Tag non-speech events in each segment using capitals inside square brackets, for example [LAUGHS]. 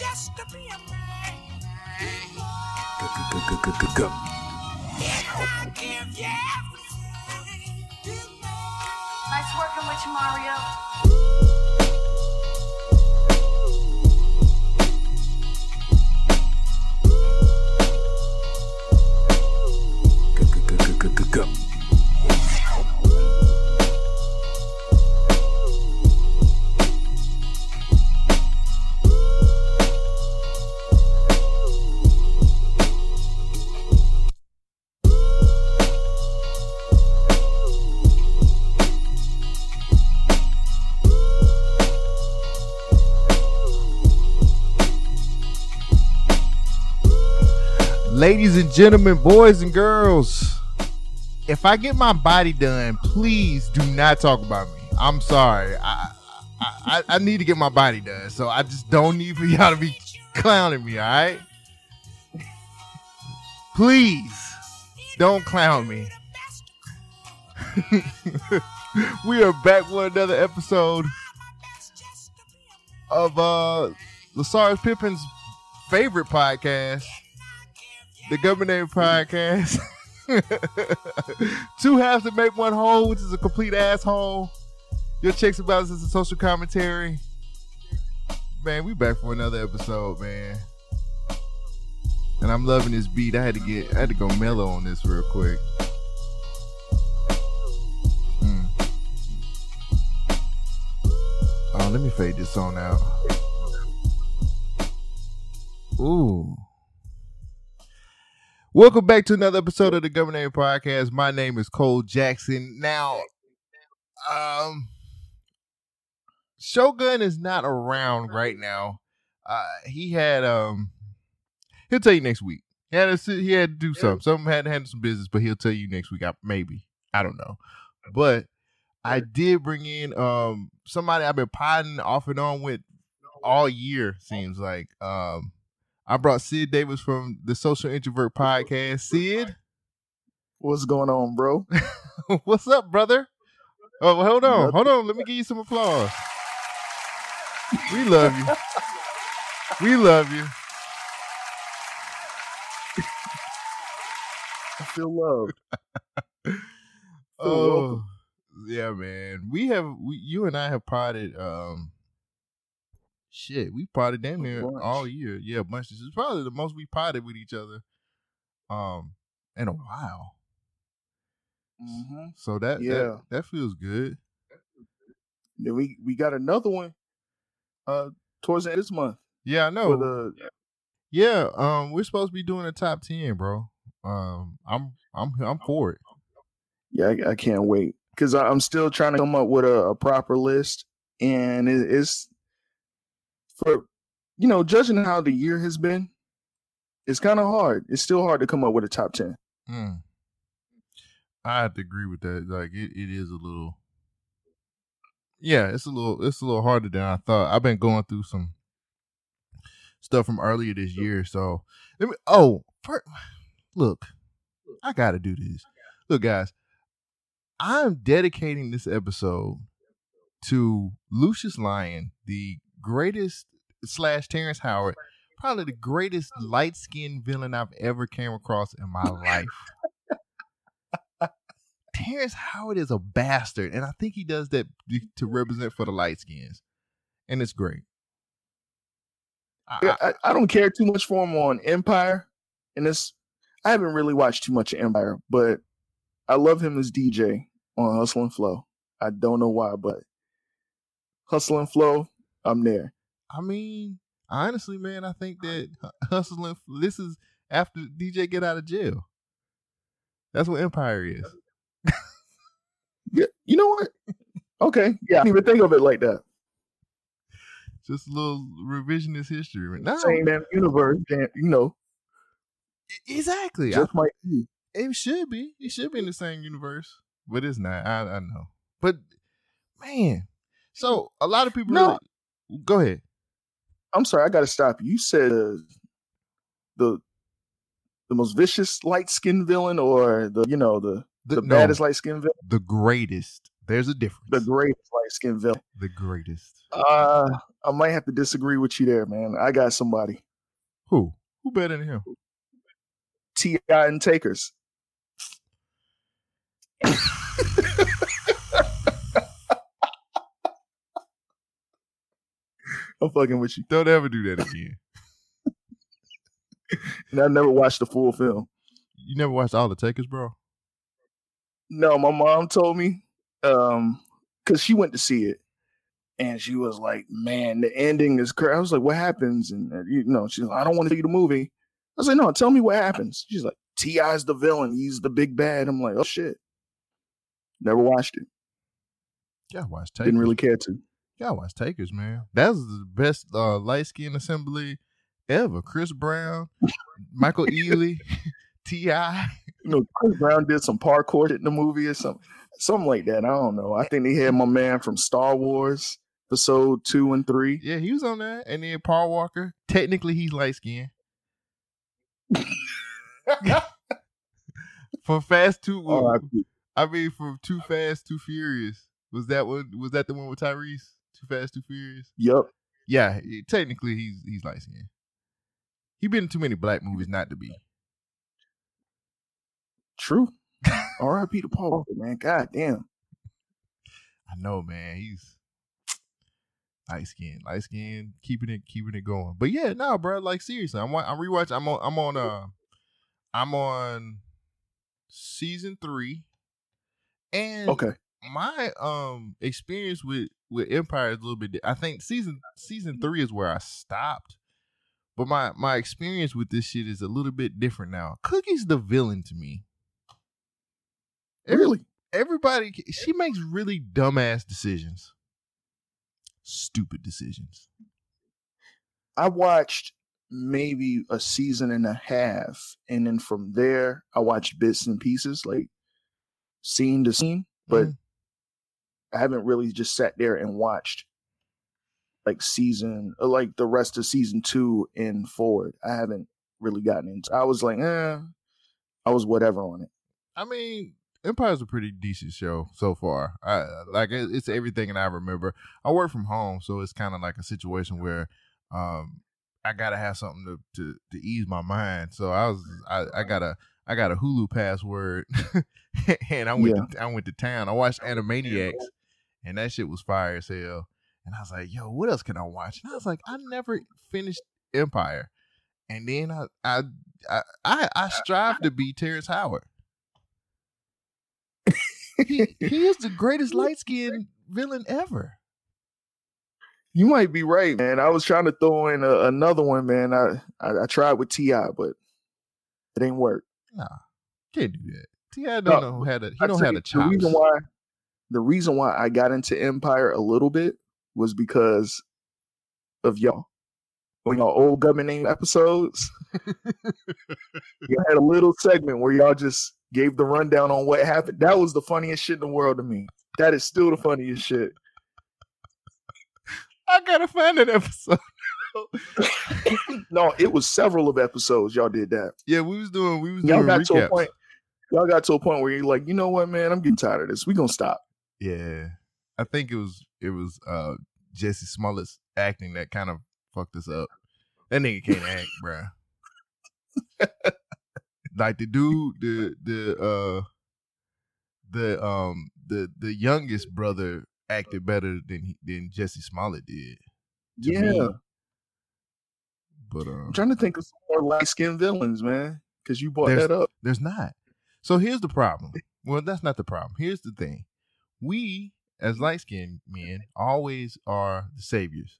just to be a man. Go. And I give you everything. Nice working with you, Mario. Go. Ladies and gentlemen, boys and girls, if I get my body done, please do not talk about me. I'm sorry. I I, I, need to get my body done, so I just don't need for y'all to be clowning me. All right, please don't clown me. [LAUGHS] we are back with another episode of uh Larsa's Pippen's favorite podcast, the Government Podcast. [LAUGHS] Two halves to make one whole, which is a complete asshole. Your checks and balances and social commentary. Man, we back for another episode, man. And I'm loving this beat. I had to get I had to go mellow on this real quick. Mm. Oh, let me fade this song out. Ooh. Welcome back to another episode of the Governor Podcast. My name is Cole Jackson. Now, um, Shogun is not around right now. Uh, he had um, he'll tell you next week. He had to he had to do something. Something had to handle some business, but he'll tell you next week. I, maybe I don't know, but I did bring in um somebody I've been potting off and on with all year. Seems like um. I brought Sid Davis from the Social Introvert Podcast. Sid, What's going on, bro? [LAUGHS] what's up, brother? Oh, well, hold on, hold on. Let me give you some applause. We love you. We love you. I feel loved. [LAUGHS] Oh, welcome. yeah, man. We have we, you and I have potted. Um, shit, we potted damn A near all year. Yeah, a bunch. This is probably the most we potted with each other, um, in a while. hmm So that Yeah. that, that feels good. Then we we got another one uh towards the end of this month Yeah, I know. for the Yeah, um, we're supposed to be doing a top ten, bro. Um, I'm I'm I'm for it. yeah I, I can't wait because I'm still trying to come up with a, a proper list and it, it's for you know judging how the year has been. It's kind of hard. It's still hard to come up with a top ten. Mm. I have to agree with that. Like it, it is a little. Yeah, it's a little it's a little harder than I thought. I've been going through some stuff from earlier this year, so let me. Oh, look, I got to do this. Look, guys, I'm dedicating this episode to Lucious Lyon, the greatest slash Terrence Howard, probably the greatest light skinned villain I've ever came across in my life. Terrence Howard is a bastard, and I think he does that to represent for the light skins, and it's great. I, I, I don't care too much for him on Empire, and it's I haven't really watched too much of Empire, but I love him as DJ on Hustle and Flow. I don't know why, but Hustle and Flow, I'm there. I mean, honestly, man, I think that hustling. This is after DJ get out of jail. That's what Empire is. Yeah, you know what? Okay, yeah, I didn't even think of it like that. Just a little revisionist history. No, Same damn universe, damn, you know, exactly. I- just might be. It should be. It should be in the same universe, but it's not. I, I know. But man, so a lot of people. No. Really, go ahead. I'm sorry, I got to stop you. You said uh, the the most vicious light skinned villain, or the you know the The, the no, baddest light skinned villain. the greatest, There's a difference. the greatest light skinned villain. The greatest. Uh, I might have to disagree with you there, man. I got somebody. Who? Who better than him? T.I. and Takers. [LAUGHS] I'm fucking with you. Don't ever do that again. And I never watched the full film. You never watched all the takers, bro? No, my mom told me, um, because she went to see it, and she was like, "Man, the ending is crazy." I was like, "What happens?" And uh, you know, she's like, "I don't want to see the movie." I was like, "No, tell me what happens." She's like, "T.I.'s the villain. He's the big bad." I'm like, "Oh shit." Never watched it. Yeah, watch takers. Didn't really care to. Yeah, watch takers, man. That was the best uh, light skin assembly ever. Chris Brown, Michael [LAUGHS] Ealy, [LAUGHS] Ti. You know, Chris Brown did some parkour in the movie or something, something like that. I don't know. I think they had my man from Star Wars episode two and three. Yeah, he was on that. And then Paul Walker. Technically, he's light skinned. [LAUGHS] For Fast Two, R.I.P. I mean, for Too Fast, Too Furious. Was that one? Was that the one with Tyrese? Too Fast, Too Furious. Yup. Yeah, technically he's he's light skinned. He been in too many black movies not to be. True. R.I.P. to Paul Walker, man. God damn. I know, man. He's light skinned, light skinned, keeping it, keeping it going. But yeah, no, bro. Like seriously, I'm I'm rewatching. I'm on. I'm on. Uh, I'm on season three, and Okay. my um experience with with Empire is a little bit. I think season season three is where I stopped, but my my experience with this shit is a little bit different now. Cookie's the villain to me. Every- Really? Everybody, she makes really dumbass decisions, stupid decisions. I watched maybe a season and a half, and then from there, I watched bits and pieces, like scene to scene. But Mhm. I haven't really just sat there and watched like season, uh, like the rest of season two and forward. I haven't really gotten into. I was like, eh, I was whatever on it. I mean, Empire's a pretty decent show so far. I like it, it's everything and I remember. I work from home, so it's kind of like a situation where um I gotta have something to, to to ease my mind. So I was I, I got a I got a Hulu password, [LAUGHS] and I went to, I went to town. I watched Animaniacs, and that shit was fire as hell. And I was like, yo, what else can I watch? And I was like, I never finished Empire, and then I I I I, I strive to be Terrence Howard he, he is the greatest [LAUGHS] light skinned villain ever. You might be right, man. I was trying to throw in a, another one, man. I, I I tried with T.I., but it ain't work. Nah, can't do that. T.I. don't No, know how to. He I don't have the chops. The reason why the reason why I got into Empire a little bit was because of y'all. On y'all old government name episodes, [LAUGHS] you had a little segment where y'all just gave the rundown on what happened. That was the funniest shit in the world to me. That is still the funniest shit. I gotta find that episode. [LAUGHS] no, it was several of episodes y'all did that. yeah, we was doing. We was Y'all doing got to a point. Y'all got to a point where you're like, you know what, man, I'm getting tired of this. We gonna stop. Yeah, I think it was it was uh Jussie Smollett's acting that kind of fucked us up. That nigga can't act, [LAUGHS] bruh. like the dude, the the uh the um the the youngest brother acted better than he, than Jussie Smollett did. yeah, me. But I'm um, trying to think of some more light skinned villains, man. Because you brought that up. There's not. So here's the problem. Well, that's not the problem. Here's the thing. We, as light skinned men, always are the saviors.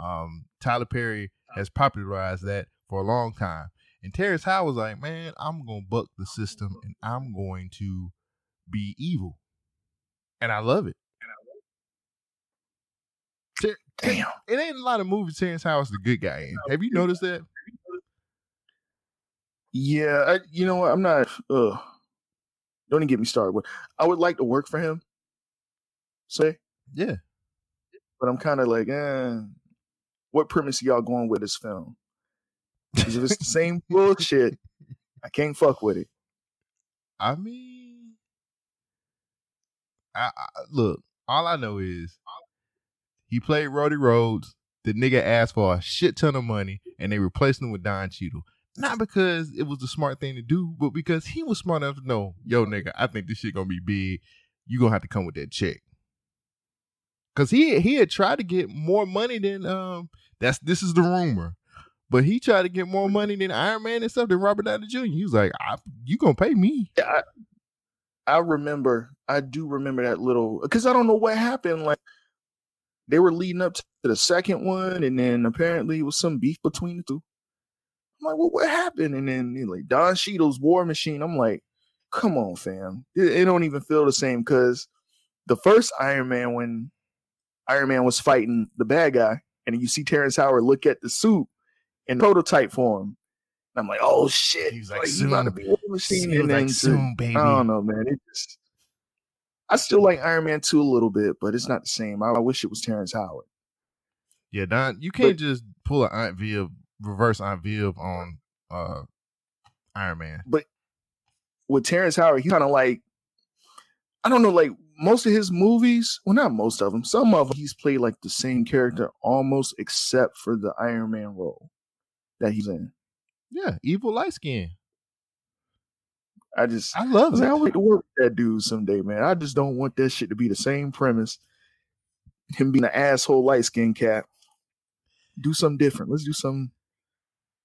Um, Tyler Perry has popularized that for a long time. And Terrence Howard was like, man, I'm going to buck the system and I'm going to be evil. And I love it. Ter- Damn. it ain't a lot of movies Terrence Howard's the good guy in. Have you noticed that? Yeah, I, you know what? I'm not. Ugh. Don't even get me started. I would like to work for him, say, Yeah. but I'm kind of like, eh. What premise y'all going with this film? Because if it's the same [LAUGHS] bullshit, I can't fuck with it. I mean, I, I, look, all I know is he played Rhodey Rhodes. The nigga asked for a shit ton of money, and they replaced him with Don Cheadle. Not because it was the smart thing to do, but because he was smart enough to know, yo, nigga, I think this shit gonna be big. You gonna have to come with that check. Cause he he had tried to get more money than um that's this is the rumor. But he tried to get more money than Iron Man and stuff than Robert Downey Jr. He was like, I, "You gonna pay me?" Yeah, I, I remember. I do remember that little because I don't know what happened. Like they were leading up to the second one, and then apparently it was some beef between the two. I'm like, well, what happened? And then like Don Cheadle's War Machine. I'm like, come on, fam. It, it don't even feel the same because the first Iron Man when Iron Man was fighting the bad guy, and you see Terrence Howard look at the suit in prototype form. And I'm like, oh shit. He's like, like you about to be War Machine. And then to- soon, baby. I don't know, man. It just I still like Iron Man 2 a little bit, but it's not the same. I, I wish it was Terrence Howard. Yeah, Don, you can't just pull an Aunt Viv, reverse Aunt Viv on uh Iron Man. But with Terrence Howard, he kind of like I don't know, like most of his movies, well, not most of them, some of them, he's played like the same character almost except for the Iron Man role that he's in. Yeah, evil light skin. I just I I love like, I it. would to work with that dude someday, man. I just don't want that shit to be the same premise. Him being an asshole light skin cat. Do something different. Let's do something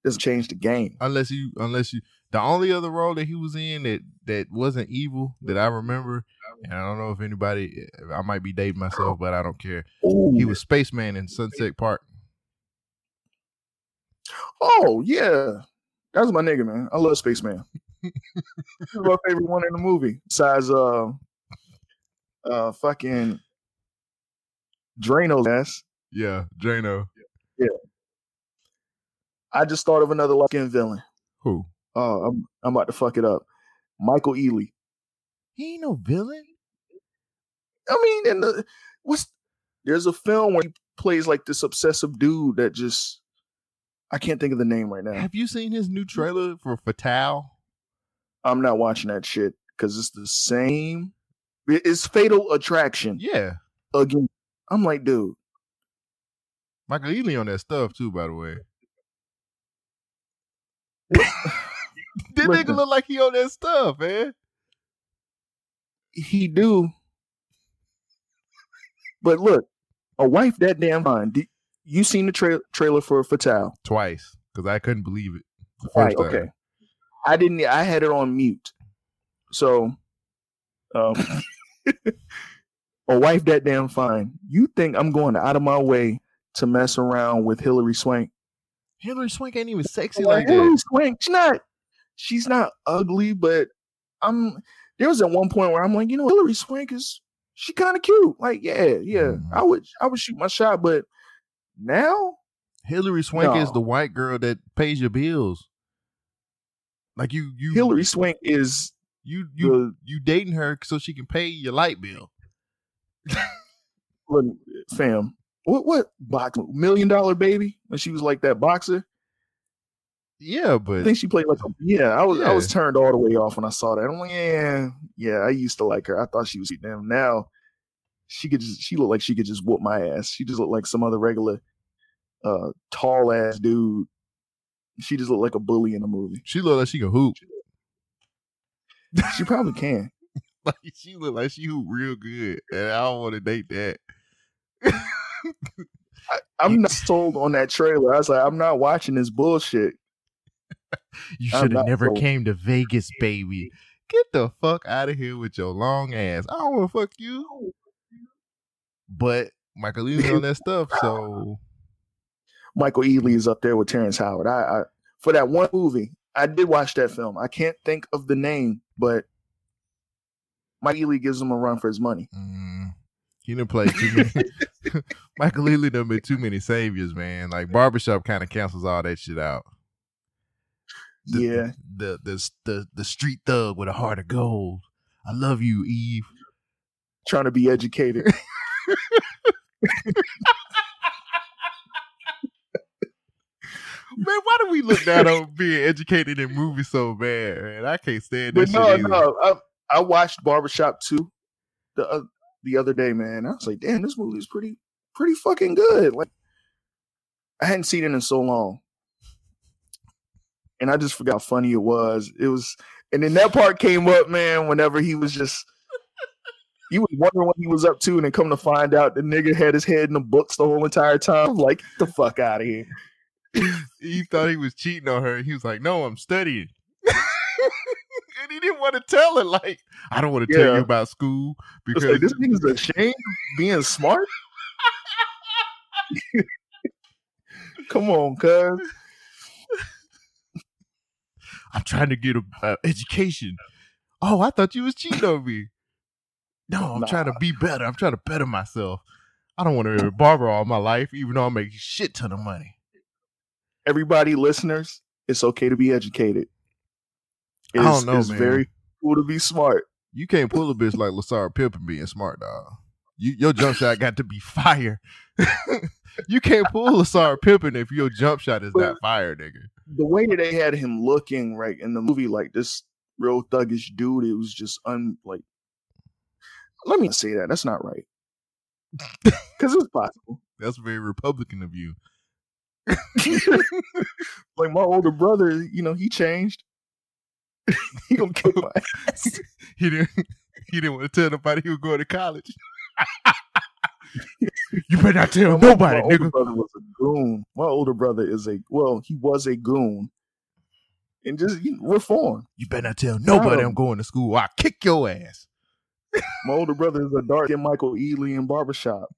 that's change the game. Unless you, unless you, the only other role that he was in that that wasn't evil that I remember, and I don't know if anybody, I might be dating myself, but I don't care. Ooh. He was spaceman in Sunset Park. Oh yeah, that was my nigga, man. I love Spaceman. [LAUGHS] My favorite one in the movie. Besides, uh, uh, fucking Drano's ass. Yeah, Drano. Yeah. I just thought of another skinned villain. Who? Oh, I'm I'm about to fuck it up. Michael Ealy. He ain't no villain. I mean, and the what's there's a film where he plays like this obsessive dude that just I can't think of the name right now. Have you seen his new trailer for Fatal? I'm not watching that shit because it's the same. It's Fatal Attraction Yeah, again. I'm like, dude, Michael Ealy on that stuff too. By the way, [LAUGHS] Listen. nigga look like he on that stuff, man. he do. But look, a wife that damn fine. Did, you seen the tra- trailer for Fatal? Twice because I couldn't believe it. Right, first time. okay. I didn't. I had it on mute. So, um, [LAUGHS] a wife that damn fine. You think I'm going out of my way to mess around with Hilary Swank? Hilary Swank ain't even sexy Like, like that. Hilary Swank, she's not. She's not ugly, but I'm. There was at one point where I'm like, you know, Hilary Swank is she kind of cute. Like, yeah, yeah. Mhm. I would, I would shoot my shot, but now, Hilary Swank is the white girl that pays your bills. Like you, you, Hilary Swank is you, you, the you dating her so she can pay your light bill. Look, fam, what what box million dollar baby when she was like that boxer? Yeah, but I think she played like a yeah. I was I was turned all the way off when I saw that. I'm like, yeah, yeah. I used to like her. I thought she was damn. Now she could just she looked like she could just whoop my ass. She just looked like some other regular uh tall ass dude. She just looked like a bully in a movie. she looked like she could hoop. She [LAUGHS] probably can. [LAUGHS] Like she looked like she hoop real good, and I don't want to date that. I'm [LAUGHS] not sold on that trailer. I was like, I'm not watching this bullshit. You should have never sold. came to Vegas, [LAUGHS] baby. Get the fuck out of here with your long ass. I don't want to fuck you. But Michael Ealy's on that stuff, so Michael Ealy is up there with Terrence Howard. I, I for that one movie, I did watch that film. I can't think of the name, but Mike Ealy gives him a run for his money. mm, he didn't play too many. [LAUGHS] Michael Ealy done been too many saviors, man. Like barbershop kind of cancels all that shit out. The, yeah, the, the the the street thug with a heart of gold. I love you, Eve. trying to be educated. [LAUGHS] Man, why do we look down on being educated in movies so bad? Man, I can't stand but this no, either. no, I, I watched Barbershop two The uh, the other day, man. I was like, damn, this movie is pretty pretty fucking good. Like I hadn't seen it in so long. And I just forgot how funny it was. It was and then that part came up, man, whenever he was just you was wondering what he was up to, and then come to find out the nigga had his head in the books the whole entire time. I'm like, get the fuck out of here. [LAUGHS] he thought he was cheating on her. He was like, "No, I'm studying." [LAUGHS] and he didn't want to tell her. Like, I don't want to tell you about school because like, this nigga's ashamed of being smart. [LAUGHS] Come on, cuz. I'm trying to get a uh, education. Oh, I thought you was cheating on me. No, I'm trying to be better. I'm trying to better myself. I don't want to be a barber all my life, even though I make a shit ton of money. Everybody, listeners, it's okay to be educated. I don't It's, know, it's man. very cool to be smart. You can't pull a bitch like Larsa Pippen being smart, dog. You, your jump shot got to be fire. [LAUGHS] you can't pull Larsa Pippen if your jump shot is not fire, nigga. The way that they had him looking right in the movie, like this real thuggish dude, it was just un like. Let me say that. That's not right. [LAUGHS] Because it's possible. That's very Republican of you. [LAUGHS] like my older brother, you know, he changed. [LAUGHS] he gonna kick my ass. he didn't. He didn't want to tell nobody he was going to college. You better not tell My- nobody, my older nigga. brother was a goon. My older brother is a well, he was a goon, and just you know, reform. You better not tell nobody I'm going to school. I kick your ass. My older brother is a dark and Michael Ealy in barbershop.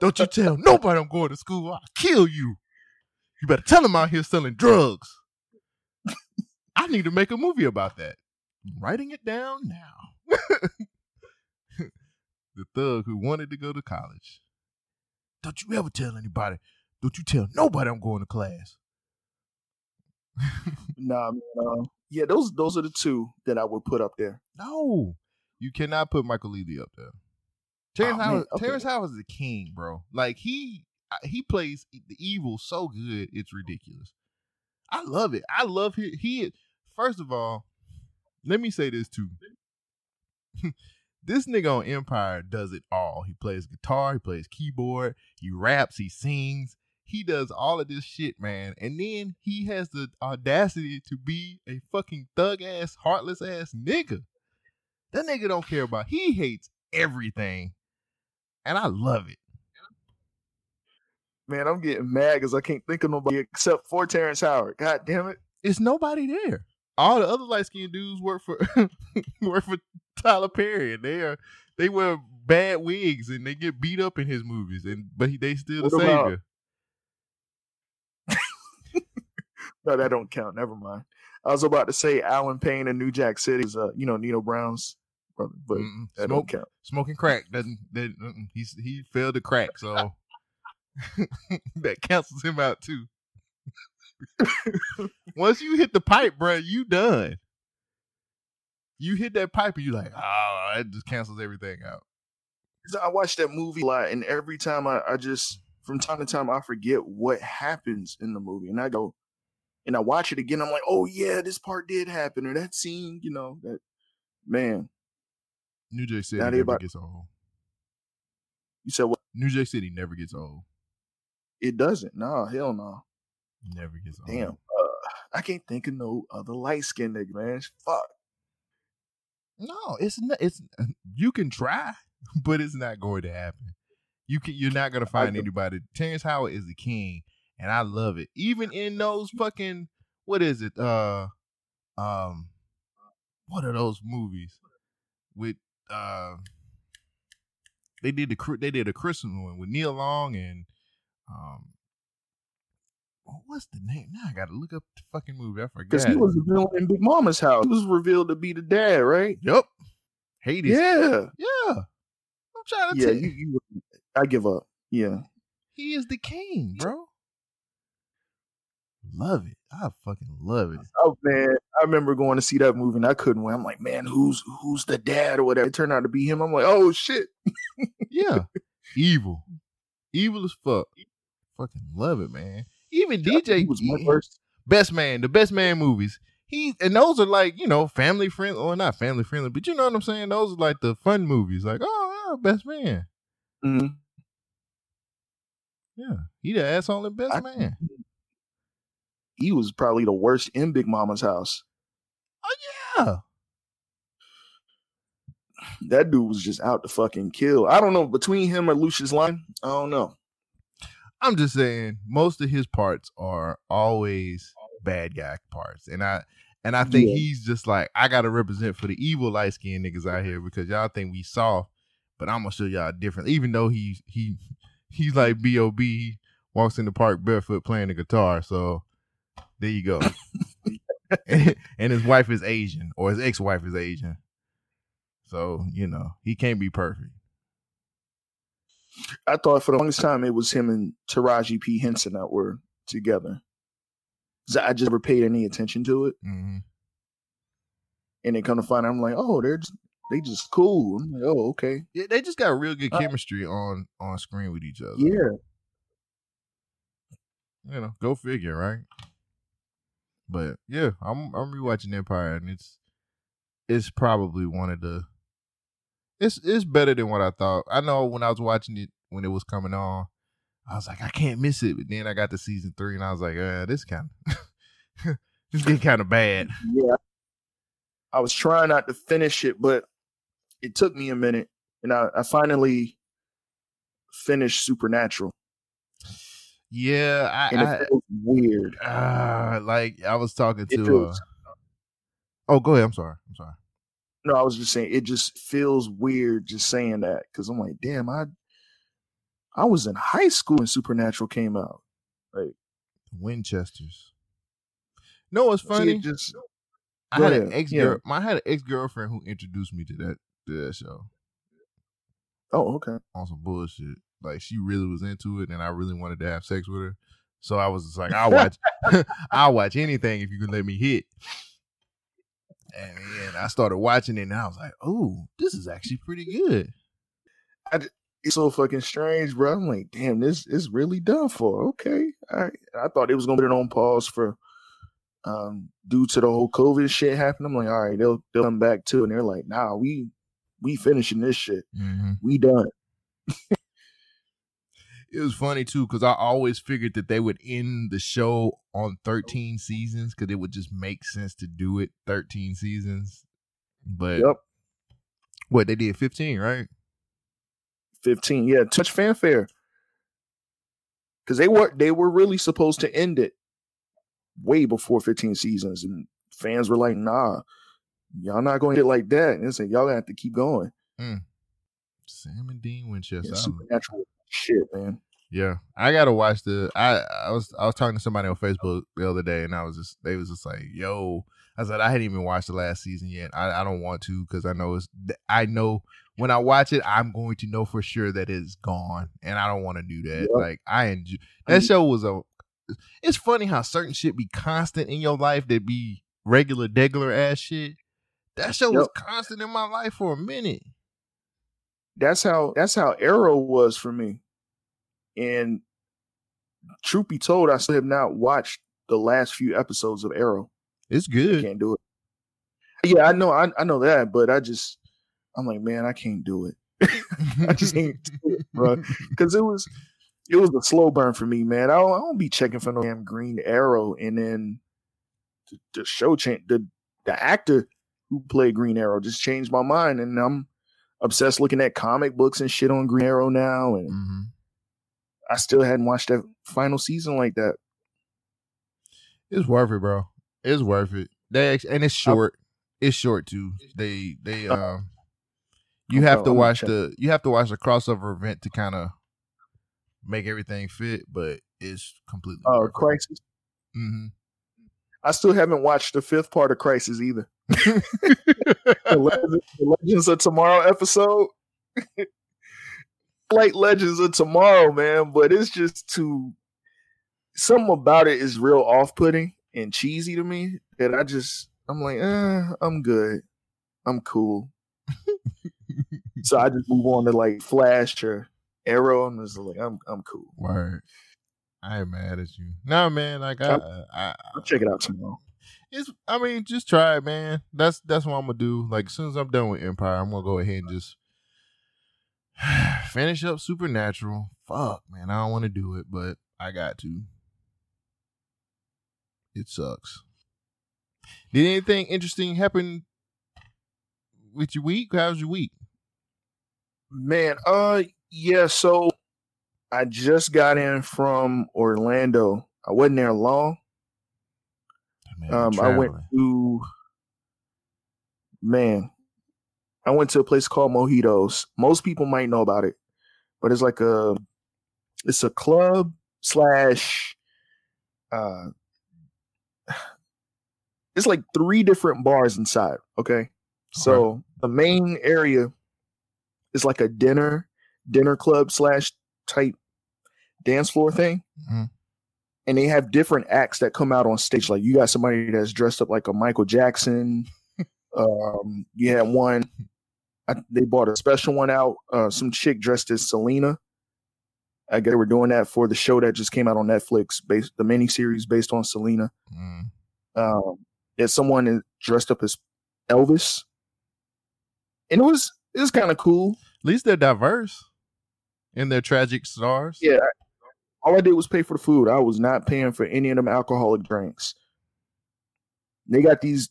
Don't you tell nobody I'm going to school. I'll kill you. You better tell them out here selling drugs. I need to make a movie about that. I'm writing it down now. [LAUGHS] the thug who wanted to go to college. Don't you ever tell anybody. Don't you tell nobody I'm going to class. [LAUGHS] Nah, man, uh, yeah, those those are the two that I would put up there. No, you cannot put Michael Ealy up there. Terrence Oh, Howard, okay. Terrence Howard is the king, bro. Like he he plays the evil so good, it's ridiculous. I love it. I love he he. First of all, let me say this too. [LAUGHS] this nigga on Empire does it all. He plays guitar, he plays keyboard, he raps, he sings. He does all of this shit, man. And then he has the audacity to be a fucking thug ass, heartless ass nigga. That nigga don't care about. He hates everything, and I love it. Man, I'm getting mad because I can't think of nobody except for Terrence Howard. God damn it. It's nobody there. All the other light skinned dudes work for [LAUGHS] work for Tyler Perry, and they are they wear bad wigs and they get beat up in his movies, and but he, they still the What about- savior. [LAUGHS] No, that don't count. Never mind. I was about to say Allen Payne in New Jack City is, uh, you know, Nino Brown's brother, but Mm-mm. that Smoke, don't count. smoking crack doesn't. That, he's he failed to crack, so [LAUGHS] that cancels him out too. [LAUGHS] Once you hit the pipe, bro, you done. You hit that pipe and you like, oh, it just cancels everything out. I watch that movie a lot, and every time I, I just, from time to time, I forget what happens in the movie, and I go, and I watch it again. I'm like, oh yeah, this part did happen, or that scene, you know, that man. New Jack City never about- gets old. You said what? New Jack City never gets old. It doesn't. No, hell no. Never gets old. Damn. Uh, I can't think of no other light skinned nigga, man. Fuck. No, it's not. It's you can try, [LAUGHS] but it's not going to happen. You can. You're not gonna find anybody. Terrence Howard is the king, and I love it. Even in those fucking what is it? Uh, um, what are those movies with uh? They did the they did a Christmas one with Nia Long and um. Oh, What's the name? Now I gotta look up the fucking movie. I forgot. Because he was the villain in Big Momma's house. He was revealed to be the dad, right? Yep. Hades. Yeah. Yeah. I'm trying to Yeah, tell you, you I give up. Yeah. He is the king, bro. Love it. I fucking love it. Oh man, I remember going to see that movie and I couldn't wait. I'm like, man, who's who's the dad or whatever? It turned out to be him. I'm like, oh shit. Yeah. Evil. Evil as fuck. Fucking love it, man. Even He DJ was my first. Best Man, the best man movies. he and those are like you know family friendly or not family friendly, but you know what I'm saying. Those are like the fun movies. Like oh, yeah, best man. Mhm. Yeah, he the asshole and best I- man. He was probably the worst in Big Momma's house. Oh yeah. That dude was just out to fucking kill. I don't know between him or Lucious Lyon. I don't know. I'm just saying most of his parts are always bad guy parts. And I and I think Yeah. he's just like, I gotta represent for the evil light skinned niggas out here because y'all think we soft, but I'm gonna show y'all different. Even though he he he's like B.O.B. He walks in the park barefoot playing the guitar. So there you go. and, [LAUGHS] [LAUGHS] and his wife is Asian, or his ex-wife is Asian. So, you know, he can't be perfect. I thought for the longest time it was him and Taraji P. Henson that were together. I just never paid any attention to it. hmm And then come to find out, I'm like, oh, they're just, they just cool. I'm like, oh, okay. Yeah, they just got real good Uh, chemistry on on screen with each other. Yeah. you know, go figure, right? But yeah, I'm I'm rewatching Empire, and it's it's probably one of the it's it's better than what I thought. I know when I was watching it when it was coming on, I was like, I can't miss it. But then I got to season three, and I was like, uh, this kind of [LAUGHS] this getting kind of bad. Yeah. I was trying not to finish it, but it took me a minute. And I, I finally finished Supernatural. Yeah, I, And I it feels weird. uh, like I was talking It to. Uh, oh, go ahead. I'm sorry. I'm sorry. No, I was just saying it just feels weird just saying that because I'm like, damn, I I was in high school when Supernatural came out. Like Winchesters. No, what's See, funny? it just I had an ex girl. I had an ex girlfriend who introduced me to that to that show oh okay. on some bullshit. Like she really was into it, and I really wanted to have sex with her. So I was just like, I'll watch, [LAUGHS] [LAUGHS] I'll watch anything if you can let me hit. And then I started watching it, and I was like, oh, this is actually pretty good. It's so fucking strange, bro. I'm like, damn, this is really done for. Okay. All right. I thought it was gonna put it on pause for um due to the whole COVID shit happening. I'm like, all right, they'll they'll come back too. And they're like, nah, we we finishing this shit. We done. It was funny too because I always figured that they would end the show on 13 seasons because it would just make sense to do it 13 seasons. But Yep. what they did 15, right? 15. Yeah, Touch fanfare. Cause they were they were really supposed to end it way before 15 seasons. And fans were like, nah, y'all not going to get like that. And they said, y'all have to keep going. Hmm. Sam and Dean Winchester. Yeah, supernatural shit, man. Yeah, I gotta watch the. I I was I was talking to somebody on Facebook the other day, and I was just they was just like, "Yo," I said I hadn't even watched the last season yet. I I don't want to because I know it's I know when I watch it, I'm going to know for sure that it's gone, and I don't want to do that. Yep. Like I enjoy that show was a. It's funny how certain shit be constant in your life that be regular, degular ass shit. That show was constant in my life for a minute. That's how that's how Arrow was for me. And truth be told, I still have not watched the last few episodes of Arrow. It's I good. can't do it. Yeah, I know, I, I know that, but I just, I'm like, man, I can't do it. [LAUGHS] I just can't do it, bro. [LAUGHS] Because it was, it was a slow burn for me, man. I don't, I don't be checking for no damn Green Arrow, and then the, the show change, the the actor who played Green Arrow just changed my mind, and I'm obsessed looking at comic books and shit on Green Arrow now, and hmm I still hadn't watched that final season like that. It's worth it, bro. It's worth it. They and it's short. It's short too. They they um you have to watch the you have to watch the crossover event to kind of make everything fit, but it's completely Uh, worth Crisis. hmm I still haven't watched the fifth part of Crisis either. The, Legends, of Tomorrow episode. [LAUGHS] like Legends of Tomorrow, man, but it's just too. Something about it is real off-putting and cheesy to me that I just I'm like, eh, I'm good, I'm cool. [LAUGHS] so I just move on to like Flash or Arrow, and just like I'm I'm cool. Word. I ain't mad at you. Nah, man. Like I, I, I'll check it out tomorrow. It's I mean, just try it, man. That's that's what I'm gonna do. Like as soon as I'm done with Empire, I'm gonna go ahead and just [SIGHS] finish up Supernatural. Fuck, man, I don't want to do it, but I got to. It sucks. Did anything interesting happen with your week? How's your week? Man, uh yeah, so I just got in from Orlando. I wasn't there long. Man, Um I went to man, I went to a place called Mojitos. Most people might know about it, but it's like a it's a club slash uh [SIGHS] it's like three different bars inside, okay? So the main area is like a dinner dinner club slash type dance floor thing. Mhm. And they have different acts that come out on stage. Like you got somebody that's dressed up like a Michael Jackson. [LAUGHS] um, you had one. I, they bought a special one out. Uh, some chick dressed as Selena. I guess they were doing that for the show that just came out on Netflix, based the mini series based on Selena. Mm. Um, there's someone dressed up as Elvis, and it was it was kind of cool. At least they're diverse in their tragic stars. Yeah. All I did was pay for the food. I was not paying for any of them alcoholic drinks. They got these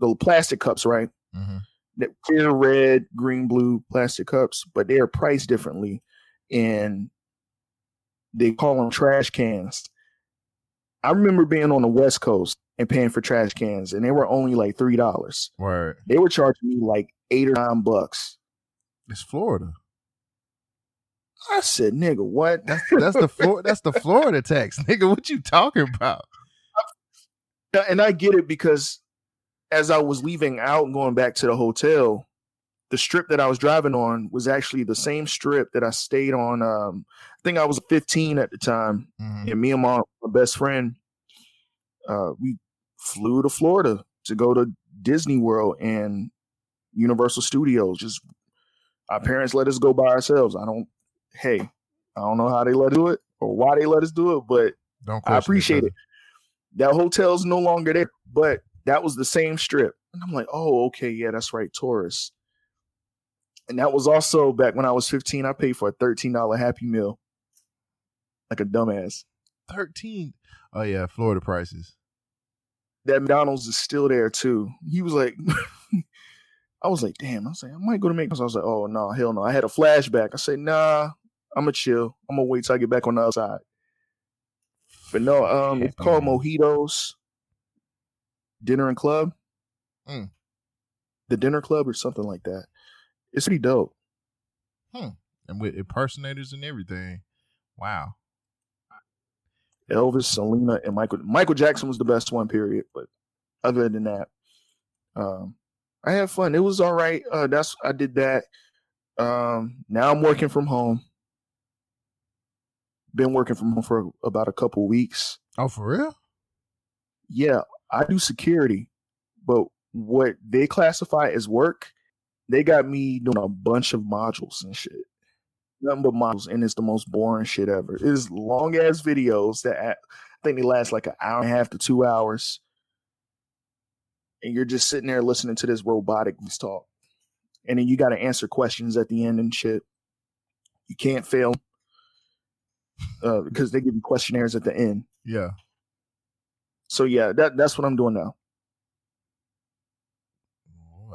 little plastic cups, right? hmm That clear red, green, blue plastic cups, but they are priced differently. And they call them trash cans. I remember being on the West Coast and paying for trash cans, and they were only like three dollars. Right. They were charging me like eight or nine bucks. It's Florida. I said, nigga, what? That's that's the Flor- that's the Florida tax, [LAUGHS] nigga. What you talking about? And I get it because as I was leaving out and going back to the hotel, the strip that I was driving on was actually the same strip that I stayed on. Um, I think I was 15 at the time, Mhm. and me and my, my best friend, uh, we flew to Florida to go to Disney World and Universal Studios. Just our parents let us go by ourselves. I don't. Hey, I don't know how they let us do it or why they let us do it, but Don't. I appreciate it. That hotel's no longer there, but that was the same strip. And I'm like, oh, okay, yeah, that's right, tourists. And that was also back when I was 15. I paid for a $13 Happy Meal, like a dumbass. Thirteen. Oh yeah, Florida prices. That McDonald's is still there too. He was like, [LAUGHS] I was like, damn. I was like, I might go to McDonald's. I was like, oh no, hell no. I had a flashback. I said, nah, I'm gonna chill. I'm gonna wait till I get back on the other side. But no, um, it's called Mojitos Dinner and Club. Mm. The Dinner Club or something like that. It's pretty dope. Hmm. and with impersonators and everything. Wow. Elvis, Selena, and Michael. Michael Jackson was the best one, period. But other than that, um, I had fun. It was all right. Uh, that's I did that. Um, now I'm working from home. Been working from home for about a couple weeks. Oh, for real? yeah, I do security, but what they classify as work, they got me doing a bunch of modules and shit. Nothing but modules, and it's the most boring shit ever. It's long ass videos that I think they last like an hour and a half to two hours, and you're just sitting there listening to this robotic talk, and then you got to answer questions at the end and shit. You can't fail uh, because they give you questionnaires at the end. Yeah. So yeah, that that's what I'm doing now.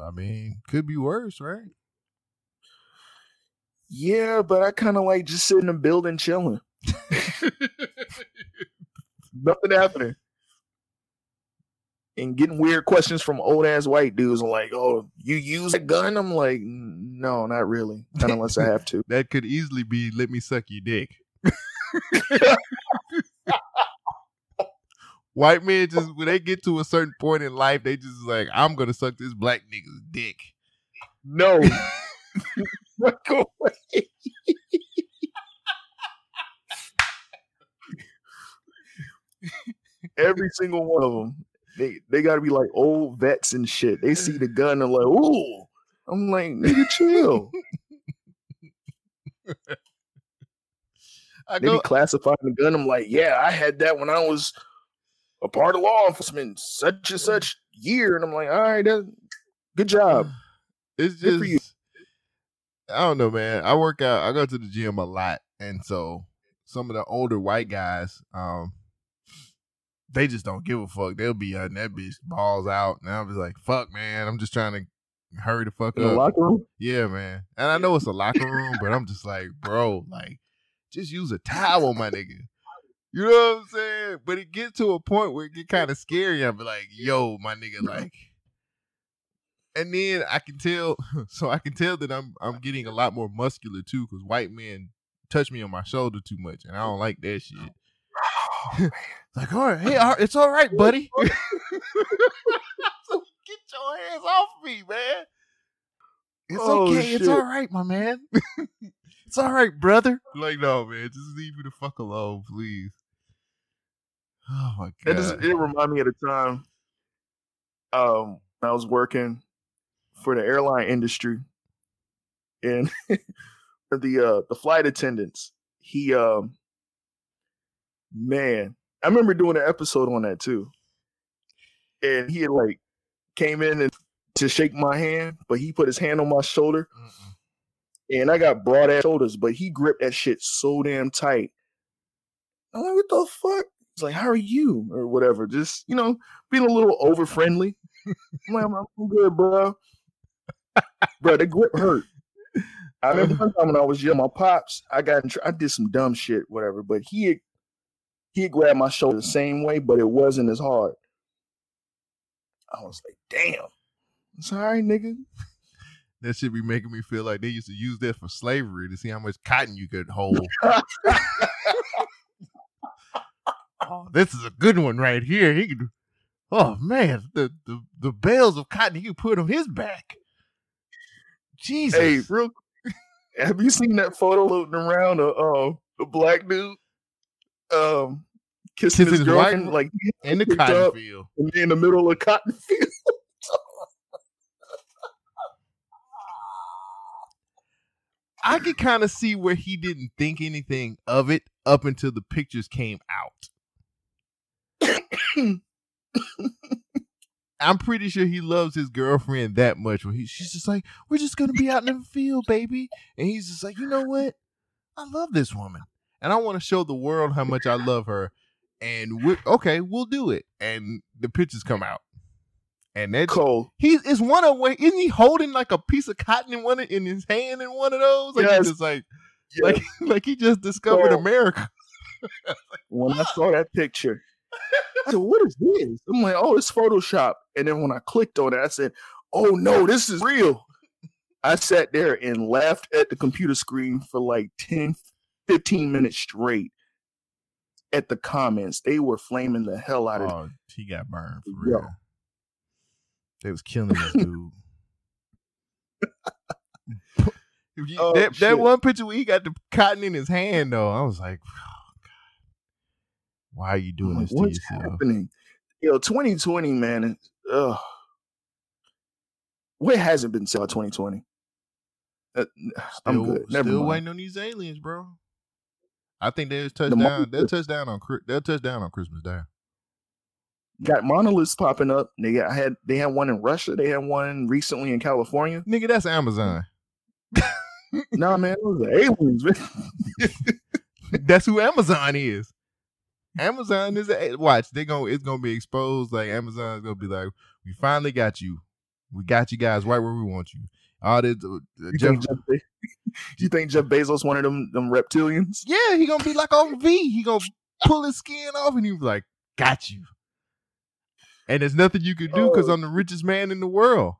I mean, could be worse, right? Yeah, but I kind of like just sitting in the building chilling. [LAUGHS] Nothing happening. And getting weird questions from old ass white dudes like, oh, you use a gun? I'm like, no, not really. Not unless I have to. [LAUGHS] that could easily be let me suck your dick. White men just when they get to a certain point in life, they just like, I'm gonna suck this black nigga's dick. No. Go [LAUGHS] away. Every single one of them, they they got to be like old vets and shit. They see the gun and like, ooh. I'm like, nigga, chill. [LAUGHS] I They go be classifying the gun. I'm like, yeah, I had that when I was a part of law enforcement such and such year, and I'm like, all right, that, good job. [SIGHS] It's Good for you. just I don't know, man. I work out. I go to the gym a lot, and so some of the older white guys, um, they just don't give a fuck. They'll be out that bitch balls out, and I'm just like, fuck, man. I'm just trying to hurry the fuck In the up. locker room, Yeah, man. And I know it's a locker room, but I'm just like, bro, like, just use a towel, my nigga. You know what I'm saying? But it gets to a point where it get kind of scary. I'm like, yo, my nigga, like, and then I can tell, [LAUGHS] so I can tell that I'm I'm getting a lot more muscular too, because white men touch me on my shoulder too much, and I don't like that shit. [LAUGHS] like, all right, hey, all right, it's all right, buddy. [LAUGHS] So get your hands off me, man. It's Oh, okay. It's all right, my man. It's all right, brother. Like, no, man, just leave me the fuck alone, please. Oh my It god. just it reminded me of the time um I was working for the airline industry and [LAUGHS] the uh the flight attendants he um man I remember doing an episode on that too and he had like came in and to shake my hand but he put his hand on my shoulder Mm-mm. And I got broad ass shoulders but he gripped that shit so damn tight I'm like what the fuck He's like, "How are you?" or whatever. Just you know, being a little over friendly. I'm like, "I'm good, bro." bro, the grip hurt. I remember one time when I was young, my pops, I got, tr- I did some dumb shit, whatever. But he, had, he had grabbed my shoulder the same way, but it wasn't as hard. I was like, "Damn, it's all right, nigga." That should be making me feel like they used to use that for slavery to see how much cotton you could hold. [LAUGHS] oh, this is a good one right here. He could. Oh man, the the, the bales of cotton he could put on his back. Jesus. Hey, real. Have you seen that photo floating around of um the black dude um kissing, Kissing his his girlfriend like in the [LAUGHS] cotton field. in the middle of cotton field? I could kind of see where he didn't think anything of it up until the pictures came out. [COUGHS] I'm pretty sure he loves his girlfriend that much. Where he, she's just like, "We're just gonna be out in the field, baby," and he's just like, "You know what? I love this woman, and I want to show the world how much I love her." And we're okay, we'll do it. And the pictures come out, and that's Cole. He's is one of way. Isn't he holding like a piece of cotton in one of, in his hand in one of those? Like Yes. just like Yeah. like [LAUGHS] like he just discovered Oh. America. [LAUGHS] when I saw that picture, I said, "What is this?" I'm like, "Oh, it's Photoshop." And then when I clicked on it, I said, "Oh no, this is real." I sat there and laughed at the computer screen for like 10, 15 minutes straight at the comments. They were flaming the hell out of Oh, he got burned for real. They was killing this dude. You- Oh, that, that one picture where he got the cotton in his hand, though, I was like, oh, God. why are you doing this like, to What's happening? Yo, 2020, man. Ugh. What hasn't been said 2020? Uh, I'm Still, good. Never still mind. waiting on these aliens, bro. I think they'll touch down. They'll touch down on. They'll touch down on Christmas Day. Got monoliths popping up. They got, had they had one in Russia. They had one recently in California. Nigga, that's Amazon. [LAUGHS] nah, man, those are aliens. [LAUGHS] That's who Amazon is. Amazon is a watch. They going it's gonna be exposed. Like Amazon's gonna be like, we finally got you. We got you guys right where we want you. All this, uh, You, Jeff, think Jeff Be- [LAUGHS] you think Jeff Bezos one of them them reptilians? yeah, he gonna be like on V. He gonna pull his skin off, and he was like, got you. And there's nothing you can do because Oh. I'm the richest man in the world.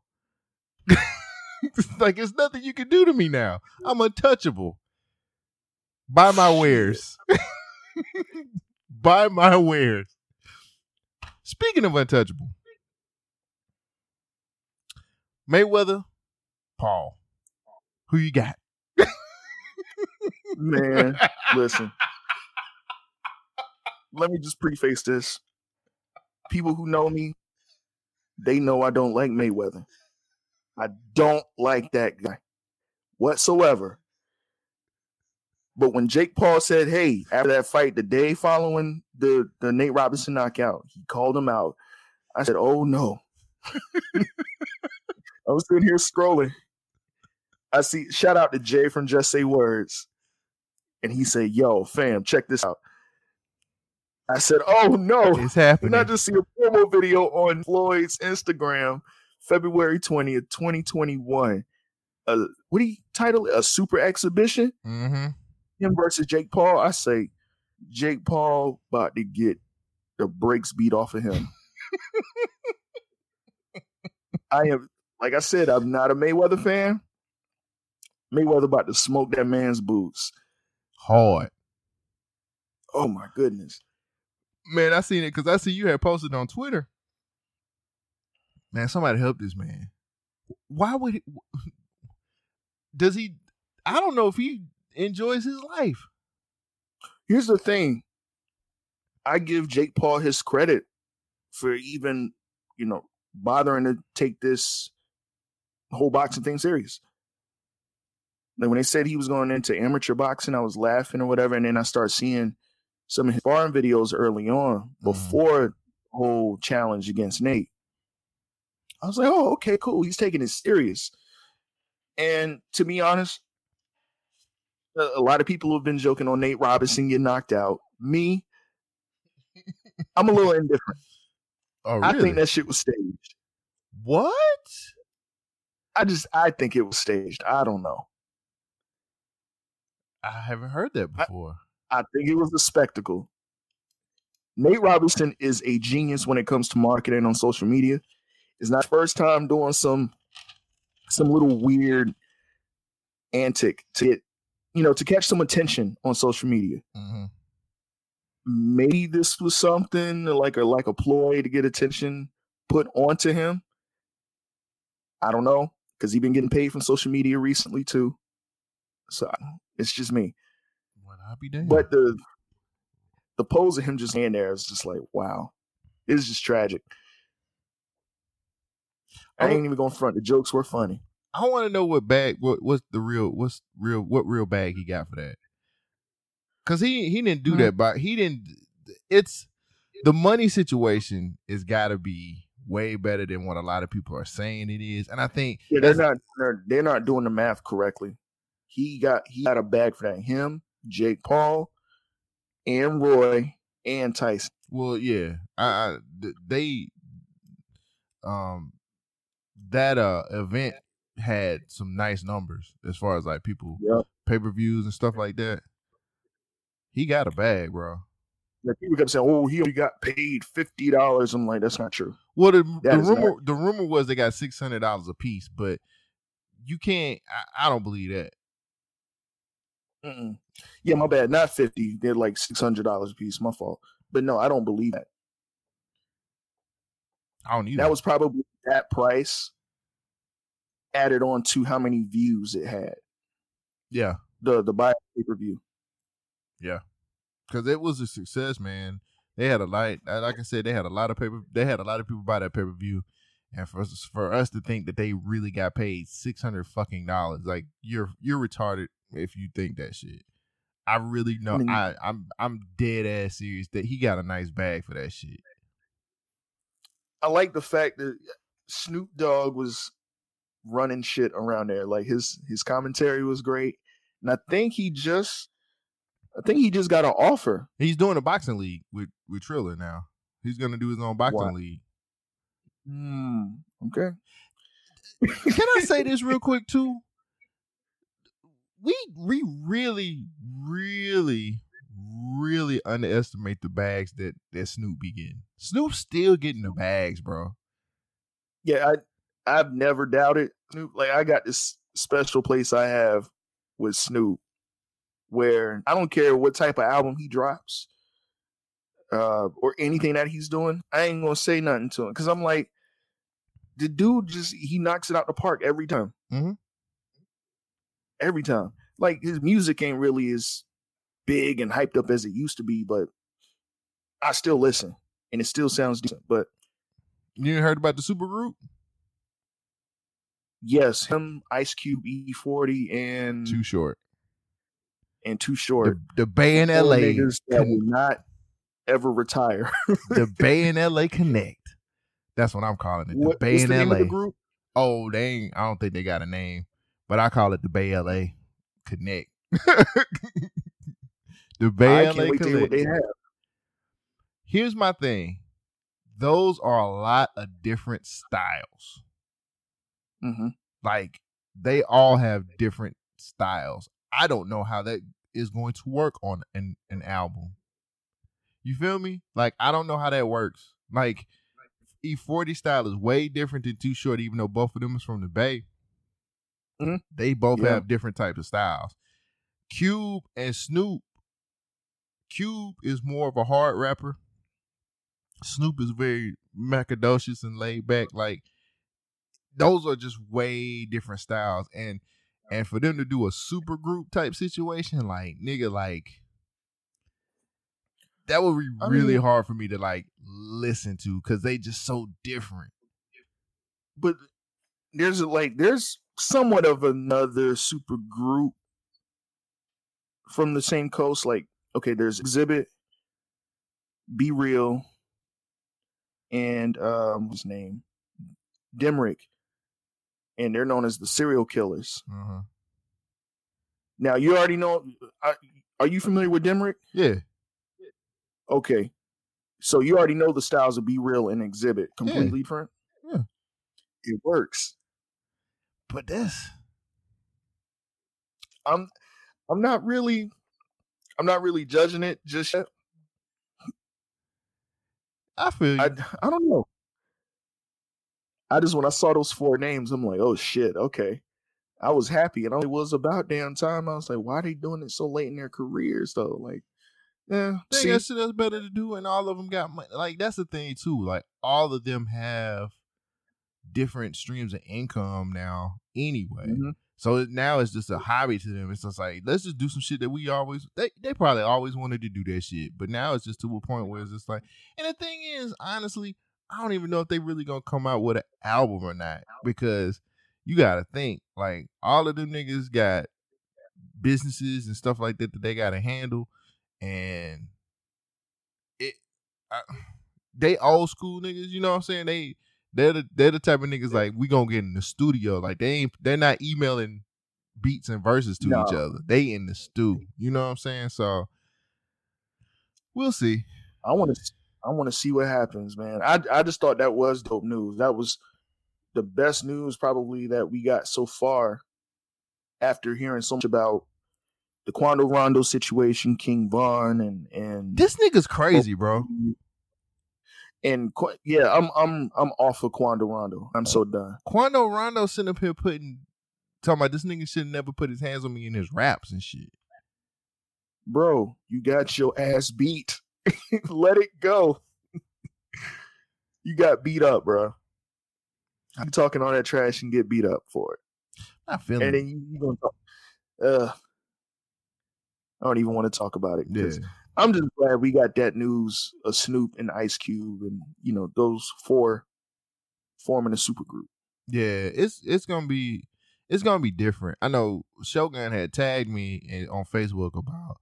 It's [LAUGHS] like it's nothing you can do to me now. I'm untouchable. Buy my wares. [LAUGHS] Buy my wares. Speaking of untouchable, Mayweather, Paul, who you got? Man, [LAUGHS] listen. Let me just preface this. People who know me, they know I don't like Mayweather. I don't like that guy whatsoever. But when Jake Paul said, "Hey," after that fight, the day following the the Nate Robinson knockout, he called him out. I said, "Oh no." [LAUGHS] I was sitting here scrolling. I see shout out to Jay from Just Say Words. And he said, Yo, fam, check this out. I said, Oh no. It's And happening. I just see a promo video on Floyd's Instagram, February 20th, 2021. Uh, what do you title it? A super exhibition? mm-hmm. Him versus Jake Paul. I say Jake Paul about to get the brakes beat off of him. [LAUGHS] I am, like I said, I'm not a Mayweather fan. Mayweather about to smoke that man's boots. Hard. Oh my goodness. Man, I seen it because I see you had posted on Twitter. Man, somebody help this man. Why would he [LAUGHS] does he I don't know if he enjoys his life. Here's the thing. I give Jake Paul his credit for even, you know, bothering to take this whole boxing thing serious. Like when they said he was going into amateur boxing, I was laughing or whatever, and then I start seeing some of his foreign videos early on mm-hmm. before the whole challenge against Nate. I was like, oh, okay, cool. He's taking it serious. And to be honest, a a lot of people have been joking on Nate Robinson getting knocked out. Me, I'm a little indifferent. Oh, really? I think that shit was staged. what? I just, I think it was staged. I don't know. I haven't heard that before. I think it was a spectacle. Nate Robinson is a genius when it comes to marketing on social media. It's not first time doing some some little weird antic to get, you know, to catch some attention on social media. hmm maybe this was something like a like a ploy to get attention put onto him. I don't know because he's been getting paid from social media recently too. So it's just me. Be damned. But the the pose of him just laying there is just like wow, it's just tragic. I Oh. ain't even going to front. The jokes were funny. I want to know what bag, what what's the real, what's real, what real bag he got for that? Because he he didn't do Hmm. that, but he didn't. It's the money situation is got to be way better than what a lot of people are saying it is, and I think Yeah, they're not they're, they're not doing the math correctly. He got he got a bag for that. Him, Jake Paul, and Roy and Tyson. Well, yeah, I, I they um that uh event had some nice numbers as far as like people Yep. pay per views and stuff like that. He got a bag, bro. Like people kept saying, "Oh, he only got paid fifty dollars." I'm like, that's not true. Well, the, the rumor the rumor was they got six hundred dollars a piece, but you can't. I, I don't believe that. Mm-mm. Yeah, my bad. Not fifty. They're like six hundred dollars a piece. My fault. But no, I don't believe that. I don't either. That was probably that price added on to how many views it had. yeah, The the buy pay per view. Yeah. because it was a success, man. They had a lot, like I said, they had a lot of paper. They had a lot of people buy that pay per view, and for us, for us to think that they really got paid six hundred fucking dollars, like you're you're retarded if you think that shit. I really know. I mean- I I'm I'm dead ass serious that he got a nice bag for that shit. I like the fact that Snoop Dogg was running shit around there. Like his his commentary was great, and I think he just, I think he just got an offer. He's doing a boxing league with with Triller now. He's gonna do his own boxing Wow. league. Hmm. Okay. Can I say this real quick too? We we really, really, really underestimate the bags that that Snoop be getting. Snoop's still getting the bags, bro. Yeah, I I've never doubted Snoop. Like I got this special place I have with Snoop, where I don't care what type of album he drops, uh, or anything that he's doing. I ain't gonna say nothing to him because I'm like, the dude just he knocks it out the park every time. Mhm. Every time, like his music ain't really as big and hyped up as it used to be, but I still listen and it still sounds decent. But You heard about the super group? yes, him, Ice Cube, E40, and Too short. and Too Short. the Bay in LA, niggas that will not ever retire. [LAUGHS] the Bay in [LAUGHS] LA Connect. That's what I'm calling it. The What- Bay in the LA. group? Oh, they ain't. I don't think they got a name, but I call it the Bay LA Connect. [LAUGHS] the Bay I LA can't wait to hear what Connect. Here's my thing. Those are a lot of different styles. hmm Like they all have different styles. I don't know how that is going to work on an, an album. You feel me? Like I don't know how that works. Like E40 style is way different than Too Short, even though both of them is from the Bay. Mhm. They both Yeah. have different types of styles. Cube and Snoop. Cube is more of a hard rapper. Snoop is very macadocious and laid back. Like those are just way different styles. And and for them to do a super group type situation, like nigga, like that would be I really mean- hard for me to like listen to because they just so different. But there's like there's somewhat of another super group from the same coast. Like, okay, there's Xzibit, Be Real, and um his name? Demrick. And they're known as the serial killers. Uh-huh. Now you already know are, are you familiar with Demrick? Yeah, Okay. So you already know the styles of B-Real and Xzibit. Completely different. Yeah. It works. But this I'm I'm not really I'm not really judging it just yet. I feel you. I I don't know. I just when I saw those four names, I'm like, oh shit, okay. I was happy, and it was about damn time. I was like, why are they doing it so late in their careers though? Like, yeah, they got shit that's better to do, and all of them got money. Like that's the thing too. Like all of them have different streams of income now, anyway. Mhm. So now it's just a hobby to them. It's just like let's just do some shit that we always they they probably always wanted to do that shit, but now it's just to a point where it's just like. And the thing is, honestly, I don't even know if they really gonna come out with an album or not because you gotta think like all of them niggas got businesses and stuff like that that they gotta handle, and it I, [SIGHS] they old school niggas. You know what I'm saying? They they're the they're the type of niggas like we gonna get in the studio. Like they ain't they're not emailing beats and verses to No. each other. They in the stew. You know what I'm saying? So we'll see. I want to I want to see what happens, man. I I just thought that was dope news. That was the best news probably that we got so far after hearing so much about the Quando Rondo situation, King Von and and This nigga's crazy, bro. And Qu- yeah, I'm I'm I'm off of Quando Rondo. I'm so done. Quando Rondo sitting up here putting talking about this nigga should never put his hands on me in his raps and shit. Bro, you got your ass beat. [LAUGHS] Let it go. you got beat up, bro. You talking all that trash and get beat up for it. I feel and then you, you gonna talk. Uh, I don't even want to talk about it. Yeah. I'm just glad we got that news of Snoop and Ice Cube, and you know those four forming a super group. Yeah, it's it's gonna be it's gonna be different. I know Shogun had tagged me in, on Facebook about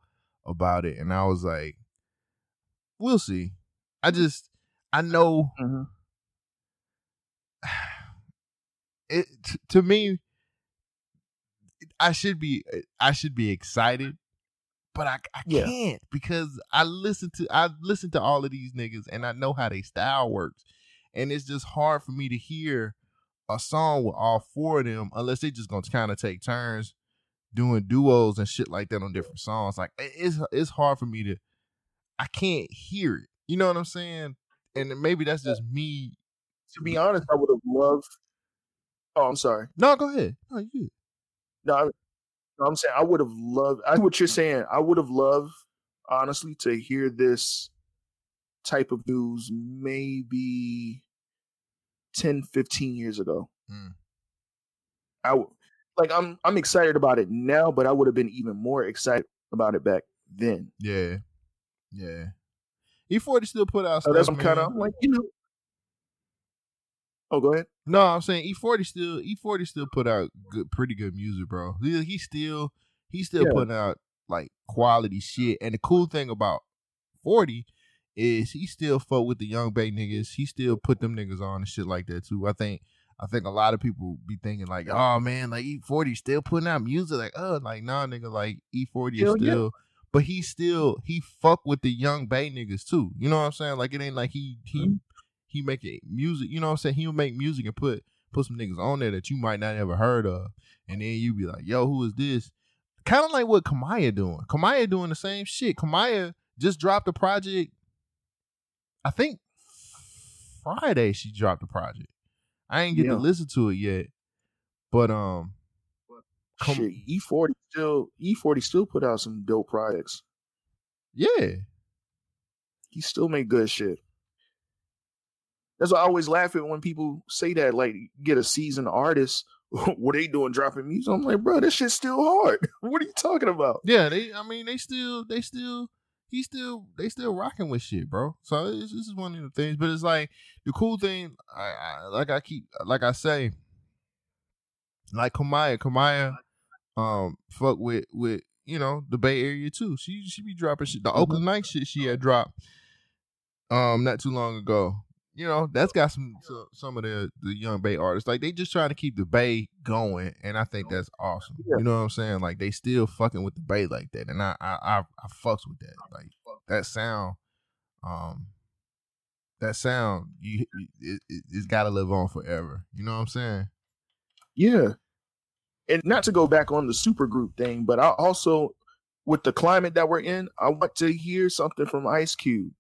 about it, and I was like, "We'll see." I just I know mm-hmm. [SIGHS] it t- to me. I should be I should be excited, but I I Yeah. can't because I listen to I listen to all of these niggas and I know how they style works, and it's just hard for me to hear a song with all four of them unless they just gonna kind of take turns doing duos and shit like that on different songs. Like it's it's hard for me to I can't hear it. You know what I'm saying? And maybe that's just me. To be honest, I would have loved. Oh, I'm sorry. No, go ahead. No, you. No, I, no, I'm saying I would have loved. I what you're saying. I would have loved, honestly, to hear this type of news maybe 10, 15 years ago. Mm. I w- like. I'm I'm excited about it now, but I would have been even more excited about it back then. Yeah, yeah. E40 still put out So stuff. that's kind of like you know. Oh, go ahead. No, I'm saying E40 still E40 still put out good, pretty good music, bro. He, he still he's still Yeah. putting out like quality shit. And the cool thing about 40 is he still fuck with the young bay niggas. He still put them niggas on and shit like that too. I think I think a lot of people be thinking like, oh man, like E40 still putting out music. Like, oh, like nah, nigga, like E40 is Hell yeah. still, but he still he fuck with the young Bay niggas too. You know what I'm saying? Like it ain't like he he mm-hmm. He making music. You know what I'm saying? He'll make music and put put some niggas on there that you might not ever heard of, and then you be like, yo, who is this? Kind of like what Kamaiyah doing. Kamaiyah doing the same shit. Kamaiyah just dropped a project. I think Friday she dropped a project. I ain't get Yeah. to listen to it yet, but um, Come- Shit, E40 still E40 still put out some dope projects. yeah, He still make good shit. That's why I always laugh at when people say that, like, get a seasoned artist. [LAUGHS] what they doing dropping music? I'm like, bro, this shit's still hard. [LAUGHS] what are you talking about? yeah. They, I mean, they still, they still, he still, they still rocking with shit, bro. So this, this is one of the things. But it's like the cool thing, I, I like I keep, like I say, like Kamaiyah, Kamaiyah, um, fuck with with you know the Bay Area too. She she be dropping shit. The Oakland Night shit she had dropped, um, not too long ago. You know that's got some so- some of the the young Bay artists. Like they just trying to keep the Bay going, and I think that's awesome. Yeah. You know what I'm saying? Like they still fucking with the Bay like that, and I I I, I fucks with that. Like that sound, um, that sound you it, it, it's got to live on forever. You know what I'm saying? Yeah. And not to go back on the super group thing, but I also, with the climate that we're in, I want to hear something from Ice Cube,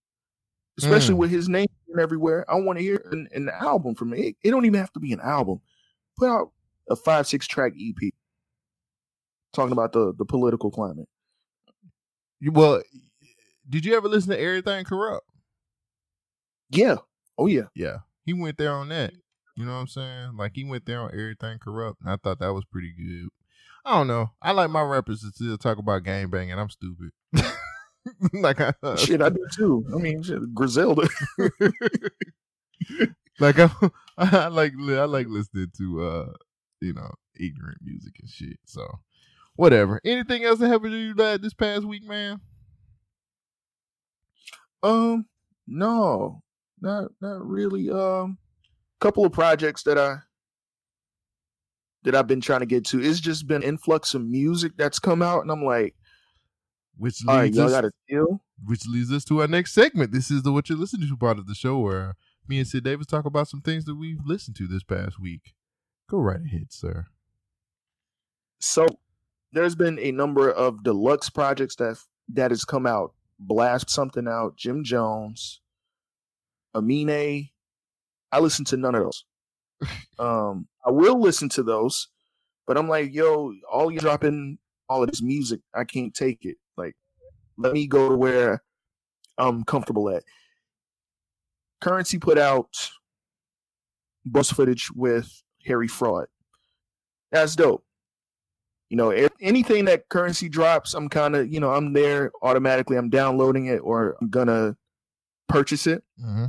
especially Mm. with his name everywhere. I want to hear an, an album from it. it. It don't even have to be an album. Put out a five, six track EP talking about the, the political climate. You, well, did you ever listen to Everything Corrupt? Yeah. Oh, yeah. Yeah, he went there on that. You know what I'm saying? Like he went there on everything corrupt, and I thought that was pretty good. I don't know. I like my rappers to still talk about gang banging. I'm stupid. [LAUGHS] [LAUGHS] like I, Shit, I do too. I mean, shit, Griselda. [LAUGHS] like I, [LAUGHS] I like I like listening to uh you know ignorant music and shit. So whatever. Anything else that happened to you that this past week, man? Um, no, not not really. Um, couple of projects that I that I've been trying to get to. It's just been influx of music that's come out, and I'm like, Which all right, leads y'all us, got to deal. which leads us to our next segment. This is the what you're listening to part of the show where me and Sid Davis talk about some things that we've listened to this past week. Go right ahead, sir. So there's been a number of deluxe projects that that has come out. Blast something out. Jim Jones, Amine. I listen to none of those. [LAUGHS] um, I will listen to those, but I'm like, yo, all you dropping all of this music, I can't take it. Let me go to where I'm comfortable at. Curren$y put out bus footage with Harry Fraud. That's dope. You know, if anything that Curren$y drops, I'm kind of, you know, I'm there automatically. I'm downloading it or I'm gonna purchase it. Mm-hmm.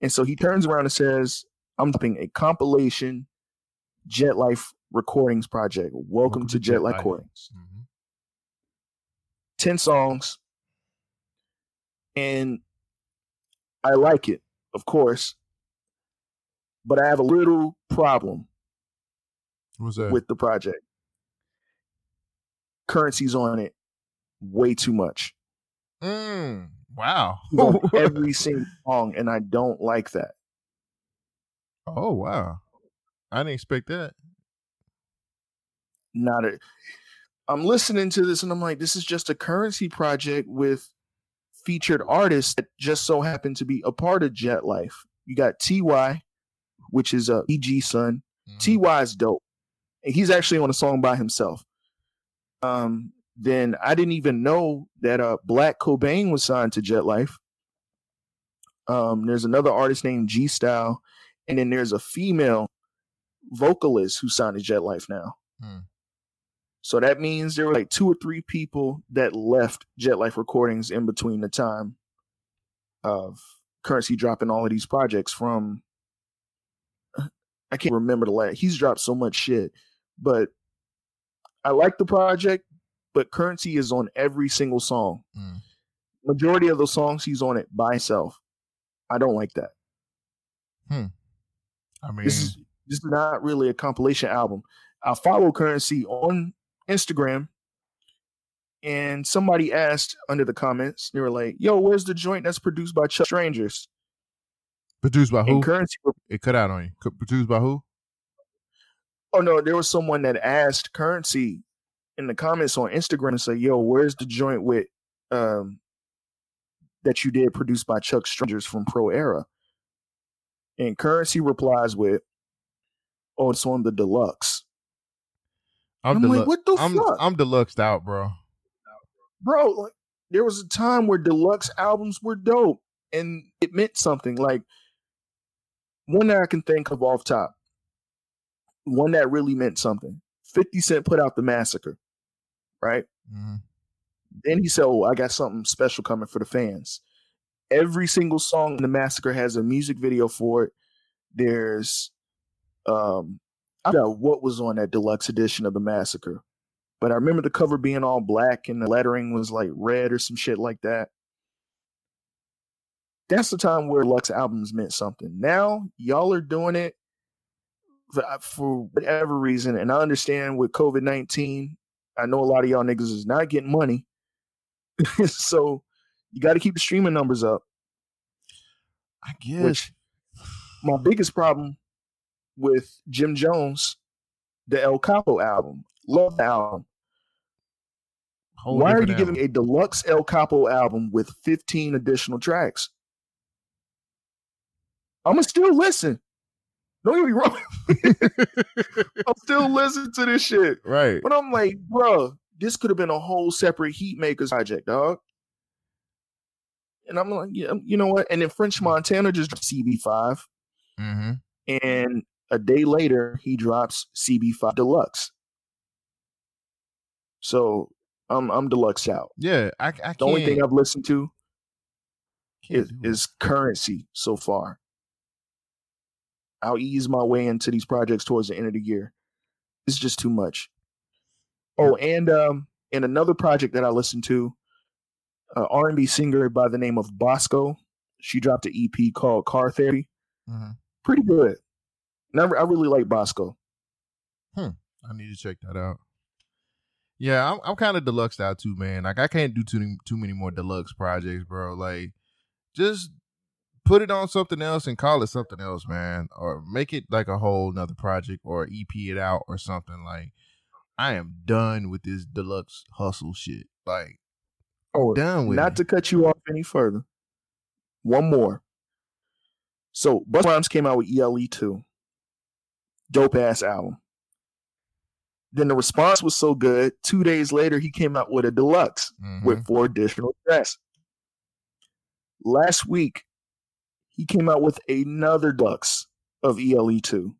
And so he turns around and says, I'm doing a compilation Jet Life recordings project. Welcome, to, Jet, Life recordings. Mm-hmm. 10 songs. And I like it, of course. But I have a little problem What's that? with the project. Curren$y's on it way too much. mm, wow. [LAUGHS] [LAUGHS] Every single song, and I don't like that. oh wow. I didn't expect that. Not a. I'm listening to this, and I'm like, this is just a Curren$y project with featured artists that just so happen to be a part of Jet Life. You got Ty, which is a EG son. Mhm. Ty is dope. And he's actually on a song by himself. Um, then I didn't even know that uh Black Cobain was signed to Jet Life. Um, there's another artist named G Style, and then there's a female vocalist who signed to Jet Life now. Hmm. So that means there were like two or three people that left Jet Life Recordings in between the time of Curren$y dropping all of these projects from I can't remember the last. He's dropped so much shit, but I like the project, but Curren$y is on every single song. Mm. Majority of the songs, he's on it by himself. I don't like that. Hmm. I mean, This is this is not really a compilation album. I follow Curren$y on Instagram, and somebody asked under the comments, they were like, "Yo, where's the joint that's produced by Chuck Strangers?" produced by who? And Curren$y, it cut out on you. Produced by who? oh no, there was someone that asked Curren$y in the comments on Instagram and said, "Yo, where's the joint with um that you did produced by Chuck Strangers from Pro Era?" And Curren$y replies with, "Oh, it's on the deluxe." I'm, I'm like, "What the I'm, fuck?" I'm deluxed out, bro. bro like there was a time where deluxe albums were dope and it meant something like one that i can think of off top one that really meant something 50 cent put out the massacre right Mm-hmm. then he said oh i got something special coming for the fans every single song in the massacre has a music video for it there's um i don't know what was on that deluxe edition of the massacre but I remember the cover being all black and the lettering was like red or some shit like that. That's the time where Lux albums meant something. Now y'all are doing it for, uh, for whatever reason, and I understand with COVID nineteen, I know a lot of y'all niggas is not getting money, [LAUGHS] so you got to keep the streaming numbers up. I guess. Which my biggest problem with Jim Jones, the El Capo album, love the album. Whole Why are you giving me a deluxe El Capo album with 15 additional tracks? I'm gonna still listen. Don't get me wrong. [LAUGHS] I'm still listening to this shit. [LAUGHS] right? But I'm like, bro, this could have been a whole separate Heatmakerz project, dog. And I'm like, yeah, you know what? And then French Montana just CB5, Mm-hmm. and a day later he drops CB5 Deluxe. So I'm I'm deluxe out. Yeah, I, I can't. The only thing I've listened to can't is, is Curren$y so far. I'll ease my way into these projects towards the end of the year. It's just too much. Oh, and um, and another project that I listened to, uh, R&B singer by the name of Bosco. She dropped an EP called Car Therapy. Mhm. Pretty good. And I, I really like Bosco. Hmm. I need to check that out. Yeah, I'm I'm kind of deluxe out too, man. Like I can't do too too many more deluxe projects, bro. Like just put it on something else and call it something else, man, or make it like a whole nother project or EP it out or something. Like I am done with this deluxe hustle shit. Like Oh, done with not it. to cut you off any further. One more. So Busta Rhymes came out with ELE two. Dope ass album. Then the response was so good. Two days later, he came out with a deluxe Mhm. with four additional tracks. Last week, he came out with another deluxe of ELE two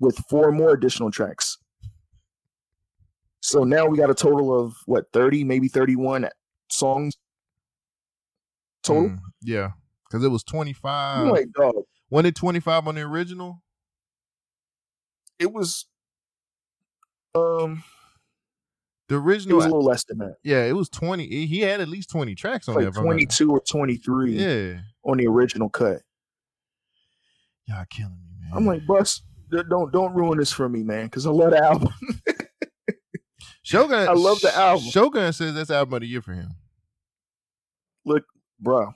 with four more additional tracks. So now we got a total of what, 30, maybe 31 songs total? Mm, yeah, because it was 25. I'm like, dog, Wasn't it 25 on the original? It was um The it original, was a little less than that. yeah, it was 20. He had at least 20 tracks on Like there. not- 22 or 23 Yeah. on the original cut. Y'all killing me, man. I'm like, Bus, don't don't ruin this for me, man, because I love the album. [LAUGHS] Shogun. I love the album. Shogun says that's album of the year for him. Look, bro,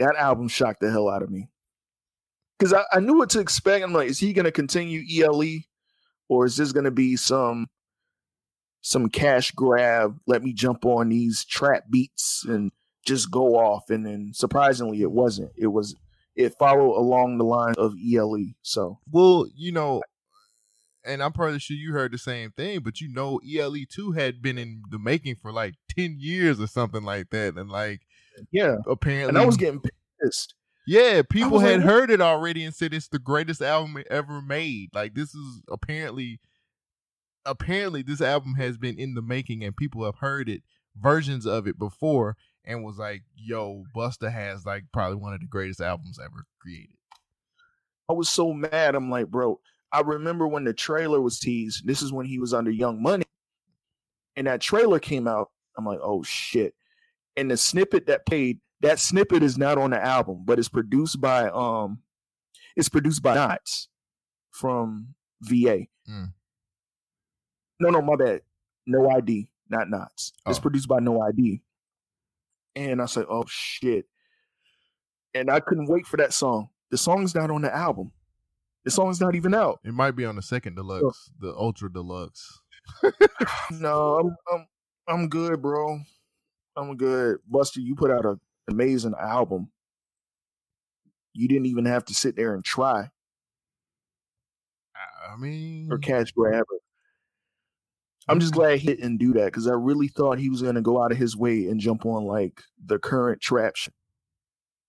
that album shocked the hell out of me. Because I, I knew what to expect. I'm like, is he gonna continue ELE, or is this gonna be some some cash grab? Let me jump on these trap beats and just go off. And then surprisingly, it wasn't. It was it followed along the lines of ELE. So Well, you know, and I'm pretty sure you heard the same thing, but you know, ELE two had been in the making for like 10 years or something like that, and like yeah, apparently, and I was getting pissed. Yeah, people was like, had heard it already and said it's the greatest album ever made. Like this is apparently apparently this album has been in the making and people have heard it versions of it before and was like, "Yo, Busta has like probably one of the greatest albums ever created." I was so mad. I'm like, bro, I remember when the trailer was teased. This is when he was under Young Money. and that trailer came out. I'm like, oh shit! And the snippet that played, that snippet is not on the album, but it's produced by um, it's produced by Nottz from VA. Mm. No, no, my bad. No ID, not Nottz. It's Oh. produced by No ID. And I said, oh shit. And I couldn't wait for that song. The song's not on the album. The song's not even out. It might be on the second deluxe, the ultra deluxe. No, I'm I'm I'm good, bro. I'm good. Busta, you put out an amazing album. You didn't even have to sit there and try I- mean, or catch grab. I'm just mm. glad he didn't do that because I really thought he was gonna go out of his way and jump on like the current trap shit.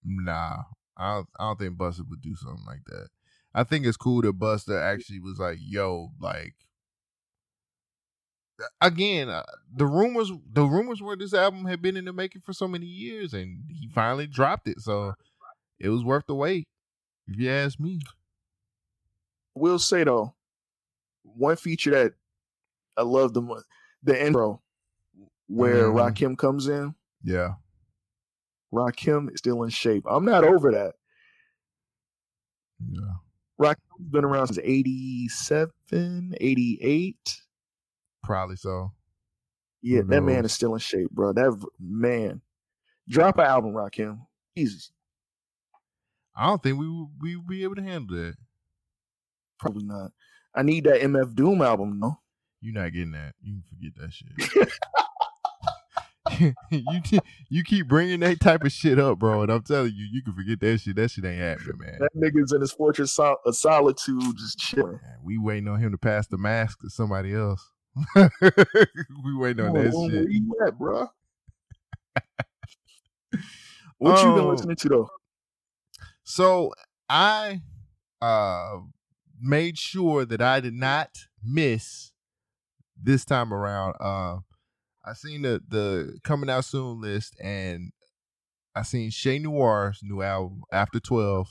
Nah, I don't, I don't think Busta would do something like that. I think it's cool that Busta actually was like, "Yo, like." Again, uh, the rumors the rumors were this album had been in the making for so many years, and he finally dropped it. So it was worth the wait, if you ask me. Will say though, one feature that I love the the intro where Mhm. Rakim comes in. Yeah, Rakim is still in shape. I'm not over that. yeah. Rakim's been around since 87, 88. Probably so. Yeah, that man is still in shape, bro. That man. Drop an album, Rakim. Jesus. I don't think we we would be able to handle that. Probably not. I need that MF Doom album, though. You're not getting that. You can forget that shit. [LAUGHS] [LAUGHS] [LAUGHS] you ke- you keep bringing that type of shit up, bro, and I'm telling you, you can forget that shit. That shit ain't happening, man. That nigga's in his fortress sol- of solitude, just chilling. Man, We waiting on him to pass the mask to somebody else. [LAUGHS] we waiting on that shit. Where you at, bro? [LAUGHS] what you been Oh. listening to, though? So I uh made sure that I did not miss this time around. Uh, I seen the the coming out soon list, and I seen Che Noir's new album After 12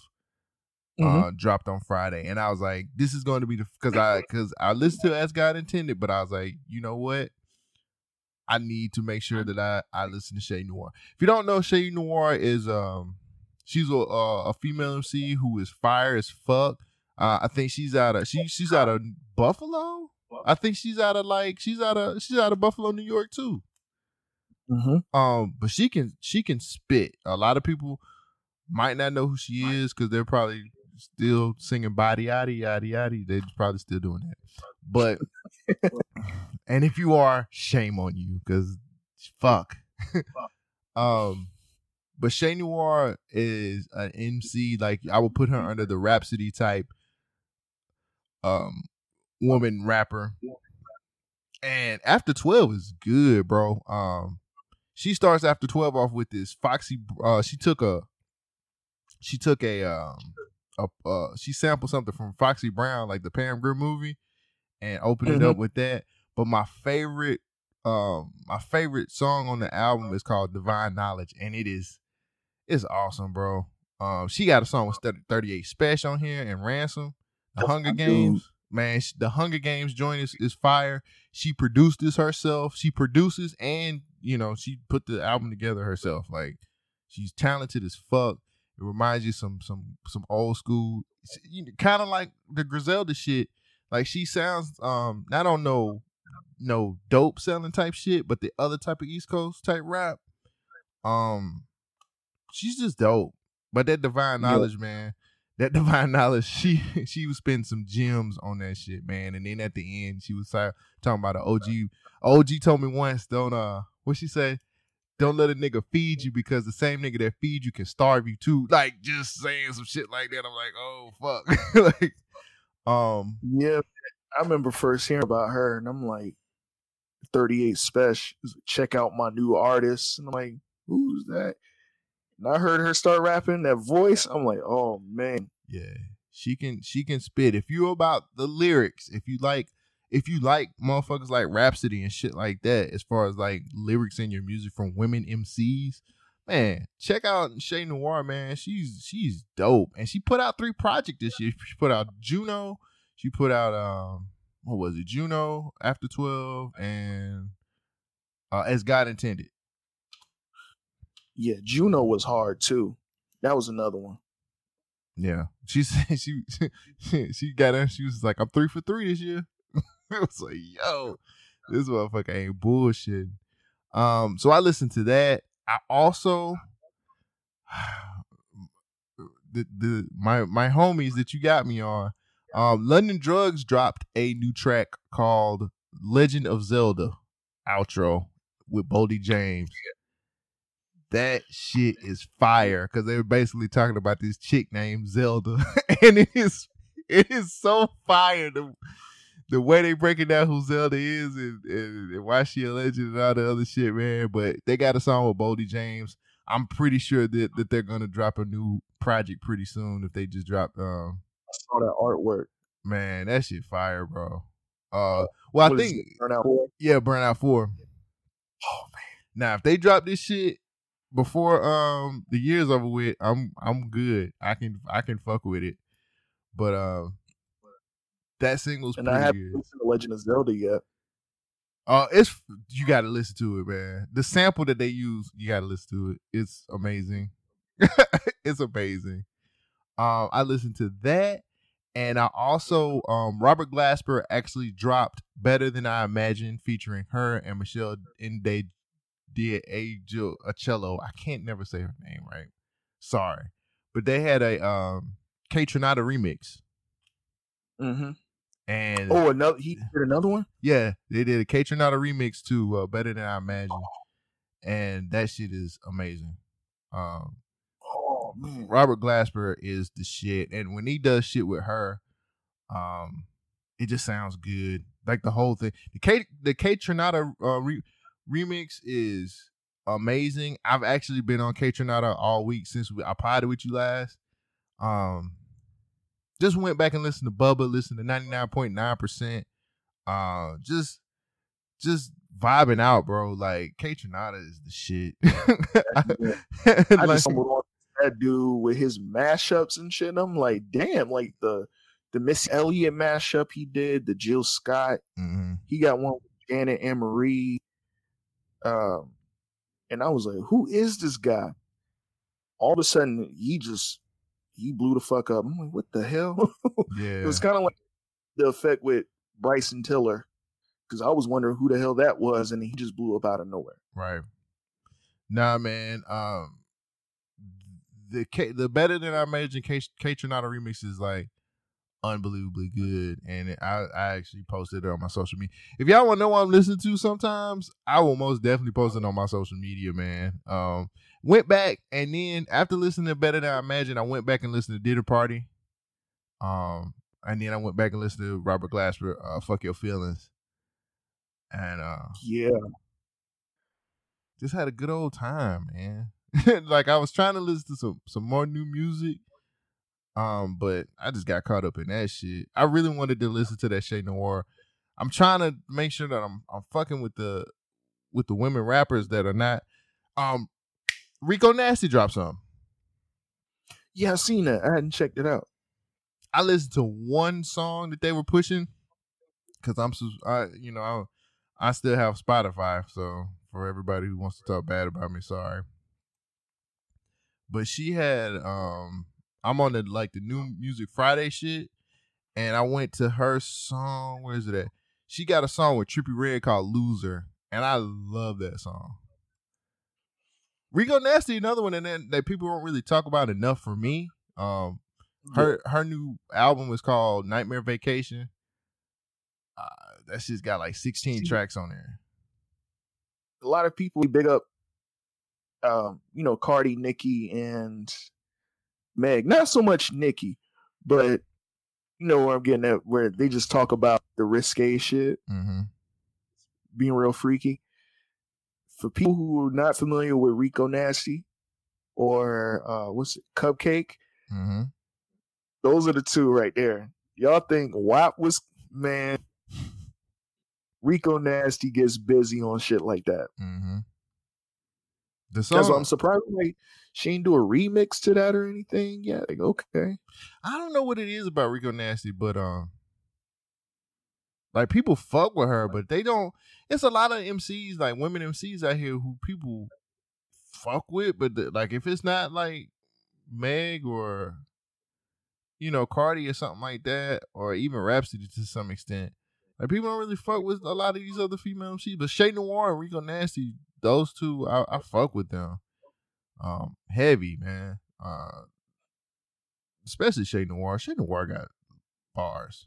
Mhm. uh, dropped on Friday, and I was like, "This is going to be the because I because I listened to as God intended," but I was like, you know what? I need to make sure that I I listen to Che Noir. If you don't know, Che Noir is um she's a uh, a female MC who is fire as fuck. Uh, I think she's out of she she's out of Buffalo. I think she's out of like she's out of she's out of Buffalo, New York too. Mm-hmm. Um, but she can she can spit. A lot of people might not know who she is because they're probably still singing body yaddy yaddy yaddy. They're probably still doing that. But [LAUGHS] and if you are, shame on you because fuck. [LAUGHS] um, but Che Noir is an MC. Like I would put her under the Rapsody type um woman rapper. And after 12 is good, bro. Um she starts after 12 off with this Foxy uh she took a she took a um a uh she sampled something from Foxy Brown like the Pam Grier movie and opened it up with that. But my favorite um my favorite song on the album is called Divine Knowledge and it is it's awesome, bro. Um she got a song with 38 Spesh on here and Ransom. The Hunger. Games. Man, sh- the Hunger Games joint is, is fire. She produced this herself. She produces and you know she put the album together herself. Like she's talented as fuck. It reminds you some some some old school, kind of like the Griselda shit. Like she sounds um I don't know no dope selling type shit, but the other type of East Coast type rap. Um, she's just dope. But that divine knowledge, man, that [LAUGHS] divine knowledge, she she was spending some gems on that shit, man. And then at the end, she was talking about an OG. OG told me once, don't uh, what she say? Don't let a nigga feed you because the same nigga that feed you can starve you too. Like just saying some shit like that. I'm like, oh fuck. [LAUGHS] like, um, Yeah, I remember first hearing about her, and I'm like, 38 Spesh. Check out my new artist, and I'm like, who's that? And I heard her start rapping that voice. I'm like, oh man, Yeah, she can she can spit. If you about the lyrics, if you like if you like motherfuckers like Rapsody and shit like that, as far as like lyrics in your music from women MCs, man, check out Che Noir, man. She's she's dope. And she put out three projects this year. She put out Juno, she put out um what was it, Juno after 12, and uh, as God intended. Yeah, Juno was hard too. That was another one. Yeah, she said [LAUGHS] she she, [LAUGHS] she got in. She was like, "I'm three for three this year." [LAUGHS] it was like, "Yo, this motherfucker ain't bullshit." Um, so I listened to that. I also [SIGHS] the the my my homies that you got me on. Um, London Drugs dropped a new track called "Legend of Zelda" outro with Boldy James. That shit is fire because they were basically talking about this chick named Zelda, [LAUGHS] and it is it is so fire the way they breaking down who Zelda is and, and, and why she a legend and all the other shit, man. But they got a song with Boldy James. I'm pretty sure that, that they're gonna drop a new project pretty soon if they just drop um I saw that artwork. man, that shit fire, bro. Uh well I think Burnout Boy? yeah, Burnout Four. Oh man, Now if they drop this shit before um the year's over with, I'm I'm good. I can I can fuck with it. But um that single's and I haven't good. listened to Legend of Zelda yet. Uh, it's you got to listen to it, man. The sample that they use, you got to listen to it. It's amazing. [LAUGHS] it's amazing. Um, I listened to that, and I also um Robert Glasper actually dropped "Better Than I Imagined" featuring her and Michelle Inde did a cello. I can't never say her name right. Sorry, but they had a um Kaytranada remix, Mm-hmm. And Oh, another he did another one. yeah, they did a Kaytranada remix to uh, Better Than I Imagined, and that shit is amazing. Um, Oh man, Robert Glasper is the shit, and when he does shit with her, um, it just sounds good. Like the whole thing. The K the Kaytranada uh, re- remix is amazing. I've actually been on Kaytranada all week since we, I potted with you last. Um, just went back and listened to Bubba, listened to ninety nine point nine percent. Uh, just just vibing out, bro. Like Kaytranada is the shit. [LAUGHS] I Like- just stumbled on that dude with his mashups and shit. And I'm like, damn, like the the Miss Elliott mashup he did, the Jill Scott, Mhm. he got one with Janet and Marie. Um, and I was like, who is this guy? All of a sudden, he just he blew the fuck up. I'm like, what the hell? Yeah. [LAUGHS] It was kind of like the effect with Bryson Tiller, because I was wondering who the hell that was, and he just blew up out of nowhere. Right. Nah, man. Um, the the better than I imagined K Kaytranada remix is like unbelievably good, and I I actually posted it on my social media. If y'all want to know what I'm listening to, sometimes I will most definitely post it on my social media, man. Um, went back and then after listening to Better Than I Imagined, I went back and listened to Dinner Party. Um, and then I went back and listened to Robert Glasper, uh, "Fuck Your Feelings," and uh, Yeah, just had a good old time, man. [LAUGHS] like I was trying to listen to some some more new music, um, but I just got caught up in that shit. I really wanted to listen to that Che Noir. I'm trying to make sure that I'm I'm fucking with the with the women rappers that are not. Um, Rico Nasty dropped some. yeah, I seen that. I hadn't checked it out. I listened to one song that they were pushing because I'm, I you know, I, I still have Spotify. So for everybody who wants to talk bad about me, sorry. But she had, um, I'm on the like the new Music Friday shit, and I went to her song. Where is it at? She got a song with Trippie Redd called "Loser," and I love that song. Rico Nasty, another one, and then that people don't really talk about enough for me. Um, her her new album is called Nightmare Vacation. Uh, that shit's got like 16 See- tracks on there. a lot of people we big up um, you know, Cardi, Nicki, and Meg. Not so much Nicki, but you know where I'm getting at, where they just talk about the risque shit, Mm-hmm. being real freaky. For people who are not familiar with Rico Nasty or uh what's it, Cupcake, Mm-hmm. those are the two right there. Y'all think WAP was man Rico Nasty gets busy on shit like that. Mm-hmm. That's why I'm surprised like she didn't do a remix to that or anything. Yeah, like okay. I don't know what it is about Rico Nasty, but um, Like people fuck with her, but they don't. It's a lot of MCs, like women MCs out here who people fuck with, but the, like if it's not like Meg or you know Cardi or something like that, or even Rapsody to some extent, like people don't really fuck with a lot of these other female MCs. But Che Noir and Rico Nasty, those two, I, I fuck with them. Um, heavy man. Uh, especially Che Noir. Che Noir got bars.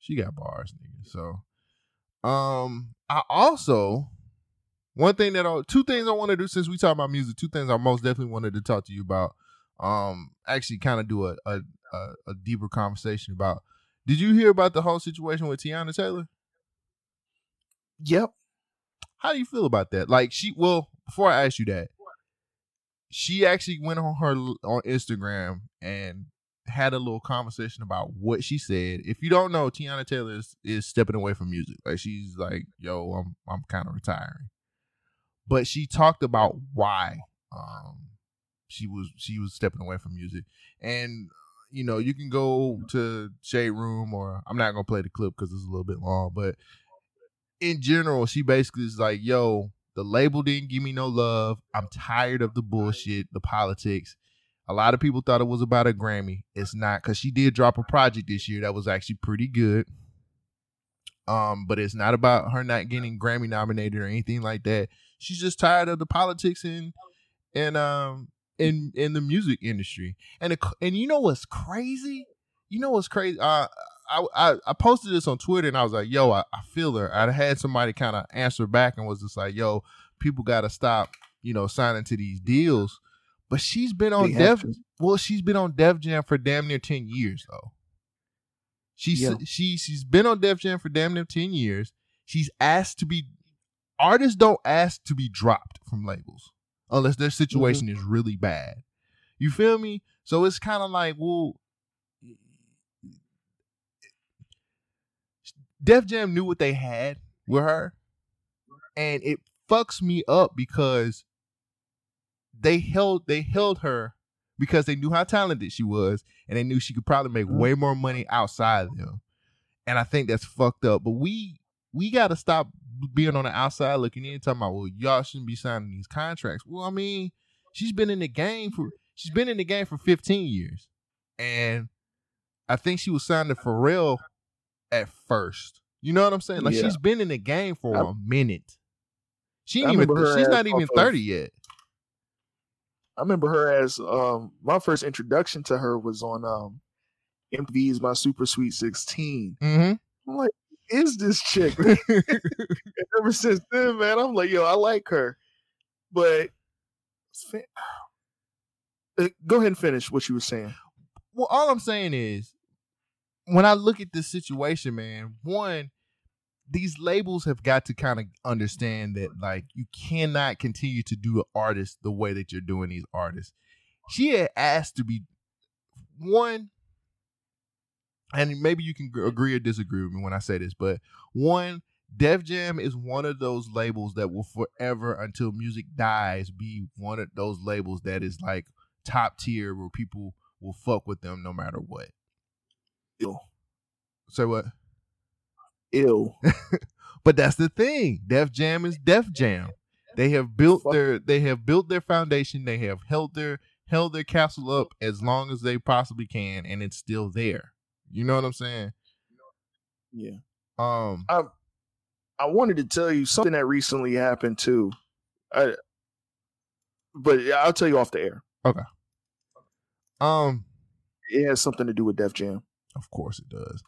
She got bars, nigga. So, um, I also one thing that I, two things I want to do since we talk about music. Two things I most definitely wanted to talk to you about. Um, actually, kind of do a, a a a deeper conversation about. Did you hear about the whole situation with Teyana Taylor? Yep. How do you feel about that? Like she, well, before I ask you that, she actually went on her on Instagram and had a little conversation about what she said. If you don't know, Teyana Taylor is, is stepping away from music. Like she's like, "Yo, I'm I'm kind of retiring," but she talked about why um she was she was stepping away from music, and you know you can go to Shade Room or I'm not gonna play the clip because it's a little bit long, but in general, she basically is like, "Yo, the label didn't give me no love. I'm tired of the bullshit, the politics." A lot of people thought it was about a Grammy. It's not because she did drop a project this year that was actually pretty good. Um, but it's not about her not getting Grammy nominated or anything like that. She's just tired of the politics and and um in in the music industry. And it, and you know what's crazy? You know what's crazy? Uh, I, I I posted this on Twitter and I was like, "Yo, I, I feel her." I had somebody kind of answer back and was just like, "Yo, people got to stop, you know, signing to these deals." But she's been on Def. Well, she's been on Def Jam for damn near ten years though. She's Yeah. she she's been on Def Jam for damn near ten years. She's asked to be artists don't ask to be dropped from labels unless their situation is really bad. You feel me? So it's kind of like, well, Def Jam knew what they had with her, and it fucks me up because they held they held her because they knew how talented she was, and they knew she could probably make Mhm. way more money outside of them. And I think that's fucked up. But we we got to stop being on the outside looking in, talking about, well, y'all shouldn't be signing these contracts. Well, I mean, she's been in the game for she's been in the game for 15 years, and I think she was signed to Pharrell at first. You know what I'm saying? Like Yeah. she's been in the game for I- a minute. She ain't even she's not even off of- 30 yet. I remember her as um my first introduction to her was on um MTV's My Super Sweet 16. Mm-hmm. I'm like, is this chick? [LAUGHS] [LAUGHS] Ever since then, man, I'm like, yo, I like her. But Uh, go ahead and finish what you were saying. well, all I'm saying is, when I look at this situation, man, one, these labels have got to kind of understand that, like, you cannot continue to do an artist the way that you're doing these artists. She had asked to be one, and maybe you can agree or disagree with me when I say this, but one, Def Jam is one of those labels that will forever, until music dies, be one of those labels that is like top tier where people will fuck with them no matter what. Say what? Ill. [LAUGHS] But that's the thing. Def Jam is Def Jam. They have built their they have built their foundation. They have held their held their castle up as long as they possibly can, and it's still there. You know what I'm saying? Yeah. Um, I I wanted to tell you something that recently happened too. I, but I'll tell you off the air. Okay. Um, It has something to do with Def Jam. Of course it does.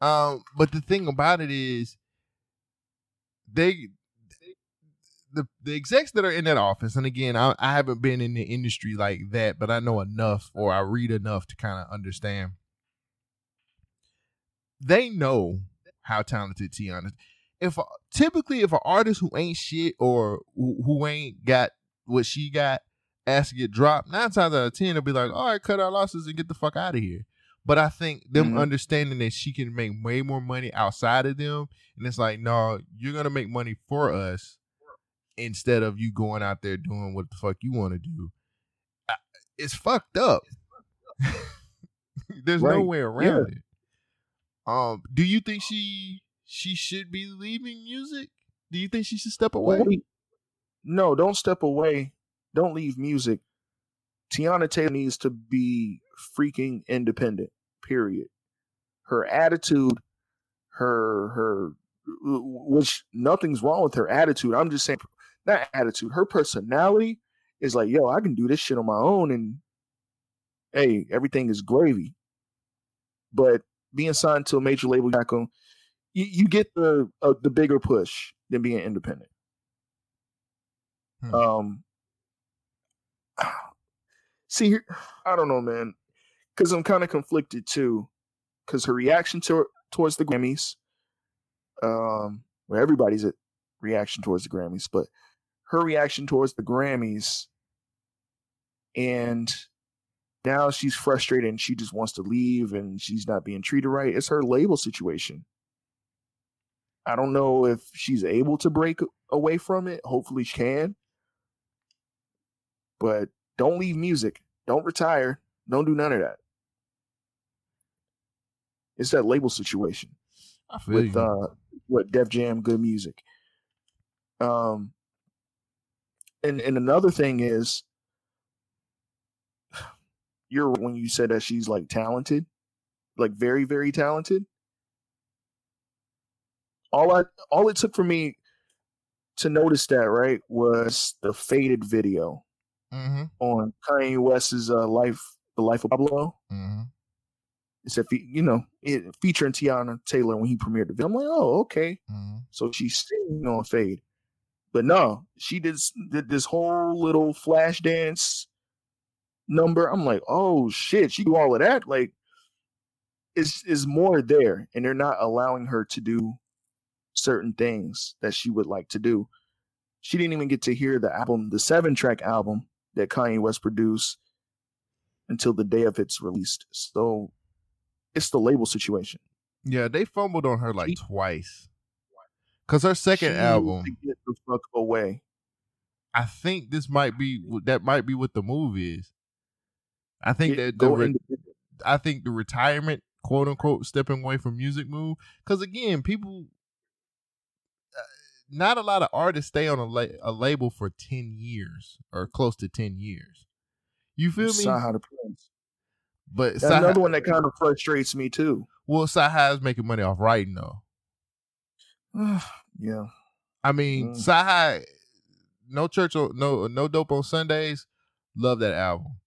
Um, but the thing about it is, they, the the execs that are in that office, and again, I, I haven't been in the industry like that, but I know enough, or I read enough to kind of understand. They know how talented Teyana. is. If typically if an artist who ain't shit or who, who ain't got what she got asked to get dropped, nine times out of ten they'll be like, "All right, cut our losses and get the fuck out of here." But I think them Mhm. understanding that she can make way more money outside of them, and it's like, no, you're gonna make money for us instead of you going out there doing what the fuck you want to do. I- It's fucked up. [LAUGHS] There's no way around it. Um, do you think she she should be leaving music? Do you think she should step away? Wait. No, don't step away. Don't leave music. Teyana Taylor needs to be freaking independent. Period. Her attitude, her her, which nothing's wrong with her attitude. I'm just saying, not attitude. Her personality is like, yo, I can do this shit on my own, and hey, everything is gravy. But being signed to a major label back on, you, you get the uh, the bigger push than being independent. Hmm. Um, [SIGHS] see, I don't know, man, because I'm kind of conflicted too, because her reaction to towards the Grammys, um, well, everybody's reaction towards the Grammys, but her reaction towards the Grammys, and now she's frustrated and she just wants to leave and she's not being treated right. It's her label situation. I don't know if she's able to break away from it. Hopefully she can. But don't leave music. Don't retire. Don't do none of that. It's that label situation with you. uh what Def Jam Good Music. Um and and another thing is [SIGHS] you're when you said that she's like talented, like very, very talented. All I all it took for me to notice that, right, was the faded video mm-hmm, on Kanye West's uh, life, the life of Pablo. mm-hmm. It's a fe- you know, it featuring Teyana Taylor when he premiered the video. I'm like, oh, okay. Mm-hmm. So she's singing on fade. But no, she did, did this whole little flash dance number. I'm like, oh shit, she do all of that. Like, is is more there, and they're not allowing her to do certain things that she would like to do. She didn't even get to hear the album, the seven track album that Kanye West produced until the day of its released. So it's the label situation. Yeah, they fumbled on her like She- twice. Cause her second album, get the fuck away. I think this might be that might be what the move is. I think Get- that the re- I think the retirement, quote unquote, stepping away from music move. Because again, people, uh, not a lot of artists stay on a, la- a label for ten years or close to ten years. You feel me? CyHi the Prynce. But That's another one that kind of frustrates me too. well, CyHi is making money off writing though. [SIGHS] yeah. I mean, Mm. CyHi, no church, no no dope on Sundays. Love that album,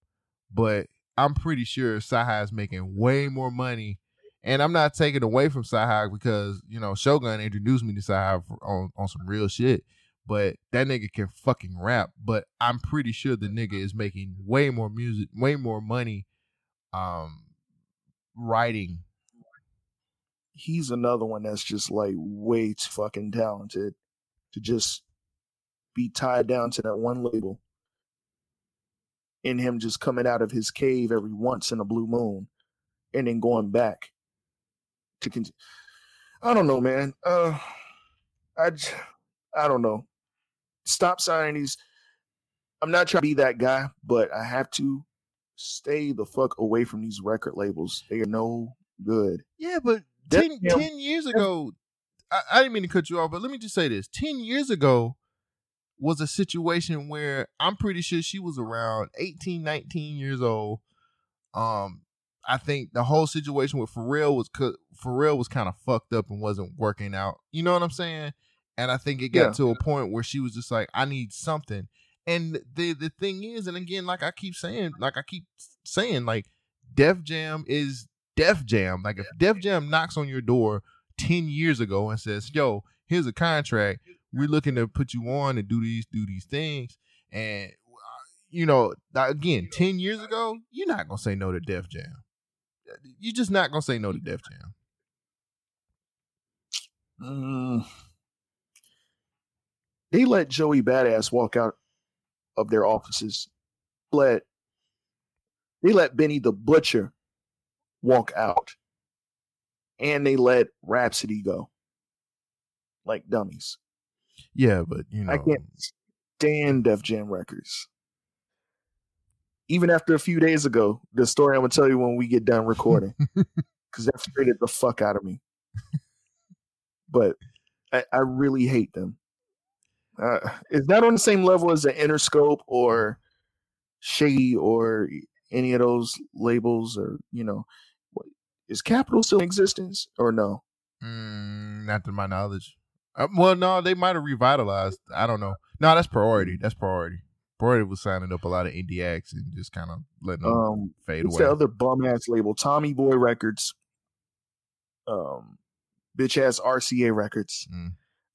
but I'm pretty sure CyHi is making way more money. And I'm not taking away from CyHi because you know Shogun introduced me to CyHi for, on on some real shit. But that nigga can fucking rap. But I'm pretty sure the nigga is making way more music, way more money, um, writing. He's another one that's just like way too fucking talented to just be tied down to that one label. And him just coming out of his cave every once in a blue moon and then going back to. I don't know, man. Uh I I don't know. Stop signing these. I'm not trying to be that guy, but I have to stay the fuck away from these record labels. They are no good. Yeah, but Def 10, Jam- 10 years ago, I, I didn't mean to cut you off, but let me just say this. 10 years ago was a situation where I'm pretty sure she was around 18, 19 years old. Um, I think the whole situation with Pharrell was co- Pharrell was kind of fucked up and wasn't working out. You know what I'm saying? And I think it got Yeah. to a point where she was just like, I need something. And the the thing is, and again, like I keep saying, like I keep saying, like Def Jam is Def Jam. Like if Def Jam knocks on your door 10 years ago and says, Yo, here's a contract. We're looking to put you on and do these, do these things. And you know, again, 10 years ago, you're not gonna say no to Def Jam. You're just not gonna say no to Def Jam. Mm. They let Joey Badass walk out of their offices. Let they let Benny the Butcher walk out. And they let Rapsody go. Like dummies. Yeah, but you know, I can't stand Def Jam records. Even after a few days ago, the story I'm gonna tell you when we get done recording. [LAUGHS] because that frustrated the fuck out of me. but I, I really hate them. Uh, it's not on the same level as the Interscope or Shady or any of those labels, or you know, is Capitol still in existence or no? Mm, not to my knowledge. Uh, well, no, they might have revitalized. I don't know. No, that's priority. That's priority. Priority was signing up a lot of indie acts and just kind of letting them Um, fade away. the other bum ass label? Tommy Boy Records. Um, bitch ass RCA Records. Mm.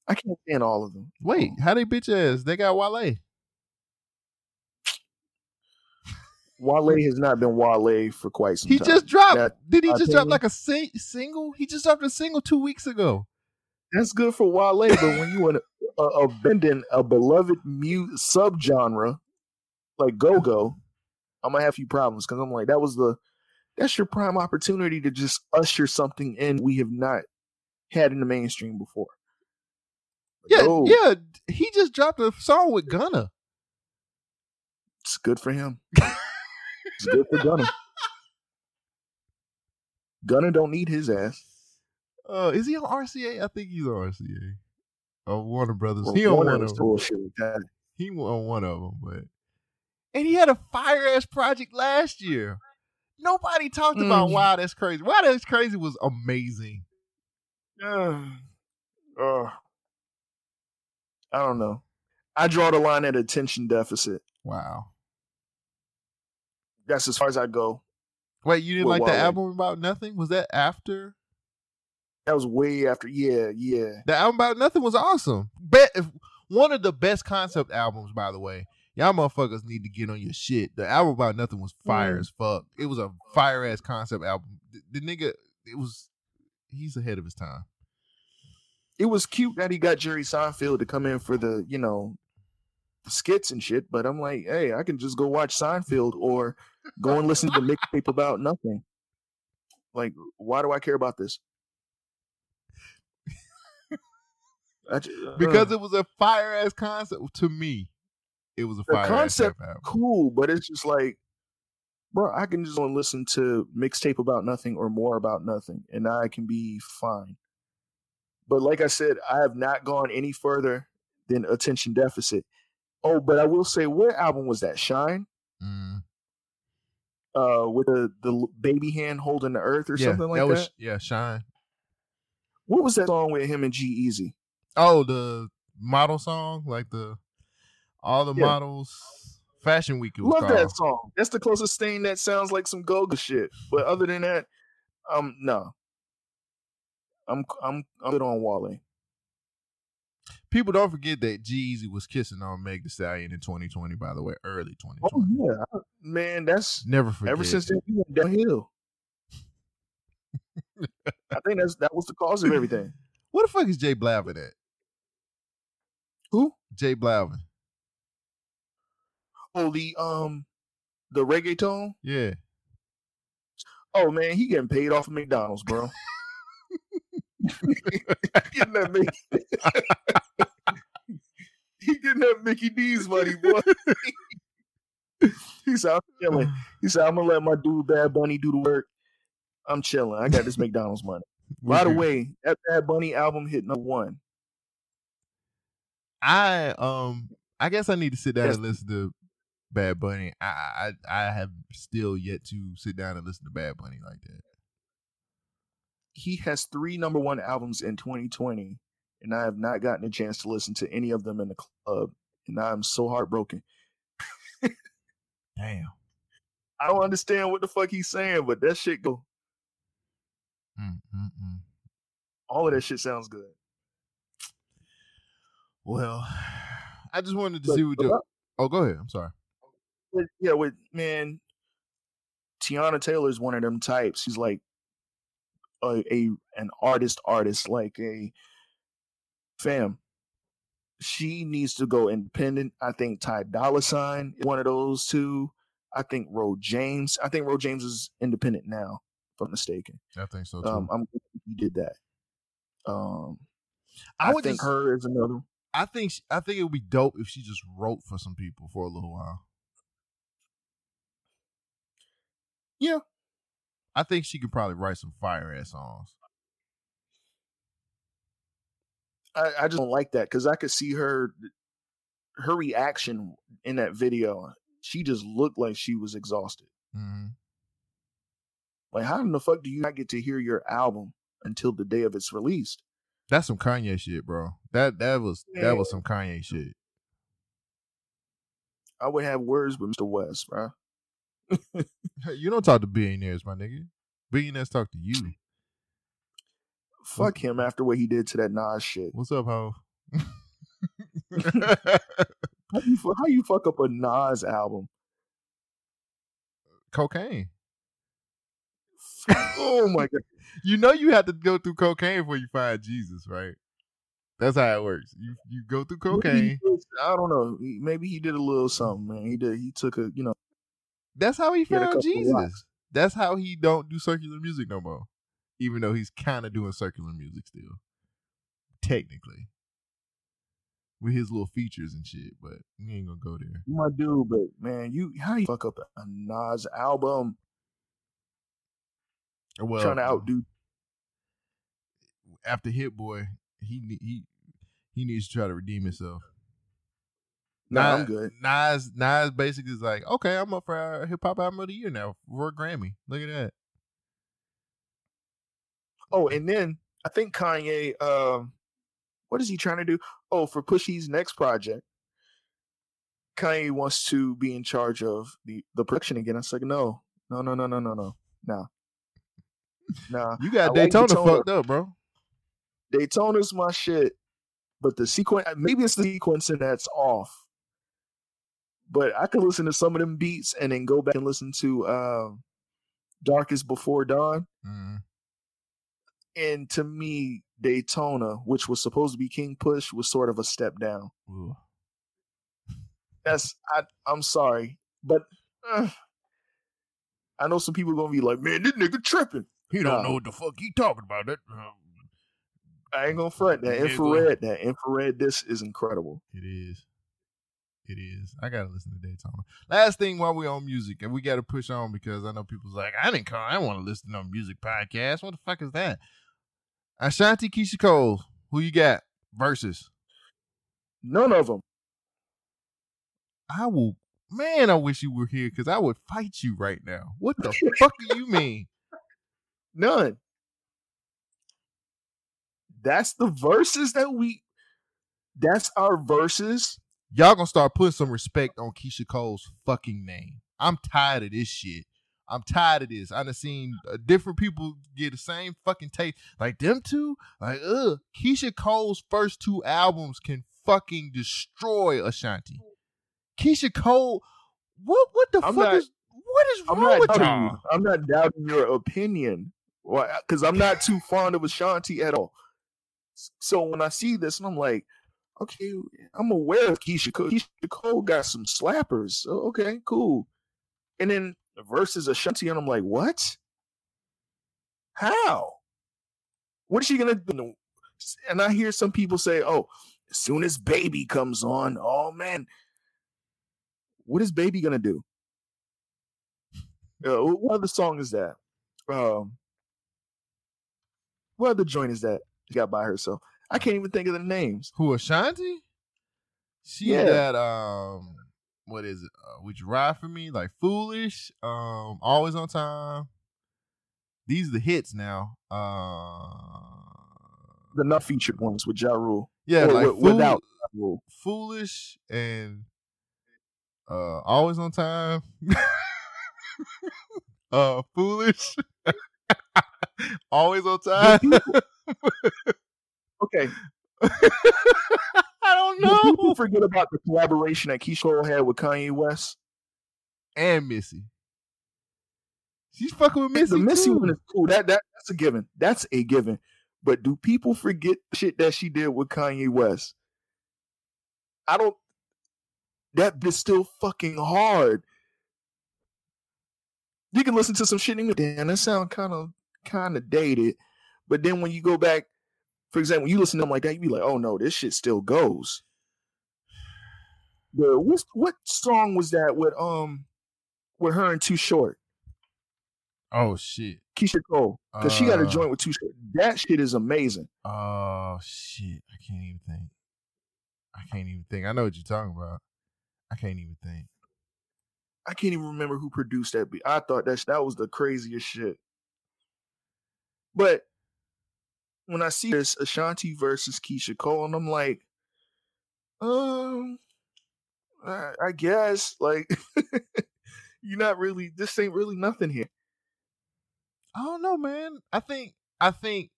I can't stand all of them. Wait, how they bitch ass? They got Wale. Wale has not been Wale for quite some He time. just dropped. That- did he my just drop like a sing- single? He just dropped a single two weeks ago. That's good for Wale, but when you want to uh, abandon a beloved mu subgenre like go go, I'm gonna have a few problems because I'm like that was the that's your prime opportunity to just usher something in we have not had in the mainstream before. Yeah, Go. yeah. He just dropped a song with Gunna. It's good for him. it's good for Gunna. [LAUGHS] Gunna don't need his ass. Uh, is he on RCA? I think he's on RCA. Oh, Warner Brothers. Well, he on Warner one of them. bullshit with that. He on one of them, but and he had a fire ass project last year. Nobody talked about Mm. Wow That's Crazy. Wow That's Crazy was amazing. [SIGHS] Uh, uh, I don't know. I draw the line at attention deficit. Wow. That's as far as I go. Wait, you didn't like the album about nothing? Was that after? That was way after. Yeah, yeah. The album about nothing was awesome. Bet one of the best concept albums, by the way. Y'all motherfuckers need to get on your shit. The album about nothing was fire Mm. as fuck. It was a fire ass concept album. The, the nigga, it was he's ahead of his time. It was cute that he got Jerry Seinfeld to come in for the, you know, the skits and shit. But I'm like, hey, I can just go watch Seinfeld or go and listen to the mixtape about nothing. Like, why do I care about this? [LAUGHS] I ju- Because uh, it was a fire ass concept to me. It was a fire concept- cool, but it's just like, bro, I can just go and listen to mixtape about nothing or more about nothing, and I can be fine. But like I said, I have not gone any further than attention deficit. Oh, but I will say, what album was that? Shine, Mm. uh, with the the baby hand holding the earth or Yeah, something like that that. was yeah, Shine. What was that song with him and G-Eazy? Oh, the model song, like the all the Yeah. models fashion week. Love called. that song. That's the closest thing that sounds like some Goga shit. But other than that, um, no. I'm I'm I'm good on Wale. People don't forget that G-Eazy was kissing on Meg Thee Stallion in 2020. By the way, early 2020. Oh yeah, I- man. That's Never forget. ever since then he went downhill. I think that's that was the cause of everything. [LAUGHS] What the fuck is Jay Blavin at? Who? Jay Blavin. Oh, the um, the reggaeton. Yeah. Oh man, he getting paid off of McDonald's, bro. [LAUGHS] getting that Mickey. [LAUGHS] he getting that Mickey D's money, boy. he said, "I'm chilling." He said, "I'm gonna let my dude Bad Bunny do the work. I'm chilling. I got this McDonald's money." [LAUGHS] By the way, that Bad Bunny album hit number one. I um I guess I need to sit down Yes. and listen to Bad Bunny. I, I I have still yet to sit down and listen to Bad Bunny like that. He has three number one albums in 2020, and I have not gotten a chance to listen to any of them in the club, and I'm so heartbroken. Damn. [LAUGHS] I don't understand what the fuck he's saying, but that shit go. Mm, mm, mm. All of that shit sounds good. Well, I just wanted to But- see what your Oh, go ahead. I'm sorry. But yeah, with man, Teyana Taylor is one of them types. She's like a, a an artist, artist, like a fam. She needs to go independent. I think Ty Dolla Sign is one of those two. I think Ro James. I think Ro James is independent now, if I'm mistaken. I think so too. Um, I'm glad he did that. Um, I I, would think just- her is another. I think I think it would be dope if she just wrote for some people for a little while. Yeah. I think she could probably write some fire ass songs. I, I just don't like that because I could see her her reaction in that video. She just looked like she was exhausted. Mm-hmm. Like, how in the fuck do you not get to hear your album until the day of its released? That's some Kanye shit, bro. That that was that was some Kanye shit. I would have words with Mr. West, bro. Hey, [LAUGHS] You don't talk to billionaires, my nigga. Billionaires talk to you. Fuck him after what he did to that Nas shit. What's up, ho? [LAUGHS] How you, how you fuck up a Nas album? cocaine. [LAUGHS] Oh my god! You know you have to go through cocaine before you find Jesus, right? That's how it works. You you go through cocaine. I don't know. Maybe he did a little something, man. He did. He took a, you know, That's how he found Jesus. That's how he don't do circular music no more. Even though he's kind of doing circular music still, technically, with his little features and shit. But we ain't gonna go there. my dude. But man, you how you fuck up a Nas album Well, trying to outdo? after Hit Boy, he he he needs to try to redeem himself. No, I'm good. Nas, Nas basically is like, okay, I'm up for our hip hop album of the year now for a Grammy. Look at that. Oh, and then I think Kanye, um, what is he trying to do? Oh, for Pushy's next project, Kanye wants to be in charge of the the production again. I was like, no, no, no, no, no, no, no, nah, nah. You got Daytona, like Daytona fucked up, bro. Daytona's my shit, but the sequence maybe it's the sequencing that's off but I could listen to some of them beats and then go back and listen to um Darkest Before Dawn. Mm. And to me, Daytona, which was supposed to be King Push, was sort of a step down. Ooh. That's I I'm sorry, but uh, I know some people are gonna be like, man, this nigga tripping. He don't know what the fuck he talking about. That uh, I ain't gonna front that infrared. That infrared disc is incredible. it is. It is. I gotta listen to Daytona. Last thing while we on music, and we gotta push on because I know people's like, I didn't call. I want to listen to no music podcast. What the fuck is that? Ashanti Keyshia Cole. Who you got? Versus. None of them. I will. Man, I wish you were here because I would fight you right now. What the [LAUGHS] fuck do you mean? None. That's the verses that we. That's our verses. Y'all gonna start putting some respect on Keyshia Cole's fucking name. I'm tired of this shit. I'm tired of this. I done seen uh, different people get the same fucking taste. Like them two, like ugh. Keyshia Cole's first two albums can fucking destroy Ashanti. Keyshia Cole, what what the I'm fuck not- is what is I'm wrong with doubting you. I'm not doubting your opinion. Because I'm not too fond of Ashanti at all. So when I see this, and I'm like, okay, I'm aware of Keyshia Cole. Keyshia Cole got some slappers. So, okay, cool. And then the versus Ashanti, and I'm like, what? How? What is she gonna do? And I hear some people say, oh, as soon as baby comes on, oh man, what is baby gonna do? Uh, what other song is that? Um, what other joint is that she got by herself? I can't even think of the names. Who Ashanti? She Yeah. got um what is it? Uh, Would you ride for me? Like foolish, um, always on time. These are the hits now. Uh The not featured ones with Ja Rule. yeah, Or like Fool- without Ja Rule. foolish and uh always on time. [LAUGHS] uh foolish. [LAUGHS] always on time. [LAUGHS] Okay, [LAUGHS] I don't know. do people forget about the collaboration that Keyshia Cole had with Kanye West. And Missy. She's fucking with Missy. the Missy too. one is cool. That that that's a given. That's a given. But do people forget shit that she did with Kanye West? I don't. That is still fucking hard. You can listen to some shit and go, damn, that sound kind of kind of dated. But then when you go back, for example, you listen to them like that, you be like, oh no, this shit still goes. The what what song was that with um with her and Too Short? Oh shit. Keyshia Cole, because she got a Uh. joint with two. Short. That shit is amazing. Oh shit. I can't even think. I can't even think. I know what you're talking about. I can't even think. I can't even remember who produced that beat. I thought that that was the craziest shit. But when I see this Ashanti versus Keyshia Cole, and I'm like, um, I, I guess like [LAUGHS] you're not really. This ain't really nothing here. I don't know, man. I think I think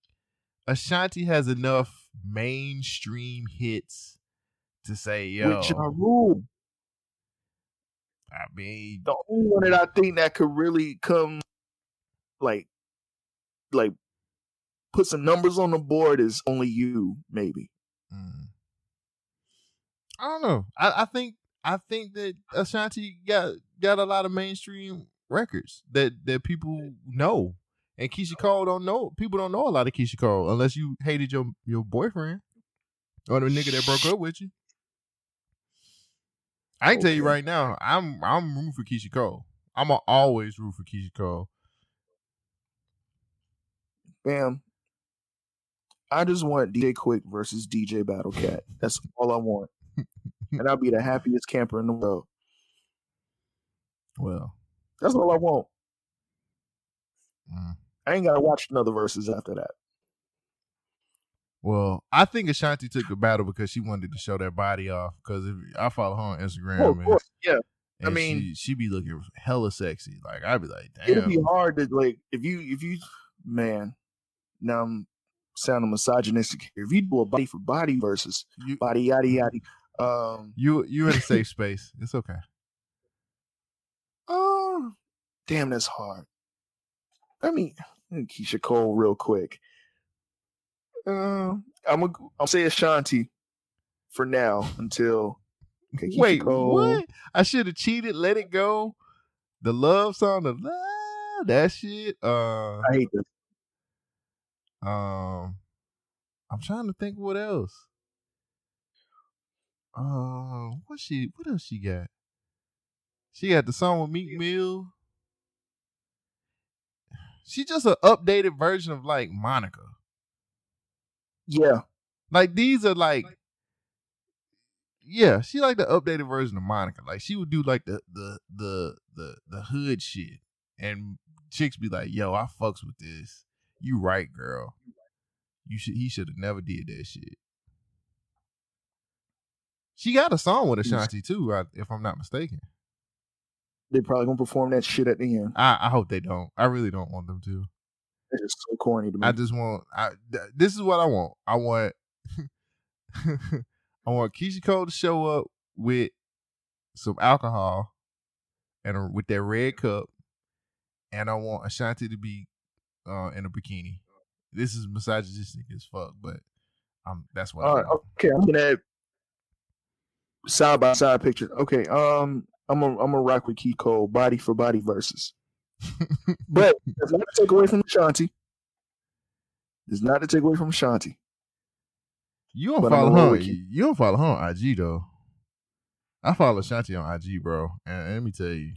Ashanti has enough mainstream hits to say, yo, With Ja Rule, I mean, the only one that I think that could really come, like, like, put some numbers on the board is only you, maybe. mm. I don't know. I, I think I think that Ashanti got got a lot of mainstream records that that people know, and Keyshia Cole don't know. People don't know a lot of Keyshia Cole unless you hated your your boyfriend or the nigga that broke up with you. I can tell you right now, I'm I'm rooting for Keyshia Cole. I'm always root for Keyshia Cole. Bam. I just want DJ Quik versus DJ Battle Cat. That's all I want. [LAUGHS] and I'll be the happiest camper in the world. Well, That's all I want. mm. I ain't gotta watch another verses after that. well, I think Ashanti took the battle because she wanted to show that body off. Because if I follow her on Instagram, Oh, of and, course, yeah. and mean- she, she be looking hella sexy. Like I'd be like, damn. It'd be hard to like if you if you man. Now I'm sounding misogynistic here. If you do a body for body versus You body yada yada, um, you you in a safe [LAUGHS] space. It's okay. Oh, damn, that's hard. I mean, Keyshia Cole, real quick. Uh, I'm gonna I'll say Ashanti for now until. Okay, Wait, Cole. what? I should have cheated. Let it go. The love song, the love, that shit. Uh, I hate this. Um, I'm trying to think what else. Uh, what she? What else she got? She got the song with Meek Mill. She just an updated version of like Monica. Yeah, Like these are like, yeah, she like the updated version of Monica. Like she would do like the the the the the hood shit, and chicks be like, "Yo, I fucks with this. You right, girl. You should. He should have never did that shit." She got a song with Ashanti too, if I'm not mistaken. they probably gonna perform that shit at the end. I, I hope they don't. I really don't want them to. It's just so corny to me. I just want. I th- this is what I want. I want. [LAUGHS] I want Keisha Cole to show up with some alcohol and a, with that red cup, and I want Ashanti to be uh, in a bikini. This is misogynistic as fuck, but um, that's what. All right, okay, I'm gonna add side by side picture. Okay, um, I'm gonna I'm gonna rock with Key Cole, body for body versus. But that's not to take away from Shanti. It's not to take away from Shanti. You don't But follow her. you. You don't follow her on IG though. I follow Shanti on IG, bro, and, and let me tell you,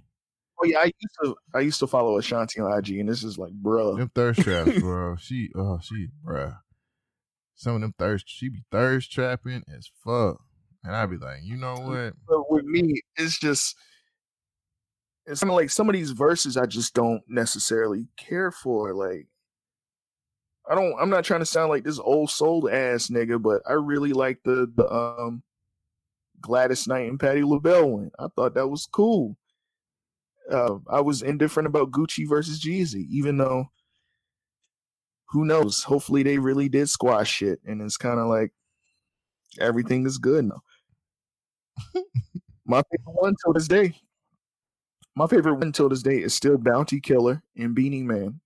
Oh yeah, I used to I used to follow Ashanti on IG, and this is like, bruh. them thirst traps, [LAUGHS] bro. She, oh, she, bro. Some of them thirst, she be thirst trapping as fuck, and I'd be like, you know what? But with me, it's just it's kind of like some of these verses I just don't necessarily care for. Like, I don't. I'm not trying to sound like this old soul ass nigga, but I really like the the um Gladys Knight and Patti LaBelle one. I thought that was cool. Uh, I was indifferent about Gucci versus Jeezy, even though who knows? Hopefully, they really did squash shit, and it's kind of like everything is good now. My favorite one till this day. My favorite one till this day is still Bounty Killer and Beenie Man.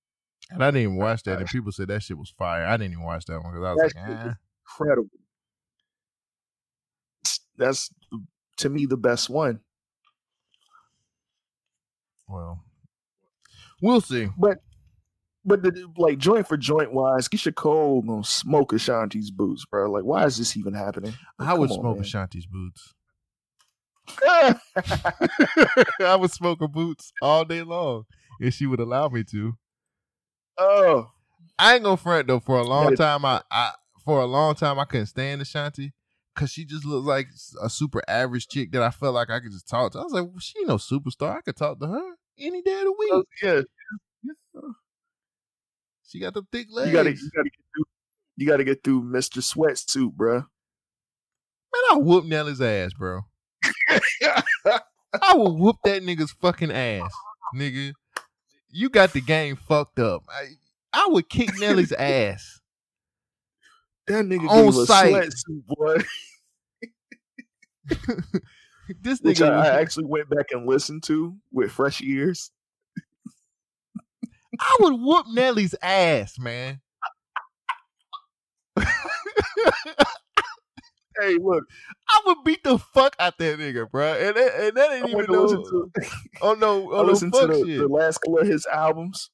And I didn't even watch that, and people said that shit was fire. I didn't even watch that one because I was That like, eh. was Incredible. That's to me the best one. Well, we'll see. But but the, like joint for joint wise, Keyshia Cole gonna smoke Ashanti's boots, bro. Like, why is this even happening? Like, I would on, smoke man. Ashanti's boots. [LAUGHS] [LAUGHS] I would smoke her boots all day long if she would allow me to. Oh, I ain't gonna front though. For a long time, I, I for a long time I couldn't stand Ashanti because she just looked like a super average chick that I felt like I could just talk to. I was like, well, she ain't no superstar. I could talk to her any day of the week. Oh, yeah. [LAUGHS] She got the thick legs. You gotta, you gotta get through. You gotta get through Mr. Sweatsuit, bro. Man, I whoop Nelly's ass, bro. I will whoop that nigga's fucking ass, nigga. You got the game fucked up. I, I would kick Nelly's [LAUGHS] ass. That nigga On gave a site. sweatsuit, boy. [LAUGHS] this Which nigga, I, was- I actually went back and listened to with fresh ears. I would whoop Nelly's ass, man. Hey, look, I would beat the fuck out that nigga, bro. And that, and that ain't went even no, to, oh no, [LAUGHS] I oh no listened to the, the last couple of his albums.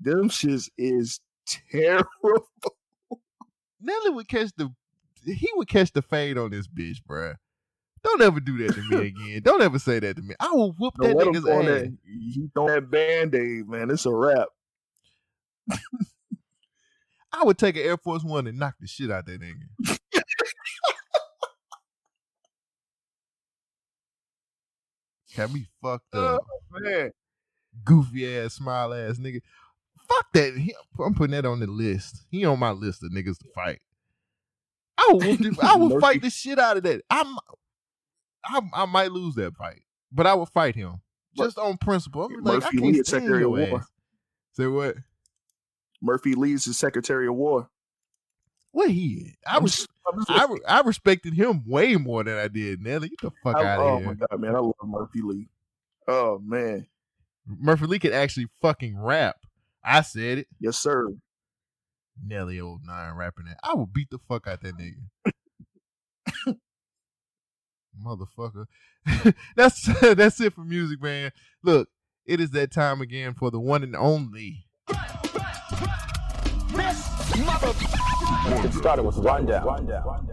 Them shits is terrible. [LAUGHS] Nelly would catch the, he would catch the fade on this bitch, bro. Don't ever do that to me [LAUGHS] again. Don't ever say that to me. I will whoop Don't that nigga's ass. that. He throw that band aid, man. It's a wrap. [LAUGHS] I would take an Air Force One and knock the shit out that nigga. Got me fucked [LAUGHS] oh, up. Man, Goofy ass, smile ass nigga. Fuck that. He- I'm putting that on the list. He on my list of niggas to fight. I would, [LAUGHS] I would fight the shit out of that. I'm, I, I might lose that fight, but I would fight him just on principle. I'm like, I Murphy can't Lee is Secretary of War. ass. Say what? Murphy Lee's the Secretary of War. What he? I was. I'm I, respected him way more than I did Nelly. Get the fuck I- out oh of my here. god, man, I love Murphy Lee. Oh man, Murphy Lee could actually fucking rap. I said it. yes sir. Nelly old nine rapping it. I will beat the fuck out that nigga. Motherfucker. [LAUGHS] that's [LAUGHS] that's it for music, man. Look, it is that time again for the one and only. It started with rundown. rundown.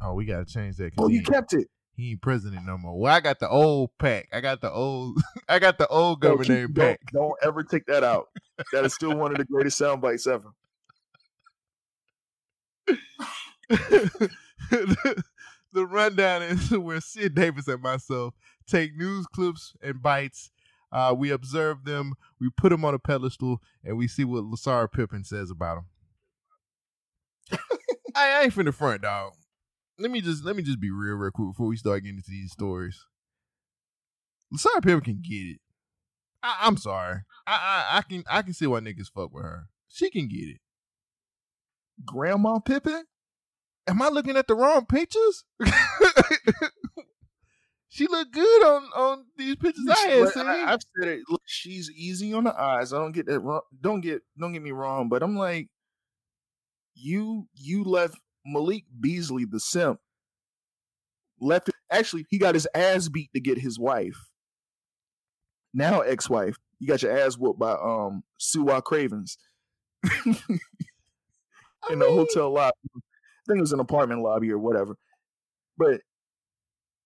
Oh, we gotta change that. Oh, you kept it. He ain't president no more. Well, I got the old pack. I got the old. [LAUGHS] I got the old keep- name don't, pack. don't ever take that out. That is still one of the greatest sound bites ever. the, [LAUGHS] the rundown is [LAUGHS] where Sid Davis and myself take news clips and bites. Uh, we observe them, we put them on a pedestal, and we see what Larsa Pippen says about them. I, I ain't from the front, dog. Let me just let me just be real, real quick before we start getting into these stories. Larsa Pippen can get it. I, I'm sorry. I, I I can I can see why niggas fuck with her. She can get it. Grandma Pippen. Am I looking at the wrong pictures? [LAUGHS] she looked good on on these pictures I had seen. I, have said it. Look, she's easy on the eyes. I don't get that wrong. Don't get don't get me wrong, but I'm like, you you left Malik Beasley the simp. Left actually, he got his ass beat to get his wife. Now ex-wife. You got your ass whooped by um Su'a Cravens I [LAUGHS] in the hotel lobby. I think it was an apartment lobby or whatever. But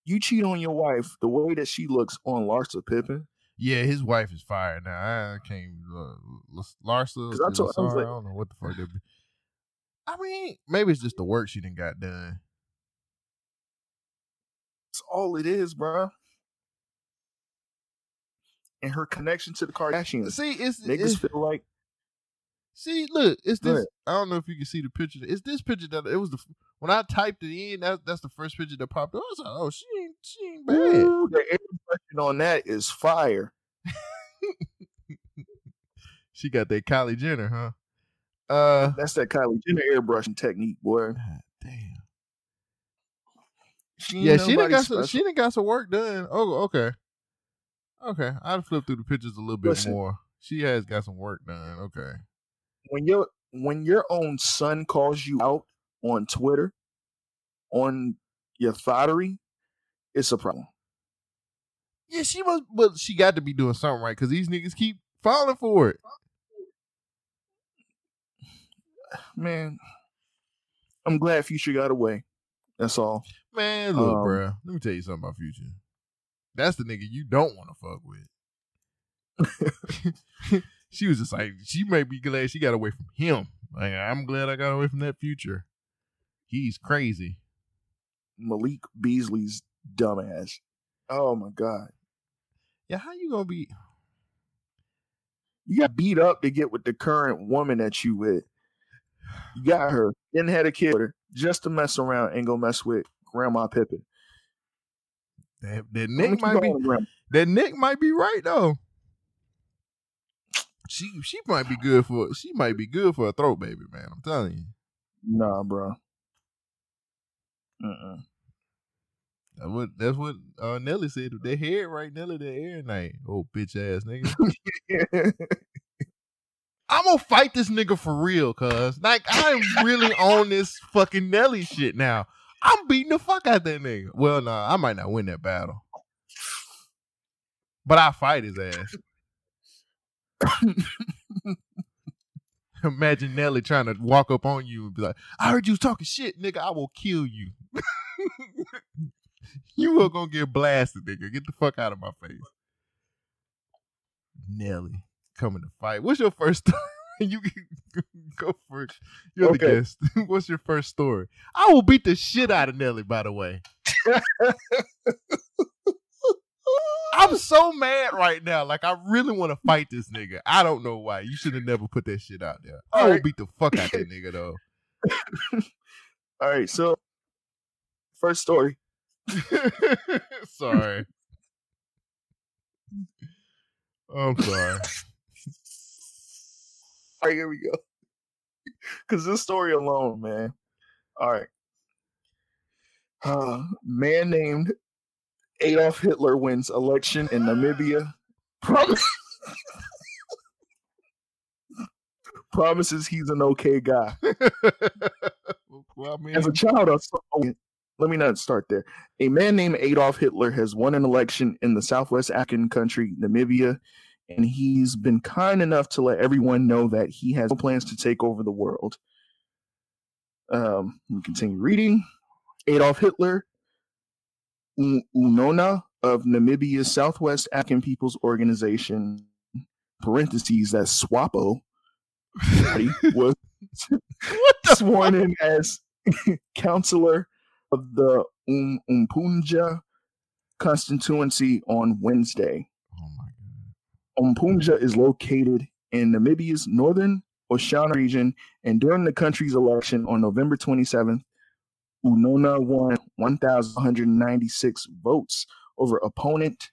you cheat on your wife the way that she looks on Larsa Pippen. Yeah, his wife is fired now. I can't. Uh, Las- Larsa, 'Cause I told- I was like- I don't know what the fuck that. Be. I mean, maybe it's just the work she didn't got done. That's all it is, bro. And her connection to the Kardashians. See, it's, Niggas it's feel like see. Look, it's this. I don't know if you can see the picture. It's this picture that it was the when I typed it in. That, that's the first picture that popped up. I was like, oh, she ain't she ain't bad. ooh, the impression on that is fire. [LAUGHS] She got that Kylie Jenner, huh? Uh, That's that Kylie Jenner airbrushing technique, boy. God damn. She Yeah, she done nobody got some. She done got some work done. Oh, okay, okay. I'd flip through the pictures a little bit Listen. more. She has got some work done. Okay. when your when your own son calls you out on Twitter on your thottery, it's a problem. Yeah, she must, but she got to be doing something right because these niggas keep falling for it. Man, I'm glad Future got away. That's all. Man, look, Um, bruh. Let me tell you something about Future. That's the nigga you don't want to fuck with. [LAUGHS] she was just like, she might be glad she got away from him. Like, I'm glad I got away from that future. He's crazy. Malik Beasley's dumbass. Oh my god. Yeah, how you gonna be? You got beat up to get with the current woman that you with. You got her, then had a kid with her just to mess around and go mess with Grandma Pippen. That, that Nick might be. That Nick might be right though. She she might be good for she might be good for a throat baby, man. I'm telling you. Nah, bro. Mm-mm. That's what that's what uh, Nelly said. They head right, Nelly the air night. Oh bitch ass nigga. [LAUGHS] [LAUGHS] I'm gonna fight this nigga for real, cuz. Like, I'm really [LAUGHS] on this fucking Nelly shit now. I'm beating the fuck out that nigga. Well, nah, I might not win that battle. But I fight his ass. Imagine Nelly trying to walk up on you and be like, I heard you was talking shit, nigga. I will kill you. [LAUGHS] you are gonna get blasted, nigga. Get the fuck out of my face. Nelly coming to fight. What's your first [LAUGHS] story? you can go first. You're the guest. [LAUGHS] What's your first story? I will beat the shit out of Nelly, by the way. I'm [LAUGHS] so mad right now. Like I really want to fight this nigga. I don't know why. You should have never put that shit out there. I will Alright. beat the fuck out that nigga though. All right, so first story. sorry. I'm sorry. All right, here we go. [LAUGHS] Because this story alone, man. All right. Uh, man named Adolf Hitler wins election in Namibia. Promise- [LAUGHS] promises he's an okay guy. well, I mean, As a child, I saw, oh, let me not start there. A man named Adolf Hitler has won an election in the Southwest African country, Namibia, and he's been kind enough to let everyone know that he has no plans to take over the world. Um, me continue reading. Adolf Hitler, Uunona of Namibia's Southwest African People's Organization, parentheses, that SWAPO, [LAUGHS] was sworn in as [LAUGHS] counselor of the um, Ompundja constituency on Wednesday. Ompundja is located in Namibia's northern Oshana region, and during the country's election on November 27th, Uunona won 1,196 votes over opponent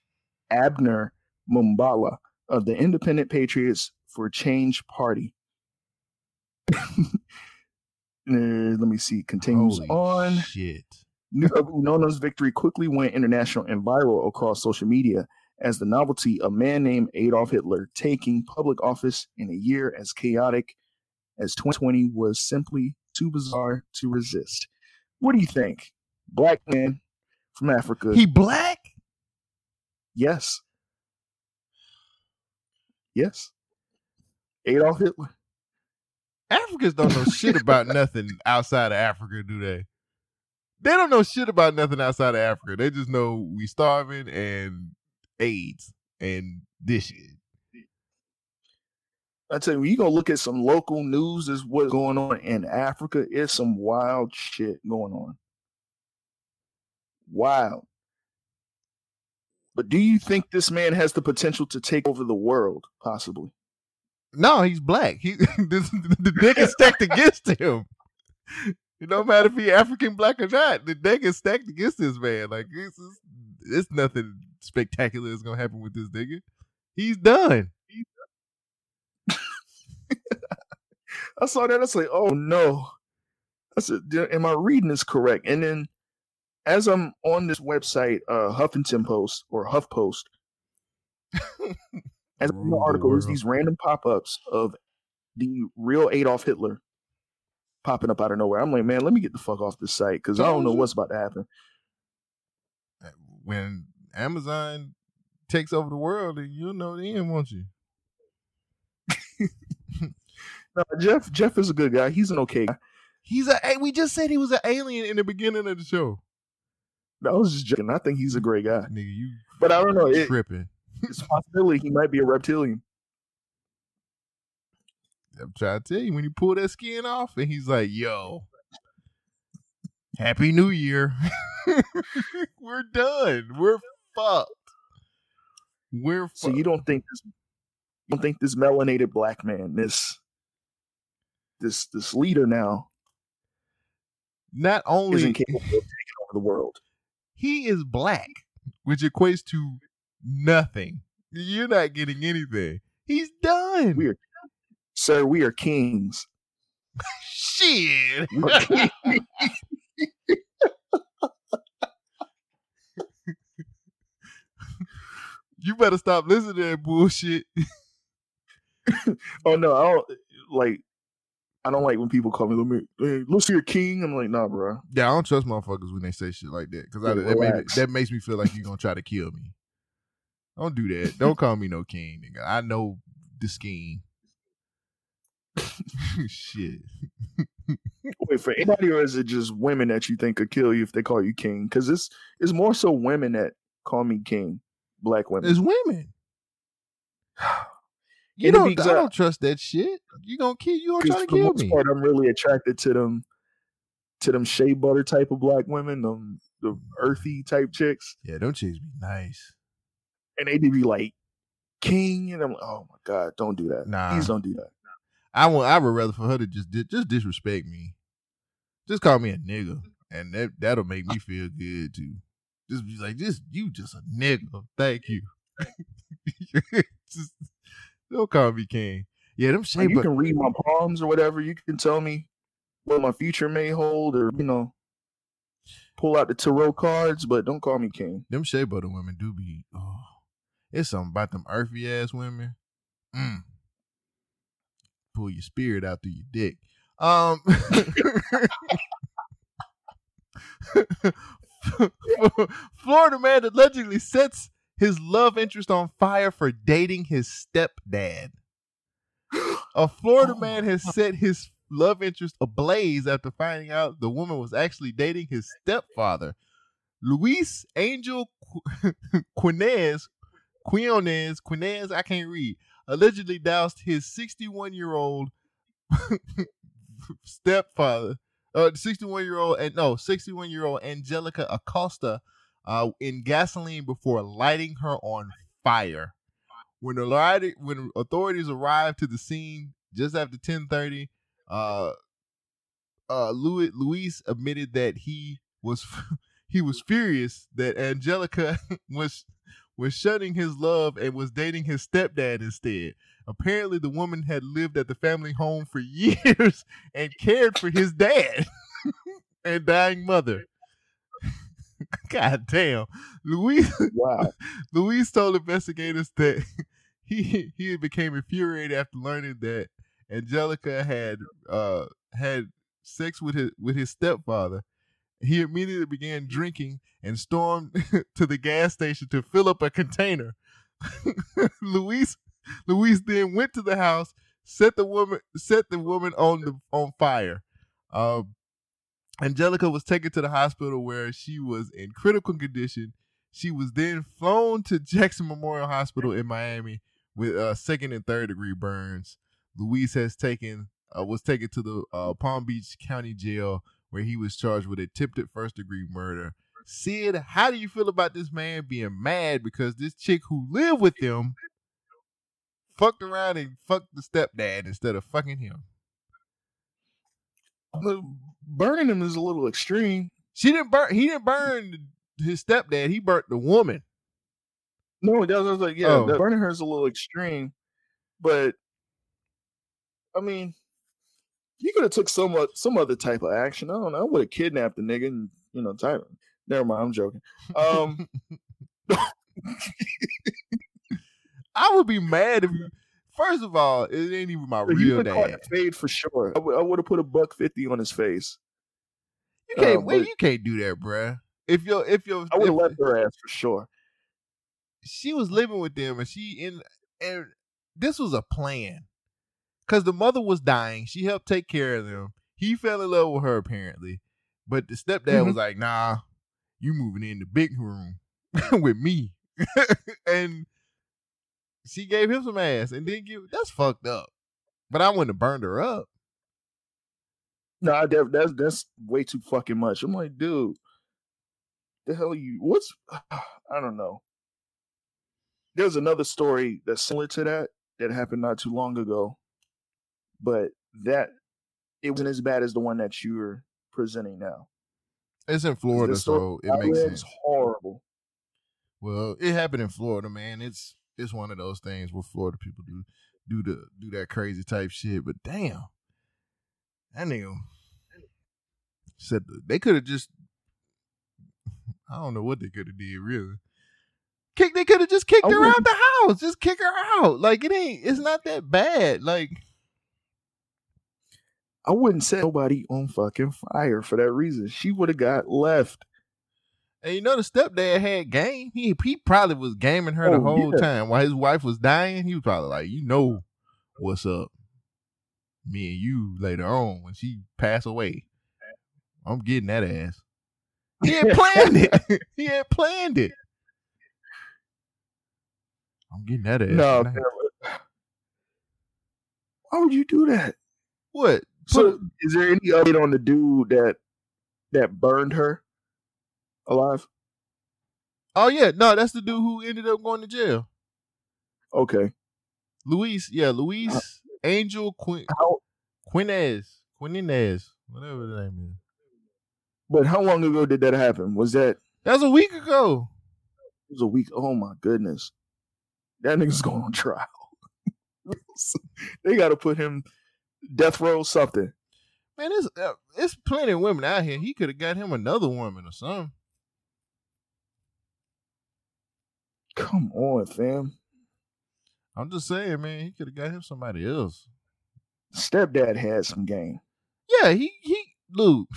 Abner Mumbala of the Independent Patriots for Change Party. [LAUGHS] Let me see. Continues Holy on. shit. Uunona's victory quickly went international and viral across social media as the novelty A man named Adolf Hitler taking public office in a year as chaotic as 2020 was simply too bizarre to resist. What do you think? Black man from Africa. He black? yes. Yes. Adolf Hitler. Africans don't know shit about [LAUGHS] nothing outside of Africa, do they? They don't know shit about nothing outside of Africa. They just know we starving and AIDS and this shit. I tell you, you gonna look at some local news, is what's going on in Africa. It's some wild shit going on. Wild. But do you think this man has the potential to take over the world? Possibly. No, he's black. He [LAUGHS] this, the deck is stacked against him. It don't matter if he African, black or not. The deck is stacked against this man. Like this is it's nothing spectacular is gonna happen with this nigga. He's done. [LAUGHS] I saw that. I was like, oh no. I said, "D- am I reading this correct? And then as I'm on this website, uh Huffington Post or HuffPost, [LAUGHS] as I'm in the article, there's these random pop-ups of the real Adolf Hitler popping up out of nowhere. I'm like, man, let me get the fuck off this site because I don't know what's about to happen. When Amazon takes over the world, and you'll know the end, won't you? [LAUGHS] No, Jeff, Jeff is a good guy. He's an okay guy. He's a. We just said he was an alien in the beginning of the show. I was just joking. I think he's a great guy. Nigga, you But I don't know. It, tripping. It's possibility he might be a reptilian. I'm trying to tell you, when you pull that skin off, and he's like, "Yo, Happy New Year, [LAUGHS] we're done, we're fucked, we're So you don't think this? You don't think this melanated black man, this this this leader now, Not only isn't capable of taking over the world? he is black, which equates to nothing. You're not getting anything. He's done. We are, sir, we are kings. [LAUGHS] Shit. [LAUGHS] We are kings. You better stop listening to that bullshit. oh no, I don't like. I don't like when people call me. Let me, hey, let's hear king. I'm like, nah, bro. Yeah, I don't trust motherfuckers when they say shit like that because that, that makes me feel like you're gonna try to kill me. Don't do that. Don't call me no king, nigga. I know the scheme. [LAUGHS] shit. Wait for anybody, or is it just women that you think could kill you if they call you king? Because it's it's more so women that call me king. Black women. It's women. [SIGHS] You don't. I don't trust that shit. You gonna kill? You gonna try for to the kill most me? part, I'm really attracted to them, to them shea butter type of black women, them the earthy type chicks, Yeah, don't chicks be nice. and they be like king, and I'm like, oh my god, don't do that. Nah. Please don't do that. I want. I would rather for her to just di- just disrespect me. Just call me a nigga, and that that'll make me feel good too. Just be like, just you just a nigga. Thank you. [LAUGHS] just don't call me king. Yeah, them Like, shape. you can read my palms or whatever. You can tell me what my future may hold, or you know, pull out the tarot cards, but don't call me king. them shea butter women do be. Oh, it's something about them earthy ass women. Mm. Pull your spirit out through your dick. Um. [LAUGHS] [LAUGHS] [LAUGHS] Florida man allegedly sets his love interest on fire for dating his stepdad. A Florida [GASPS] Oh man has set his love interest ablaze after finding out the woman was actually dating his stepfather. Luis Angel Qu- [LAUGHS] Quinez, Quinones, Quinez, I can't read, allegedly doused his 61 year old [LAUGHS] stepfather, uh, 61 year old, and no, 61 year old Angelica Acosta uh, in gasoline before lighting her on fire. When the when authorities arrived to the scene just after 10:30, uh, uh, Louis Luis admitted that he was [LAUGHS] he was furious that Angelica [LAUGHS] was was shunning his love and was dating his stepdad instead. Apparently, the woman had lived at the family home for [LAUGHS] years and cared for his dad [LAUGHS] and dying mother. [LAUGHS] God damn. Luis Wow. Luis told investigators that he he became infuriated after learning that Angelica had uh had sex with his with his stepfather. He immediately began drinking and stormed [LAUGHS] to the gas station to fill up a container. [LAUGHS] Luis Luis then went to the house, set the woman set the woman on the on fire. Um, Angelica was taken to the hospital where she was in critical condition. She was then flown to [LAUGHS] Jackson Memorial Hospital in Miami with uh, second and third degree burns. Luis has taken uh, was taken to the uh, Palm Beach County Jail where he was charged with attempted first degree murder. Sid, how do you feel about this man being mad because this chick who lived with him fucked around and fucked the stepdad instead of fucking him? The- Burning him is a little extreme. She didn't burn. He didn't burn his stepdad. He burnt the woman. No, that was like, yeah, Oh. burning her is a little extreme, but I mean, you could have took some some other type of action. I don't know. I would have kidnapped the nigga and you know, type. Never mind, I'm joking. Um, [LAUGHS] I would be mad if you. First of all, it ain't even my real dad. fade for sure. I would have put a buck fifty on his face. You can't. wait, you can't do that, bruh. If your if your I would have left her ass for sure. she was living with them and she in and this was a plan because the mother was dying. She helped take care of them. He fell in love with her apparently, but the stepdad was mm-hmm. like, "Nah, you moving in the big room [LAUGHS] with me," [LAUGHS] and she gave him some ass and didn't give. That's fucked up. But I wouldn't have burned her up. No, I def- that's that's way too fucking much. I'm like, dude, the hell you? What's? [SIGHS] I don't know. There's another story that's similar to that that happened not too long ago, but that it wasn't as bad as the one that you're presenting now. It's in Florida, so it makes sense. horrible. Well, it happened in Florida, man. It's it's one of those things where Florida people do do the do that crazy type shit. But damn, that nigga said they could have just [LAUGHS] I don't know what they could have did really. Kick they could have just kicked her out the house. Just kick her out. Like it ain't it's not that bad. Like I wouldn't set nobody on fucking fire for that reason. She would have got left. and you know the stepdad had game. He he probably was gaming her the Oh, whole yeah. time while his wife was dying. He was probably like, you know what's up. Me and you later on when she pass away. I'm getting that ass. He had planned it. [LAUGHS] he had planned it. I'm getting that ass. No, why would you do that? what? So, is there any update on the dude that that burned her alive? oh yeah, no, that's the dude who ended up going to jail. Okay, Luis, yeah, Luis uh, Angel Quin how? Quinez. Quinez. Whatever the name is. But how long ago did that happen? Was that That was a week ago. it was a week? Oh my goodness, that nigga's [LAUGHS] going on trial. [LAUGHS] they got to put him death row something. Man, it's uh, it's plenty of women out here. He could have got him another woman or something. Come on, fam. I'm just saying, man, he could have got him somebody else. Stepdad had some game. Yeah, he he Luke.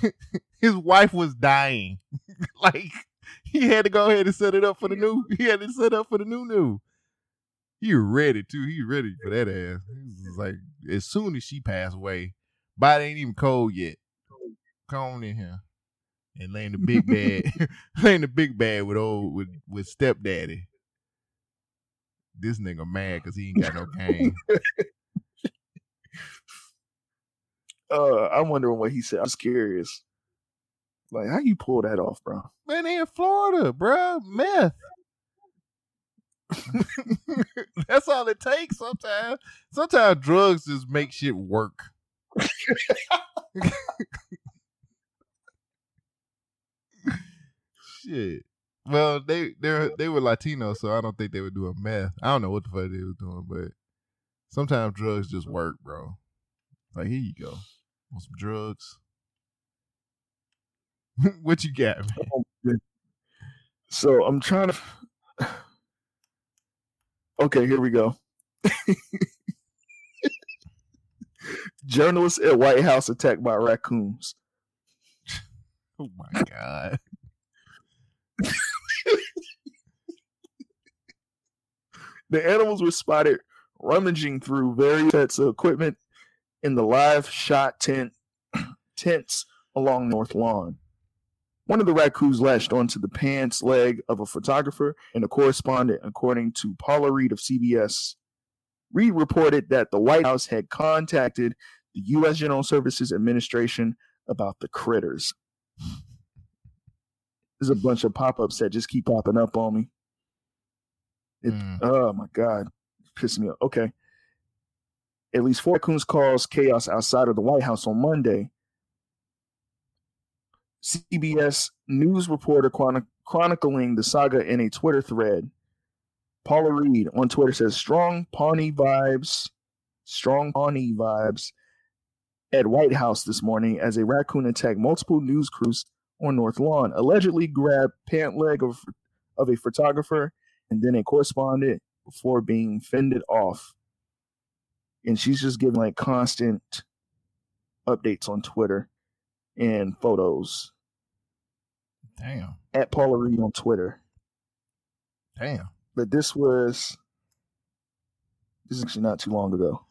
[LAUGHS] his wife was dying. [LAUGHS] like he had to go ahead and set it up for the new. He had to set up for the new new. He ready too. He ready for that ass. He's like, as soon as she passed away, body ain't even cold yet. Come on in here and lay in the big bed, lay in the big bed with old with with stepdaddy. This nigga mad because he ain't got no game. [LAUGHS] Uh, I'm wondering what he said. I'm just curious. Like, how you pull that off, bro? Man, they in Florida, bro. Meth. [LAUGHS] That's all it takes sometimes. Sometimes drugs just make shit work. [LAUGHS] shit. Well, they they they were Latino, so I don't think they were doing meth. I don't know what the fuck they were doing, but sometimes drugs just work, bro. Like here you go, want some drugs. [LAUGHS] what you got, man? So I'm trying to. Okay, here we go. Journalists at White House attacked by raccoons. Oh my god. The animals were spotted rummaging through various sets of equipment in the live shot tent [CLEARS THROAT] tents along North Lawn. One of the raccoons latched onto the pants leg of a photographer and a correspondent, according to Paula Reid of CBS. Reid reported that the White House had contacted the U.S. General Services Administration about the critters. There's a bunch of pop ups that just keep popping up on me. It, Mm. Oh my God. Pissing me off. Okay. At least four raccoons caused chaos outside of the White House on Monday. CBS news reporter chronic- chronicling the saga in a Twitter thread. Paula Reid on Twitter says strong Pawnee vibes, strong Pawnee vibes at White House this morning as a raccoon attacked multiple news crews on North Lawn, allegedly grabbed pant leg of, of a photographer and then a correspondent before being fended off. And she's just giving like constant updates on Twitter and photos Damn. at Paula Reid on Twitter. Damn. But this was this is actually not too long ago.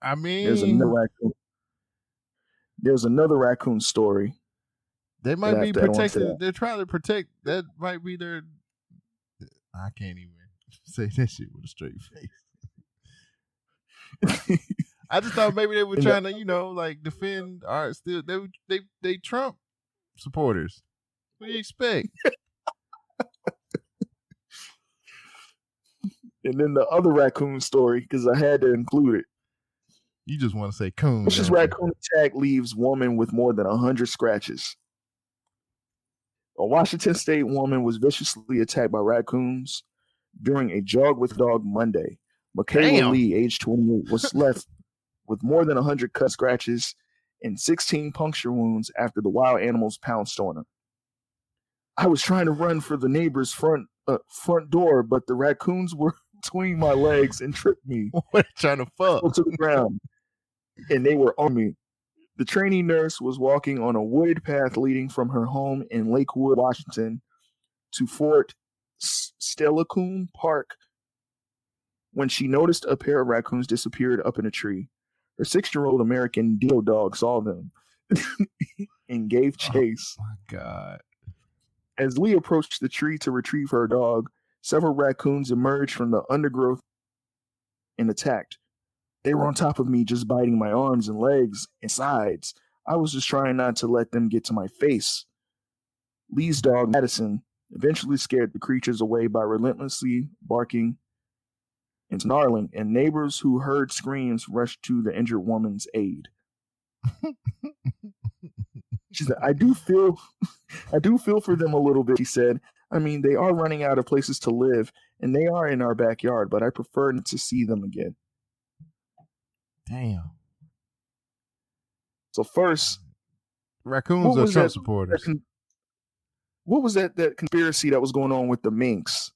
I mean, There's another raccoon. There's another raccoon story. they might be I don't want to say protected. They're trying to protect. That might be their. I can't even. [LAUGHS] Say that shit with a straight face. I just thought maybe they were [LAUGHS] trying to, you know, like defend our still they they they Trump supporters. What do you expect? and then the other raccoon story, because I had to include it. You just want to say coon. Vicious don't you? raccoon attack leaves woman with more than 100 scratches. A Washington State woman was viciously attacked by raccoons during a jog with dog Monday. Michaela Lee, age 28, was [LAUGHS] left with more than 100 cut scratches and 16 puncture wounds after the wild animals pounced on her. I was trying to run for the neighbor's front uh, front door, but the raccoons were [LAUGHS] between my legs and tripped me [LAUGHS] What trying to fuck? to the ground, and they were on me. The trainee nurse was walking on a wooded path leading from her home in Lakewood, Washington, to Fort Steilacoom Park when she noticed a pair of raccoons disappeared up in a tree. Her six-year-old American Dio dog saw them [LAUGHS] and gave Oh. chase. My God. As Lee approached the tree to retrieve her dog, several raccoons emerged from the undergrowth and attacked. They were on top of me, just biting my arms and legs and sides. I was just trying not to let them get to my face. Lee's dog, Madison, eventually scared the creatures away by relentlessly barking and snarling, and neighbors who heard screams rushed to the injured woman's aid. [LAUGHS] She said, I do feel [LAUGHS] I do feel for them a little bit, she said. I mean, they are running out of places to live, and they are in our backyard, but I prefer not to see them again. Damn. So first, Raccoons are Trump that- supporters. that what was that that conspiracy that was going on with the minks?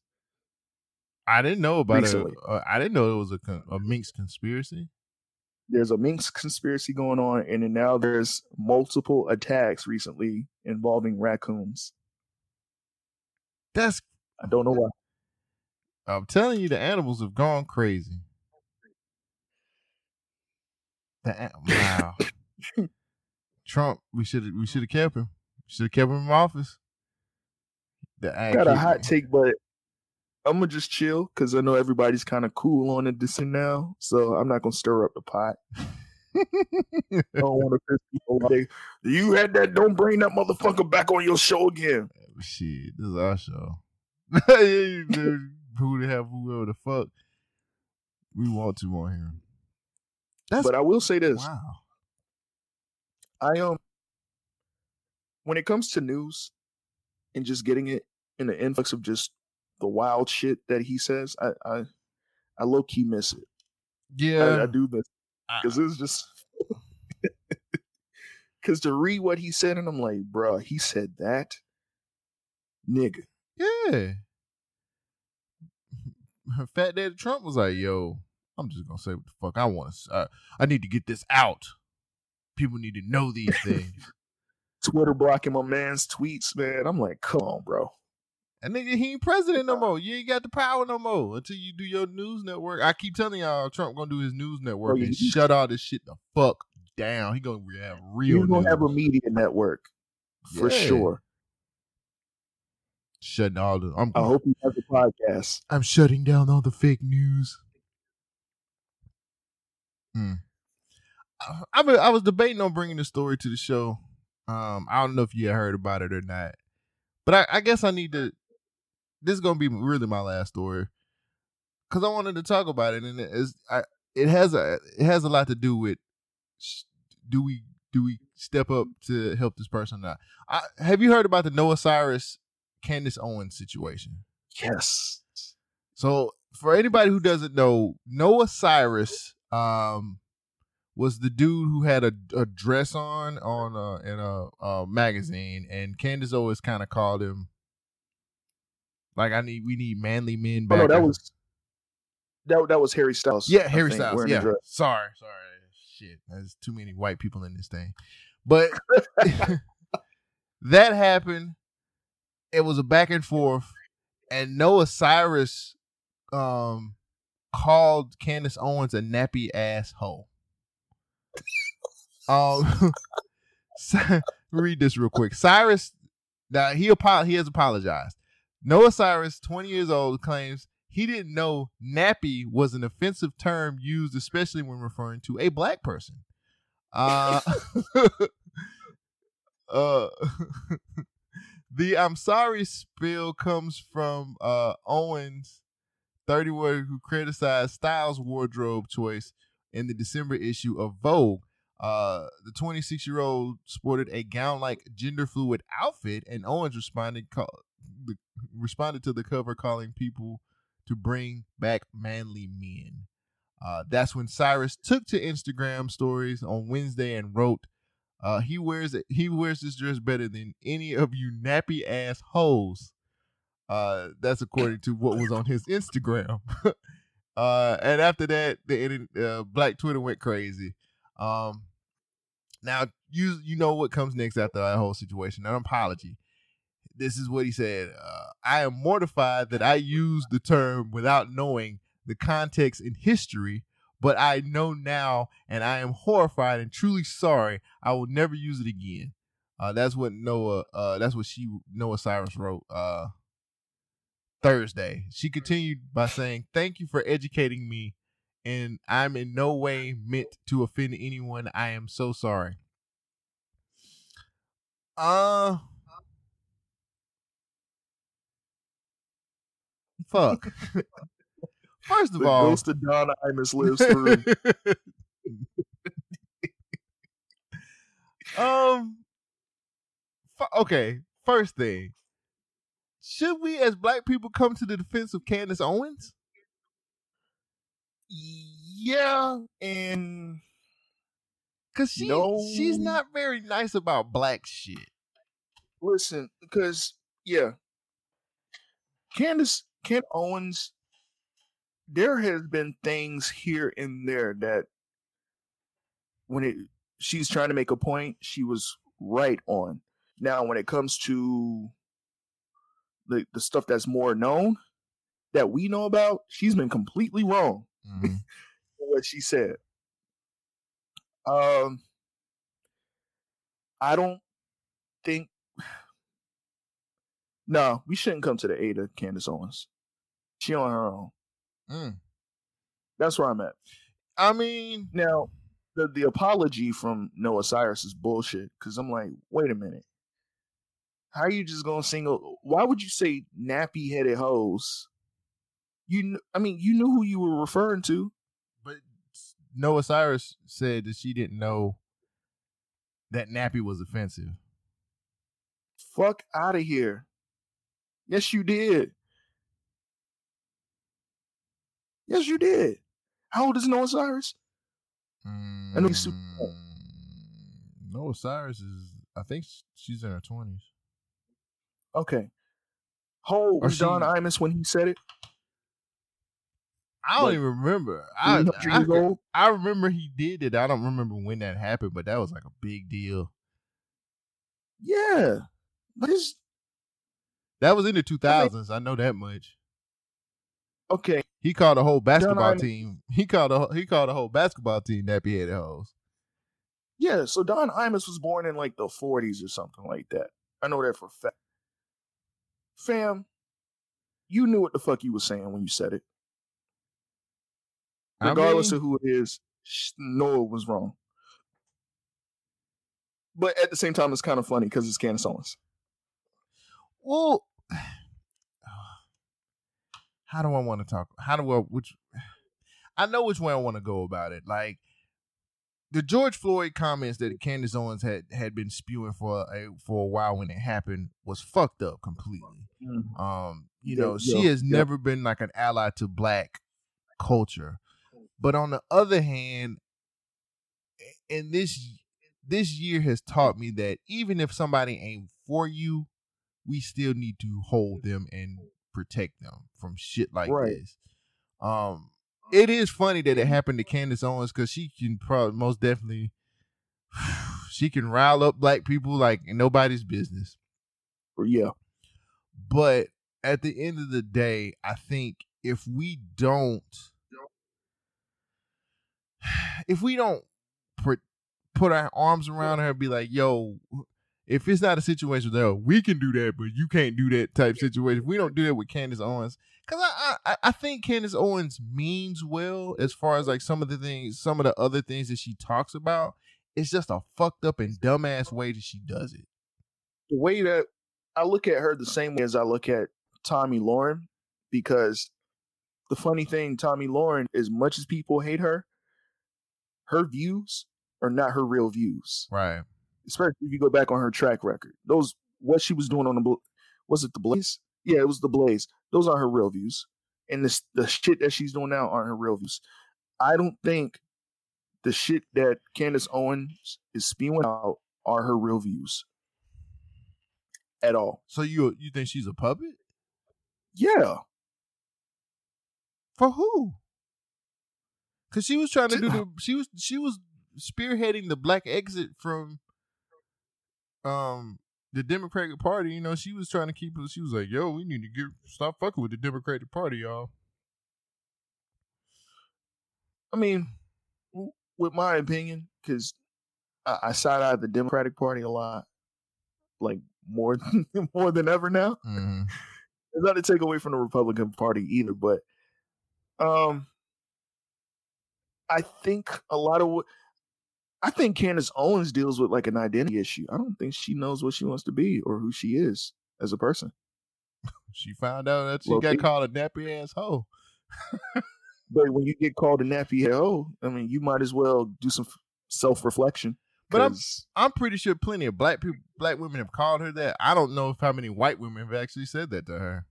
I didn't know about it. Uh, I didn't know it was a a minks conspiracy. There's a minks conspiracy going on, and then now there's multiple attacks recently involving raccoons. That's I don't know why. I'm telling you, the animals have gone crazy. The wow. [LAUGHS] Trump, we should have we should have kept him. Should have kept him in office. The Got a hot take, but I'm gonna just chill because I know everybody's kind of cool on it this and now, so I'm not gonna stir up the pot. I don't want to piss people off. You had that. Don't bring that motherfucker back on your show again. Shit, this is our show. [LAUGHS] Who to have whoever the fuck we want to on here. That's But I will say this: wow. I um, when it comes to news and just getting it in the influx of just the wild shit that he says, I I, I low key miss it. Yeah, I, I do miss I- because it's just [LAUGHS] because to read what he said and I'm like, bruh, he said that, nigga. Yeah. [LAUGHS] Fat Daddy Trump was like, "Yo, I'm just gonna say what the fuck I want to. Uh, I need to get this out. People need to know these [LAUGHS] things." Twitter blocking my man's tweets, man. I'm like, come on, bro. And nigga, he ain't president no more. You ain't got the power no more until you do your news network. I keep telling y'all, Trump gonna do his news network and shut all this shit the fuck down. He gonna have real. You're gonna have a media network for Yeah. sure. shutting all the. I'm I hope he has a podcast. I'm shutting down all the fake news. Hmm. I, I, was- I was debating on bringing the story to the show. Um, I don't know if you had heard about it or not, but I, I guess I need to. This is gonna be really my last story because I wanted to talk about it, and it is I. It has a it has a lot to do with do we do we step up to help this person or not? I, have you heard about the Noah Cyrus Candace Owens situation? Yes. So for anybody who doesn't know, Noah Cyrus um was the dude who had a, a dress on on uh, in a, a magazine, and Candace Owens kind of called him like, "I need we need manly men Oh no, that was that, that was Harry Styles. yeah, Harry Styles. Yeah, sorry, sorry, shit. There's too many white people in this thing, but [LAUGHS] that happened. It was a back and forth, and Noah Cyrus um called Candace Owens a nappy asshole. [LAUGHS] Um, [LAUGHS] read this real quick. Cyrus, now he apo- he has apologized. Noah Cyrus, twenty years old, claims he didn't know nappy was an offensive term used especially when referring to a black person. Uh, [LAUGHS] uh, [LAUGHS] the I'm sorry spill comes from uh, Owens, 31, who criticized Styles' wardrobe choice in the December issue of Vogue. Uh, the 26 year old sported a gown like gender fluid outfit, and Owens responded call, the, responded to the cover calling people to bring back manly men. Uh, that's when Cyrus took to Instagram stories on Wednesday and wrote, uh, "He wears it. He wears this dress better than any of you nappy ass hoes." Uh, that's according to what was on his Instagram. [LAUGHS] uh, and after that, the uh, Black Twitter went crazy. Um, now you you know what comes next after that whole situation? An apology. This is what he said. Uh, I am mortified that I used the term without knowing the context and history, but I know now, and I am horrified and truly sorry. I will never use it again. Uh, that's what Noah. Uh, that's what she Noah Cyrus wrote. Uh, Thursday. She continued by saying, "Thank you for educating me and I'm in no way meant to offend anyone. I am so sorry. Uh fuck. First of the all, ghost of Don Imus lives through. [LAUGHS] um fu- okay, first thing. Should we as black people come to the defense of Candace Owens? yeah, and Cause she No. she's not very nice about black shit. listen, because yeah, Candace Kent Owens, there has been things here and there that when it she's trying to make a point, she was right on. Now, when it comes to the the stuff that's more known that we know about, she's been completely wrong [LAUGHS] Mhm. what she said. Um, I don't think. [SIGHS] No, we shouldn't come to the aid of Candace Owens. She on her own. Mm. That's where I'm at. I mean, Now, the the apology from Noah Cyrus is bullshit. Because I'm like, wait a minute. How are you just gonna single? Why would you say nappy headed hoes? You, I mean, you knew who you were referring to. but Noah Cyrus said that she didn't know that nappy was offensive. Fuck out of here. Yes, you did. Yes, you did. How old is Noah Cyrus? I know he's super old. Mm, Noah Cyrus is, I think she's in her twenties. Okay. How old was Don Imus when he said it? I don't Like, even remember. I, 300 I. I remember he did it. I don't remember when that happened, but that was like a big deal. Yeah. But it's That was in the two thousands. I know that much. Okay. He called a whole basketball Imus- team. He called a he called a whole basketball team nappy headed hoes. Yeah, so Don Imus was born in like the 40s or something like that. I know that for a fact. Fam, you knew what the fuck you was saying when you said it. I Regardless mean- of who it is, Noah was wrong. But at the same time, it's kind of funny because it's Candace Owens. Well, how do I want to talk? How do I which? I know which way I want to go about it. Like the George Floyd comments that Candace Owens had had been spewing for a for a while when it happened was fucked up completely. Um, you know, she has never been like an ally to black culture. But on the other hand, and this this year has taught me that even if somebody ain't for you, we still need to hold them and protect them from shit like Right. this. Um, it is funny that it happened to Candace Owens because she can probably most definitely [SIGHS] she can rile up black people like nobody's business. Yeah. But at the end of the day, I think if we don't, [SIGHS] if we don't put put our arms around her and be like, "Yo," if it's not a situation where we can do that, but you can't do that type situation, we don't do that with Candace Owens, because I, I, I- I think Candace Owens means well as far as like some of the things, some of the other things that she talks about. It's just a fucked up and dumbass way that she does it. the way that I look at her the same way as I look at Tomi Lahren, because the funny thing, Tomi Lahren, as much as people hate her, her views are not her real views. Right. Especially if you go back on her track record. Those what she was doing on the was it the Blaze? Yeah, it was the Blaze. Those aren't her real views, and this the shit that she's doing now aren't her real views. I don't think the shit that Candace Owens is spewing out are her real views at all. So you you think she's a puppet Yeah, for who? Because she was trying To- do the she was she was spearheading the black exit from um the Democratic Party. You know, she was trying to keep. She was like, "Yo, we need to get stop fucking with the Democratic Party, y'all." I mean, with my opinion, because I, I side eye the Democratic Party a lot, like more [LAUGHS] than more than ever now. Mm-hmm. [LAUGHS] It's not to take away from the Republican Party either, but um, I think a lot of what I think Candace Owens deals with like an identity issue. I don't think she knows what she wants to be or who she is as a person. She found out that she Well, got they- called a nappy ass hoe. [LAUGHS] But when you get called a nappy oh, I mean, you might as well do some self reflection. But I'm- I'm pretty sure plenty of black people, black women have called her that. I don't know if how many white women have actually said that to her.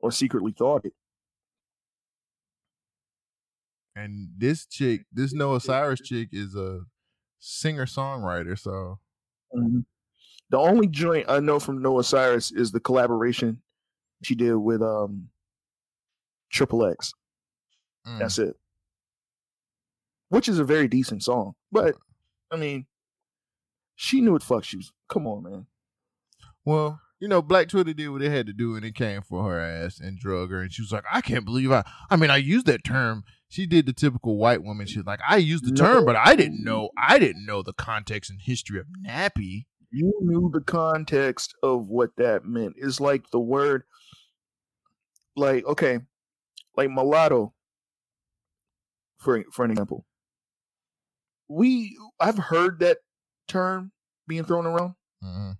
or secretly thought it. And this chick, this Noah Cyrus chick, is a singer songwriter. So The only joint I know from Noah Cyrus is the collaboration she did with um Triple X. mm. That's it. Which is a very decent song. But I mean, she knew what the fuck she was. Come on, man. well, you know, Black Twitter did what it had to do, and it came for her ass and drug her. And she was like, "I can't believe I. I mean, I used that term." She did the typical white woman shit, like I used the term, but I didn't know. I didn't know the context and history of nappy. You knew the context of what that meant. It's like the word, like okay, like mulatto. For for an example, we I've heard that term being thrown around. Mm-hmm.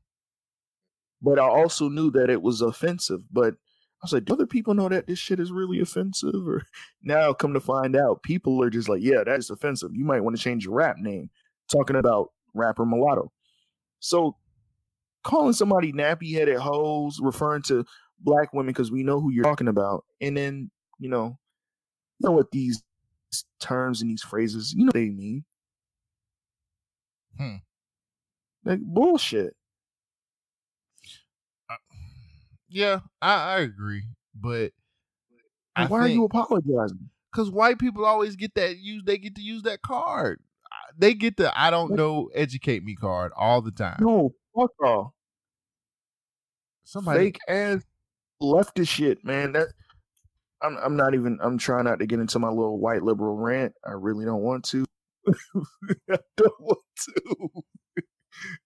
but I also knew that it was offensive. But I was like, do other people know that this shit is really offensive? Or [LAUGHS] now, come to find out, people are just like, yeah, that is offensive. You might want to change your rap name. Talking about rapper mulatto. So calling somebody nappy headed hoes, referring to black women because we know who you're talking about, and then you know, you know what these terms and these phrases, you know, what they mean. Hmm. Like bullshit. Yeah, I, I agree, but I why are you apologizing? because white people always get that use they get to use that card they get the i don't know educate me card all the time No, fuck all. somebody fake ass leftist shit, man. That I'm I'm not even I'm trying not to get into my little white liberal rant. I really don't want to. [LAUGHS] I don't want to. [LAUGHS]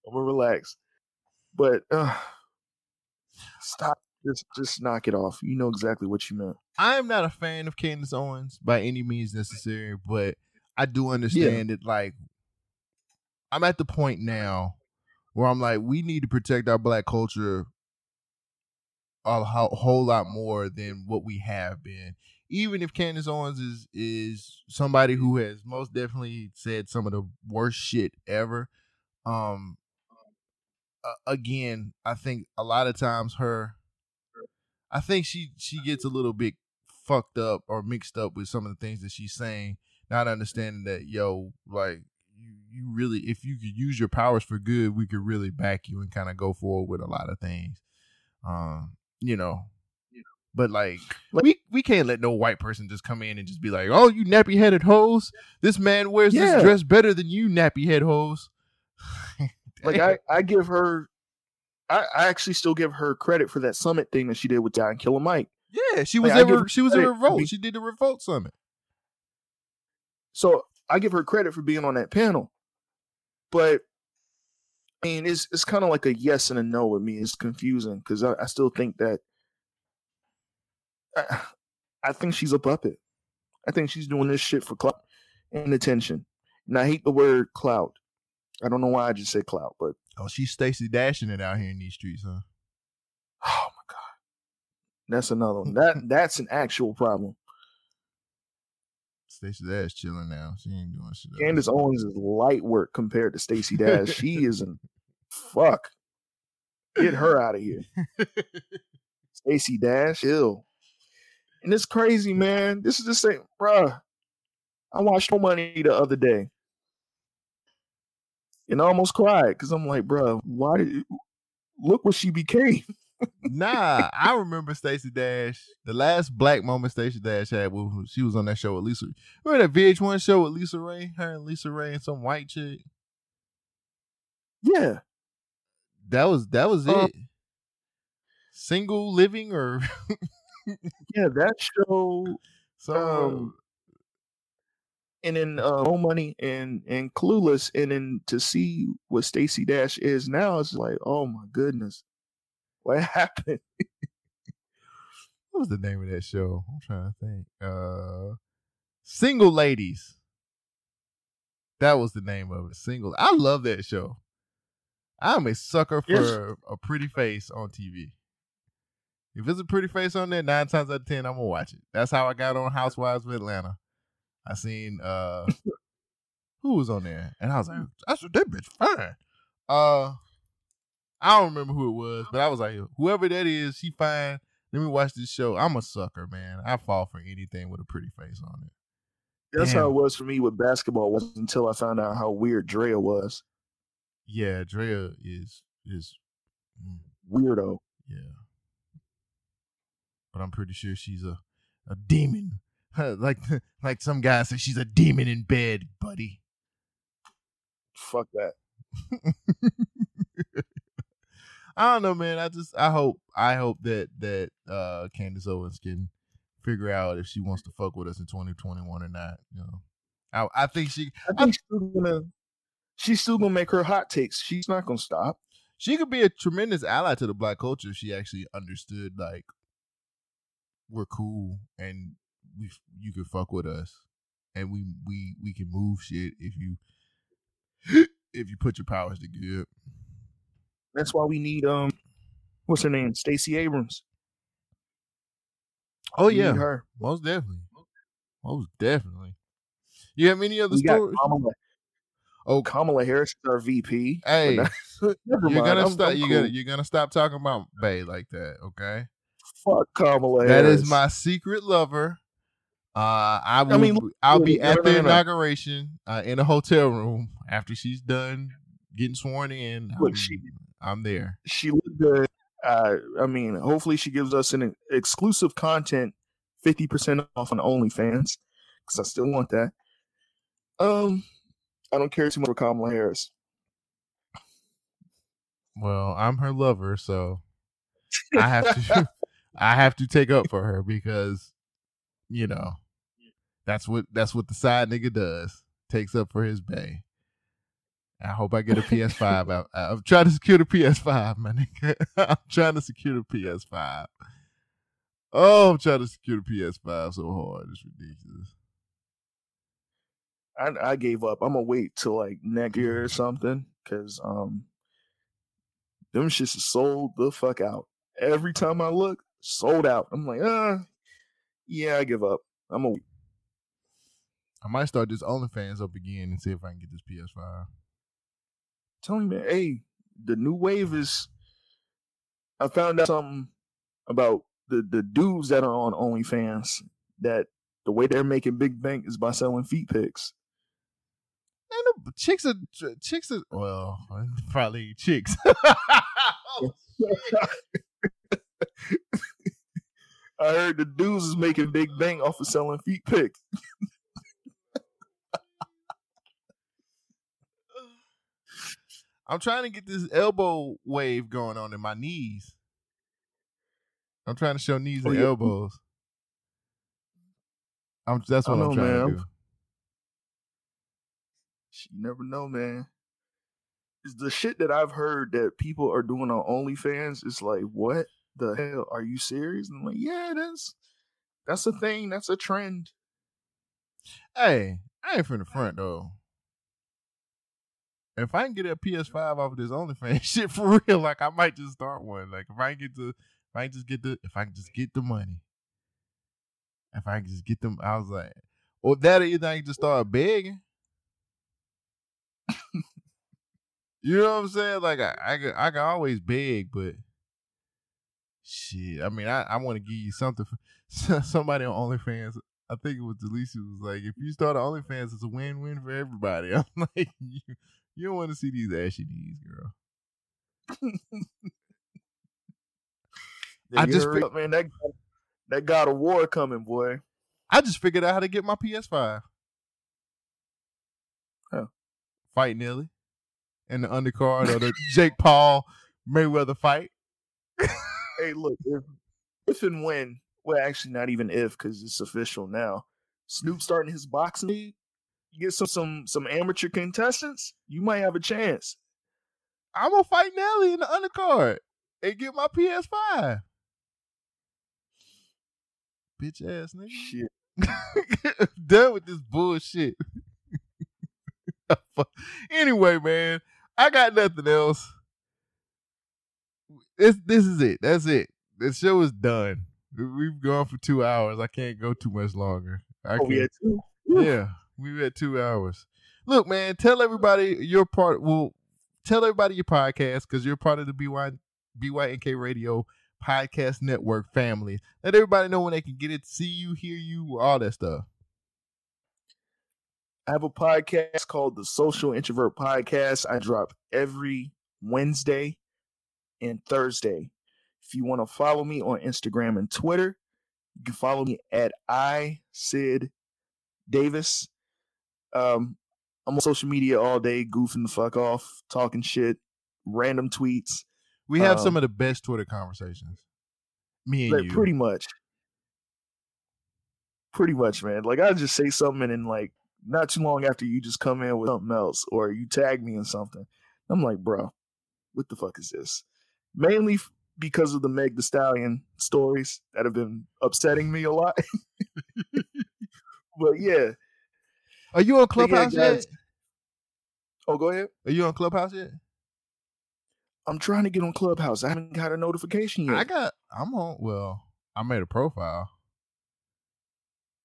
I'm gonna relax. But uh stop just just knock it off. You know exactly what you meant. i am not a fan of candace owens by any means necessary but i do understand it like i'm at the point now where i'm like we need to protect our black culture a whole lot more than what we have been even if Candace Owens is is somebody who has most definitely said some of the worst shit ever, um, uh, again, I think a lot of times her, I think she she gets a little bit fucked up or mixed up with some of the things that she's saying, not understanding that yo, like you you really, if you could use your powers for good, we could really back you and kind of go forward with a lot of things, um, you know. But like, Like- we we can't let no white person just come in and just be like, "Oh, you nappy headed hoes! This man wears Yeah. this dress better than you, nappy head hoes." [LAUGHS] Like [LAUGHS] I, I give her I, I actually still give her credit for that summit thing that she did with John Killer Mike. yeah, she was Like, I at give re- her she was for revolt. She did the revolt summit. So I give her credit for being on that panel. But I mean, it's it's kind of like a yes and a no with me. It's confusing because I, I still think that I, I think she's a puppet. I think she's doing this shit for clout and attention. And I hate the word clout. I don't know why I just said clout, but Oh, she's Stacey dashing it out here in these streets, huh? oh my god, that's another one. That [LAUGHS] that's an actual problem. Stacey Dash chilling now. She ain't doing shit. else. Candace Owens is light work compared to Stacey Dash. [LAUGHS] she is in fuck. Get her out of here. [LAUGHS] Stacey Dash, ill. And it's crazy, man. This is the same, bruh. I watched Mo' Money the other day. And I almost cried because I'm like, bruh, why did look what she became? [LAUGHS] nah, I remember Stacey Dash. The last black moment Stacey Dash had, was she was on that show with Lisa. Remember that VH1 show with LisaRaye? Her and LisaRaye and some white chick. Yeah. That was that was Uh, it. Single living or Yeah, that show [LAUGHS] some Um, and then uh, Mo' Money and and Clueless, and then to see what Stacey Dash is now, it's like, oh my goodness, what [LAUGHS] happened? what was the name of that show? I'm trying to think. Uh Single Ladies. That was the name of it. Single. I love that show. I'm a sucker for Yes. a pretty face on TV. If it's a pretty face on there, nine times out of ten, I'm gonna watch it. That's how I got on Housewives of Atlanta. I seen uh [LAUGHS] who was on there, and I was like, "That's that bitch fine." Uh, I don't remember who it was, but I was like, "Whoever that is, she fine." Let me watch this show. I'm a sucker, man. I fall for anything with a pretty face on it. That's how it was for me with basketball. Was until I found out how weird Drea was. Yeah, Drea is is mm, Weirdo. yeah, but I'm pretty sure she's a a demon. [LAUGHS] like like some guy said, she's a demon in bed, buddy. Fuck that. [LAUGHS] I don't know, man. I just I hope I hope that that uh Candace Owens can figure out if she wants to fuck with us in 2021 or not. You know, I I think she I think she's still gonna. She's still gonna make her hot takes. She's not gonna stop. she could be a tremendous ally to the black culture if she actually understood like we're cool and we you can fuck with us and we we we can move shit if you [CLEARS THROAT] if you put your powers to good. That's why we need um, what's her name? Stacey Abrams. Oh We yeah, her. most definitely, most definitely. You have any other We stories? Kamala. Oh, Kamala Harris is our VP. Hey, not- [LAUGHS] [LAUGHS] you're gonna I'm- stop. I'm You're cool. gonna you're gonna stop talking about Bay like that, okay? fuck Kamala That Harris. is my secret lover. Uh, I will. mean, I'll be at the inauguration uh, in a hotel room after she's done getting sworn in. Look, I'm, she- I'm there. she looked good. Uh, I mean, hopefully she gives us an exclusive content, fifty percent off on OnlyFans, because I still want that. Um, I don't care too much for Kamala Harris. Well, I'm her lover, so [LAUGHS] I have to. [LAUGHS] I have to take up for her because, you know, that's what that's what the side nigga does. Takes up for his bay. I hope I get a PS5. [LAUGHS] I, I'm trying to secure the PS5, my nigga. [LAUGHS] I'm trying to secure the PS5. Oh, I'm trying to secure the PS5 so hard. It's ridiculous. I, I gave up. I'm gonna wait till like next year or something, because um, them shits is sold the fuck out. Every time I look, sold out. I'm like, ah, yeah, I give up. I'm gonna might start this OnlyFans up again and see if I can get this PS5. tell me, man. Hey, the new wave is. I found out something about the the dudes that are on OnlyFans that the way they're making big bank is by selling feet pics. And the chicks are chicks are well, [LAUGHS] probably chicks. [LAUGHS] Oh, [LAUGHS] I heard the dudes is making big bank off of selling feet pics. I'm trying to get this elbow wave going on in my knees. I'm trying to show knees Oh, and yeah. elbows. I'm that's what I'm trying man. to do. You never know, man. Is the shit that I've heard that people are doing on OnlyFans It's like, what the hell? Are you serious? And I'm like, yeah, that's That's a thing. That's a trend. Hey, I ain't from the front though. If I can get a PS5 off of this OnlyFans [LAUGHS] shit for real, like I might just start one. Like if I can get the, if I can just get the, if I can just get the money, if I can just get them, I was like, or that or either I can just start begging. [LAUGHS] you know what I'm saying? Like I, I I can always beg, but shit. I mean, I, I want to give you something. For, [LAUGHS] somebody on OnlyFans, I think it was Delisa was like, if you start an OnlyFans, it's a win-win for everybody. [LAUGHS] I'm like, you, you don't want to see these ashy knees, girl. I just hurry fi- up, man. That that God of War coming, boy. I just figured out how to get my PS5. Huh. Fight Nelly in the undercard of the Jake Paul Mayweather fight. [LAUGHS] Hey, look, if, if and when, well, actually, not even if, because it's official now. Snoop starting his boxing league. You get some some some amateur contestants, you might have a chance. I'm gonna fight Nelly in the undercard and get my PS5. Bitch ass nigga. Shit. [LAUGHS] Done with this bullshit. [LAUGHS] anyway, man, I got nothing else. This this is it. That's it. This show is done. We've gone for two hours. I can't go too much longer. I Oh, we had two. Yeah, we had two hours. Look, man, tell everybody your part. Well, tell everybody your podcast because you're part of the BY BYNK Radio Podcast Network family. Let everybody know when they can get it, see you, hear you, all that stuff. I have a podcast called the Social Introvert Podcast. I drop every Wednesday and Thursday. If you want to follow me on Instagram and Twitter, you can follow me at I Sid Davis. Um, I'm on social media all day, goofing the fuck off, talking shit, random tweets. We have Um, some of the best Twitter conversations. Me and Like, you. pretty much. Pretty much, man. Like I just say something and then like not too long after you just come in with something else or you tag me in something. I'm like, bro, what the fuck is this? Mainly f- because of the Meg the Stallion stories that have been upsetting me a lot. [LAUGHS] but yeah. Are you on But yeah, Clubhouse yet? Oh, go ahead. Are you on Clubhouse yet? I'm trying to get on Clubhouse. I haven't got a notification yet. I got. I'm on. Well, I made a profile.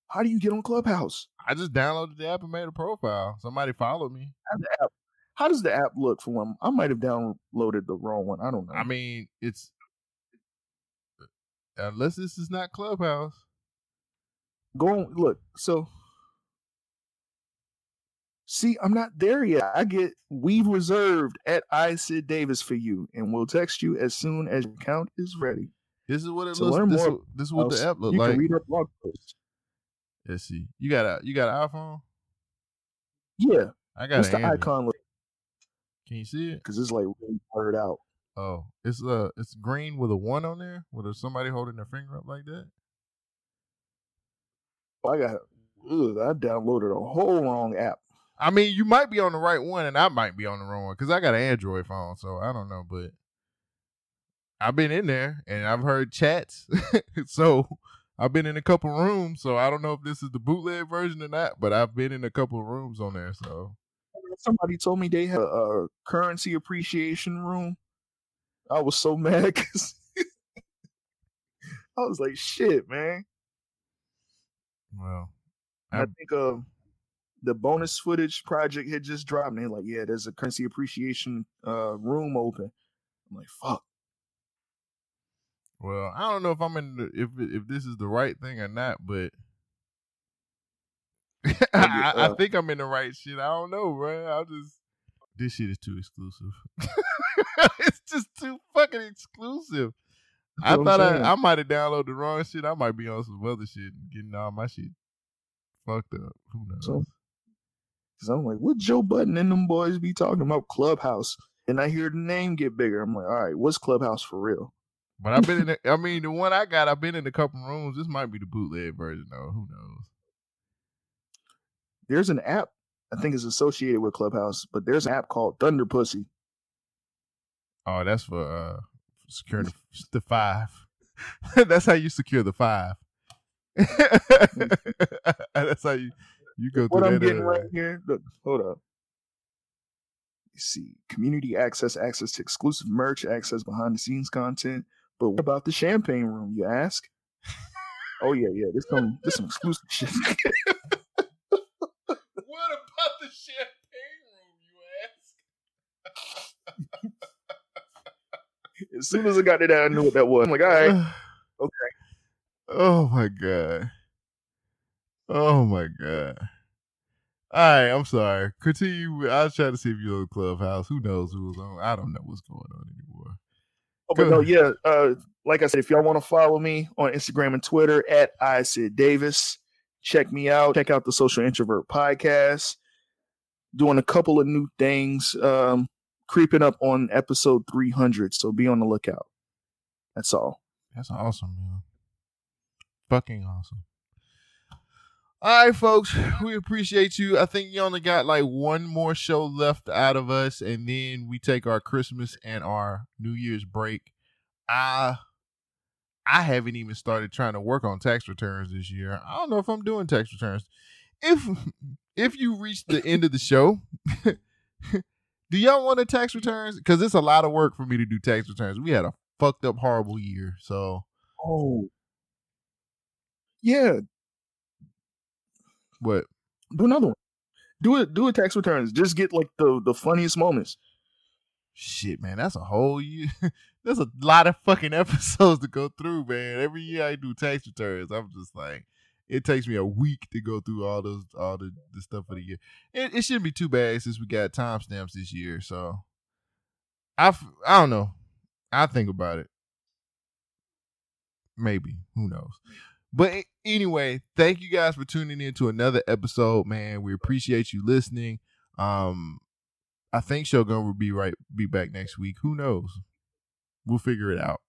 How do you get on Clubhouse? I just downloaded the app and made a profile. Somebody followed me. How's the app? How does the app look for one? I might have downloaded the wrong one. I don't know. I mean, it's uh, unless this is not Clubhouse. go on look so see i'm not there yet i get we've reserved at i sid davis for you and we'll text you as soon as your account is ready This is what it To looks. learn This, more this is what the app look you like. You can read our blog post Let's see. You got a you got an iPhone? yeah I got what's an the Android. icon look Can you see it? because it's like really blurred out Oh, it's uh, it's green with a one on there. With somebody holding their finger up like that. i got ugh, i downloaded a whole wrong app I mean, you might be on the right one, and I might be on the wrong one because I got an Android phone, so I don't know. But I've been in there and I've heard chats, [LAUGHS] so I've been in a couple rooms. So I don't know if this is the bootleg version or not, but I've been in a couple rooms on there. So somebody told me they had a, a Curren$y appreciation room i was so [LAUGHS] mad because i was like shit man well, And I think uh, the bonus footage project had just dropped, and they're like, "Yeah, there's a Curren$y appreciation uh, room open." I'm like, "Fuck." well, I don't know if I'm in the, if if this is the right thing or not, but. [LAUGHS] I, I uh, think I'm in the right shit. I don't know, bro. I'll just this shit is too exclusive. [LAUGHS] it's just too fucking exclusive. I That's I'm thought. I, I might have downloaded the wrong shit. I might be on some other shit and getting all my shit fucked up. Who knows? So- Cause I'm like, "What Joe Budden and them boys be talking about Clubhouse?" And I hear the name get bigger. I'm like, "All right, what's Clubhouse for real?" but I've been in. The, I mean, the one I got, I've been in a couple rooms. This might be the bootleg version, though. Who knows? There's an app I think is associated with Clubhouse, but there's an app called Thunder Pussy. Oh, that's for uh securing the, the five. [LAUGHS] that's how you secure the five. [LAUGHS] That's how you you go what through I'm getting uh, right here. Look, hold up. You see, community access, access to exclusive merch, access behind the scenes content. But what about the champagne room? You ask. oh yeah, yeah. There's some this some exclusive shit. [LAUGHS] What about the champagne room, you ask? as soon as I got to that, I knew what that was. I'm like, all right, [SIGHS] okay. Oh my god. Oh my god. All right, I'm sorry. Continue. I was trying to see if you're on Clubhouse. Who knows who was on? I don't know what's going on anymore. Oh, but no, yeah. Uh, like I said, if y'all want to follow me on Instagram and Twitter at I Sid Davis, check me out. Check out the Social Introvert podcast. Doing a couple of new things. Um, creeping up on episode 300. So be on the lookout. That's all. That's awesome, man. Fucking awesome. All right, folks, we appreciate you. I think you only got like one more show left out of us, and then we take our Christmas and our New Year's break. I I haven't even started trying to work on tax returns this year. I don't know if I'm doing tax returns. If [LAUGHS] if you reach the end of the show, [LAUGHS] do y'all want a tax returns? Because it's a lot of work for me to do tax returns. We had a fucked up horrible year, so Oh. Yeah. what? Do another one. Do it. Do a tax returns. Just get like the the funniest moments. Shit, man, that's a whole year. [LAUGHS] There's a lot of fucking [LAUGHS] episodes to go through, man. Every year I do tax returns, I'm just like, it takes me a week to go through all those, all the, the stuff for the year. It, it shouldn't be too bad since we got timestamps this year. So, I, I don't know. I think about it. Maybe who knows? But anyway, thank you guys for tuning in to another episode, man. We appreciate you listening. Um, I think Shogun will be right be back next week. Who knows? We'll figure it out.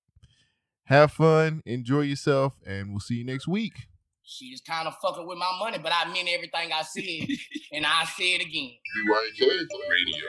Have fun, enjoy yourself, and we'll see you next week. She is kind of fucking with my money, but I meant everything I said, [LAUGHS] and I say it again. BYNK Radio.